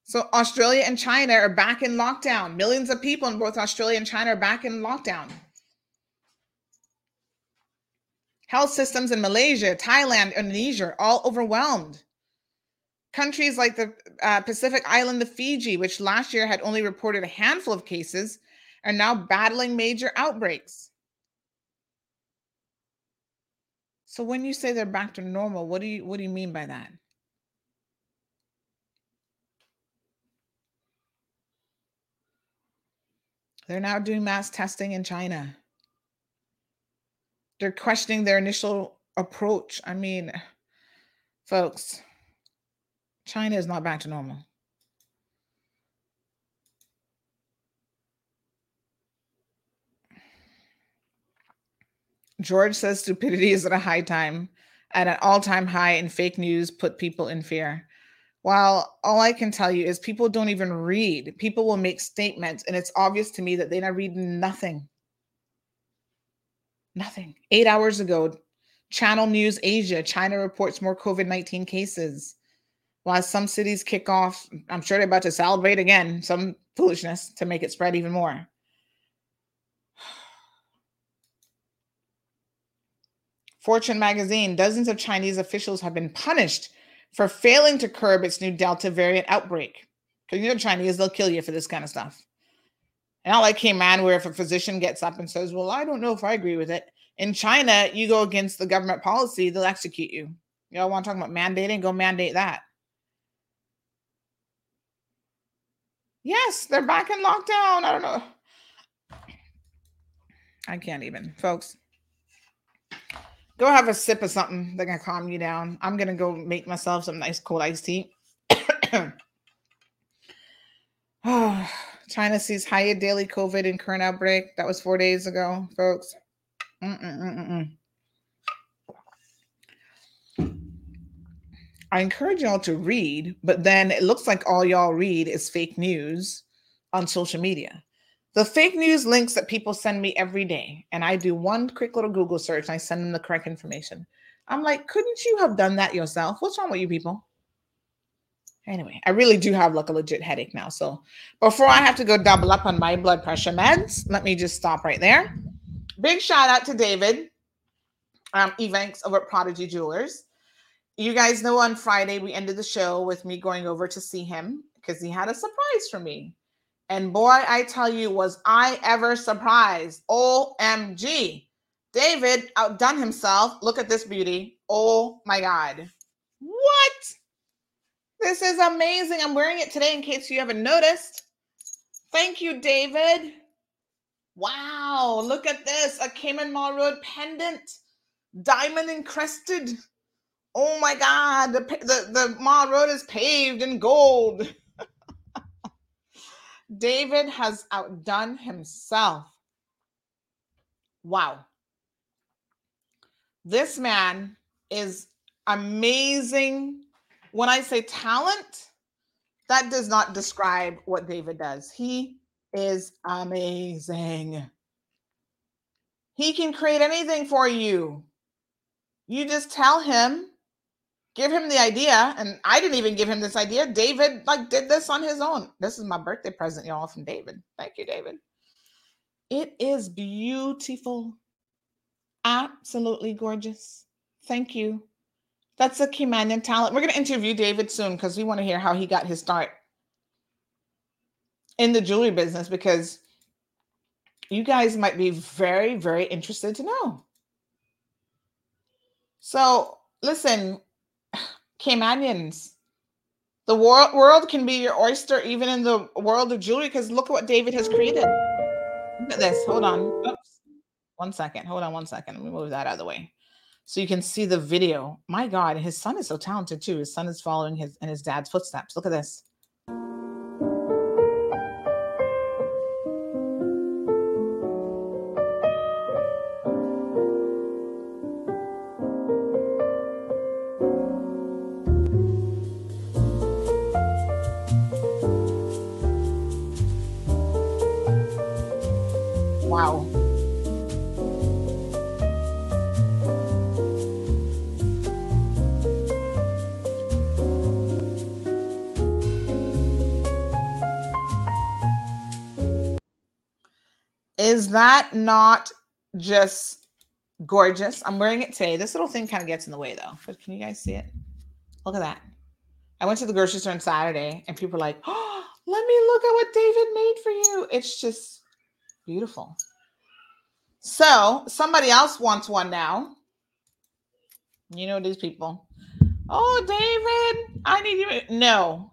So Australia and China are back in lockdown. Millions of people in both Australia and China are back in lockdown. Health systems in Malaysia, Thailand, Indonesia all overwhelmed. Countries like the uh, Pacific island of Fiji, which last year had only reported a handful of cases, are now battling major outbreaks. So when you say they're back to normal, what do you what do you mean by that? They're now doing mass testing in China. They're questioning their initial approach. I mean, folks, China is not back to normal. George says stupidity is at a high time, at an all time high, and fake news put people in fear. While all I can tell you is people don't even read. People will make statements, and it's obvious to me that they are reading nothing. Nothing. Eight hours ago, Channel News Asia, China reports more COVID 19 cases. While some cities kick off, I'm sure they're about to celebrate again, some foolishness to make it spread even more. <sighs> Fortune magazine, dozens of Chinese officials have been punished for failing to curb its new Delta variant outbreak. Because you're Chinese, they'll kill you for this kind of stuff. And not like Cayman, where if a physician gets up and says, Well, I don't know if I agree with it. In China, you go against the government policy, they'll execute you. Y'all want to talk about mandating? Go mandate that. Yes, they're back in lockdown. I don't know. I can't even, folks. Go have a sip of something that can calm you down. I'm gonna go make myself some nice cold iced tea. oh, <sighs> China sees higher daily COVID in current outbreak. That was four days ago, folks. Mm-mm-mm-mm. I encourage y'all to read, but then it looks like all y'all read is fake news on social media. The fake news links that people send me every day, and I do one quick little Google search and I send them the correct information. I'm like, couldn't you have done that yourself? What's wrong with you people? Anyway, I really do have like a legit headache now. So before I have to go double up on my blood pressure meds, let me just stop right there. Big shout out to David um, Evanks over at Prodigy Jewelers. You guys know on Friday we ended the show with me going over to see him because he had a surprise for me. And boy, I tell you, was I ever surprised. OMG. David outdone himself. Look at this beauty. Oh my God. What? This is amazing. I'm wearing it today in case you haven't noticed. Thank you, David. Wow, look at this. A Cayman Marl Road pendant. Diamond encrusted. Oh my God. The, the, the Marl Road is paved in gold. <laughs> David has outdone himself. Wow. This man is amazing. When I say talent, that does not describe what David does. He is amazing. He can create anything for you. You just tell him give him the idea, and I didn't even give him this idea. David like did this on his own. This is my birthday present, y'all, from David. Thank you, David. It is beautiful, absolutely gorgeous. Thank you. That's a Caymanian talent. We're going to interview David soon because we want to hear how he got his start in the jewelry business because you guys might be very, very interested to know. So, listen, Caymanians, the world world can be your oyster even in the world of jewelry because look at what David has created. Look at this. Hold on. Oops. One second. Hold on one second. Let me move that out of the way. So you can see the video. My God, his son is so talented too. His son is following his in his dad's footsteps. Look at this. That not just gorgeous? I'm wearing it today. This little thing kind of gets in the way though. But can you guys see it? Look at that. I went to the grocery store on Saturday and people were like, oh, let me look at what David made for you. It's just beautiful. So somebody else wants one now. You know these people. Oh, David, I need you. No,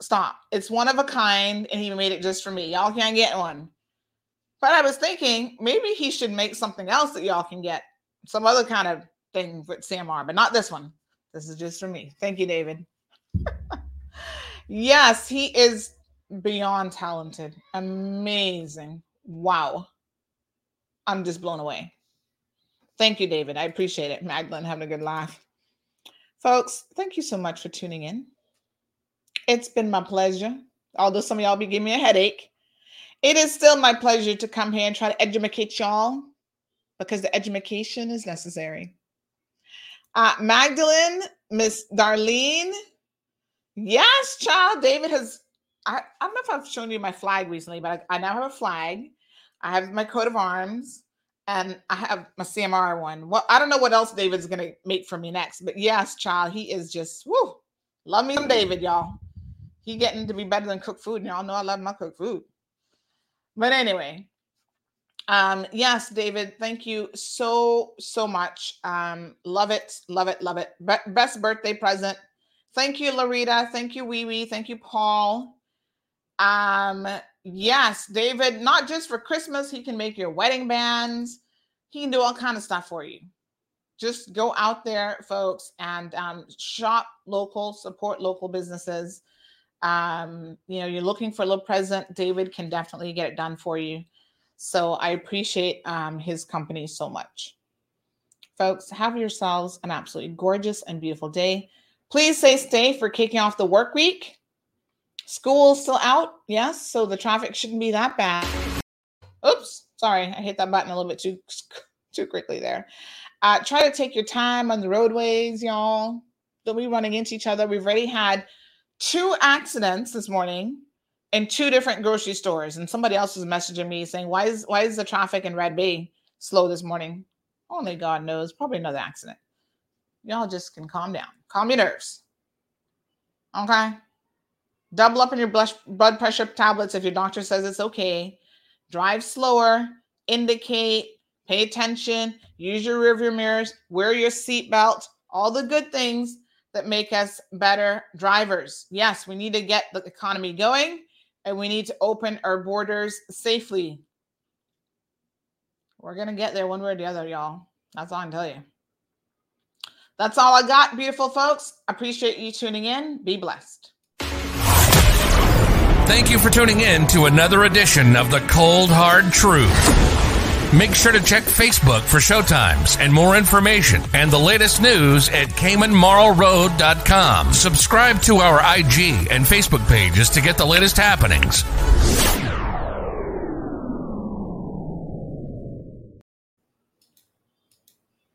stop. It's one of a kind, and he made it just for me. Y'all can't get one. But I was thinking maybe he should make something else that y'all can get. Some other kind of thing with Samar, but not this one. This is just for me. Thank you, David. <laughs> yes, he is beyond talented. Amazing. Wow. I'm just blown away. Thank you, David. I appreciate it. Magdalene having a good laugh. Folks, thank you so much for tuning in. It's been my pleasure. Although some of y'all be giving me a headache, it is still my pleasure to come here and try to educate y'all because the education is necessary. Uh, Magdalene, Miss Darlene, yes, child. David has. I, I don't know if I've shown you my flag recently, but I, I now have a flag. I have my coat of arms and I have my CMR one. Well, I don't know what else David's gonna make for me next, but yes, child, he is just woo. Love me some David, y'all. He getting to be better than cook food, and y'all know I love my cooked food. But anyway, um, yes, David, thank you so so much. Um, love it, love it, love it. Be- best birthday present. Thank you, Larita. Thank you, Wee Wee. Thank you, Paul. Um, yes, David, not just for Christmas, he can make your wedding bands. He can do all kind of stuff for you. Just go out there, folks, and um, shop local, support local businesses. Um, you know, you're looking for a little present, David can definitely get it done for you. So I appreciate um, his company so much. Folks, have yourselves an absolutely gorgeous and beautiful day. Please say stay for kicking off the work week. School's still out, yes, so the traffic shouldn't be that bad. Oops, sorry, I hit that button a little bit too too quickly there. Uh, try to take your time on the roadways, y'all. Don't be running into each other. We've already had two accidents this morning in two different grocery stores, and somebody else was messaging me saying, "Why is why is the traffic in Red Bay slow this morning?" Only God knows. Probably another accident. Y'all just can calm down. Calm your nerves. Okay. Double up on your blood pressure tablets if your doctor says it's okay. Drive slower, indicate, pay attention, use your rearview mirrors, wear your seatbelt, all the good things that make us better drivers. Yes, we need to get the economy going and we need to open our borders safely. We're going to get there one way or the other, y'all. That's all I can tell you. That's all I got, beautiful folks. Appreciate you tuning in. Be blessed. Thank you for tuning in to another edition of The Cold Hard Truth. Make sure to check Facebook for showtimes and more information and the latest news at CaymanMarlRoad.com. Subscribe to our IG and Facebook pages to get the latest happenings.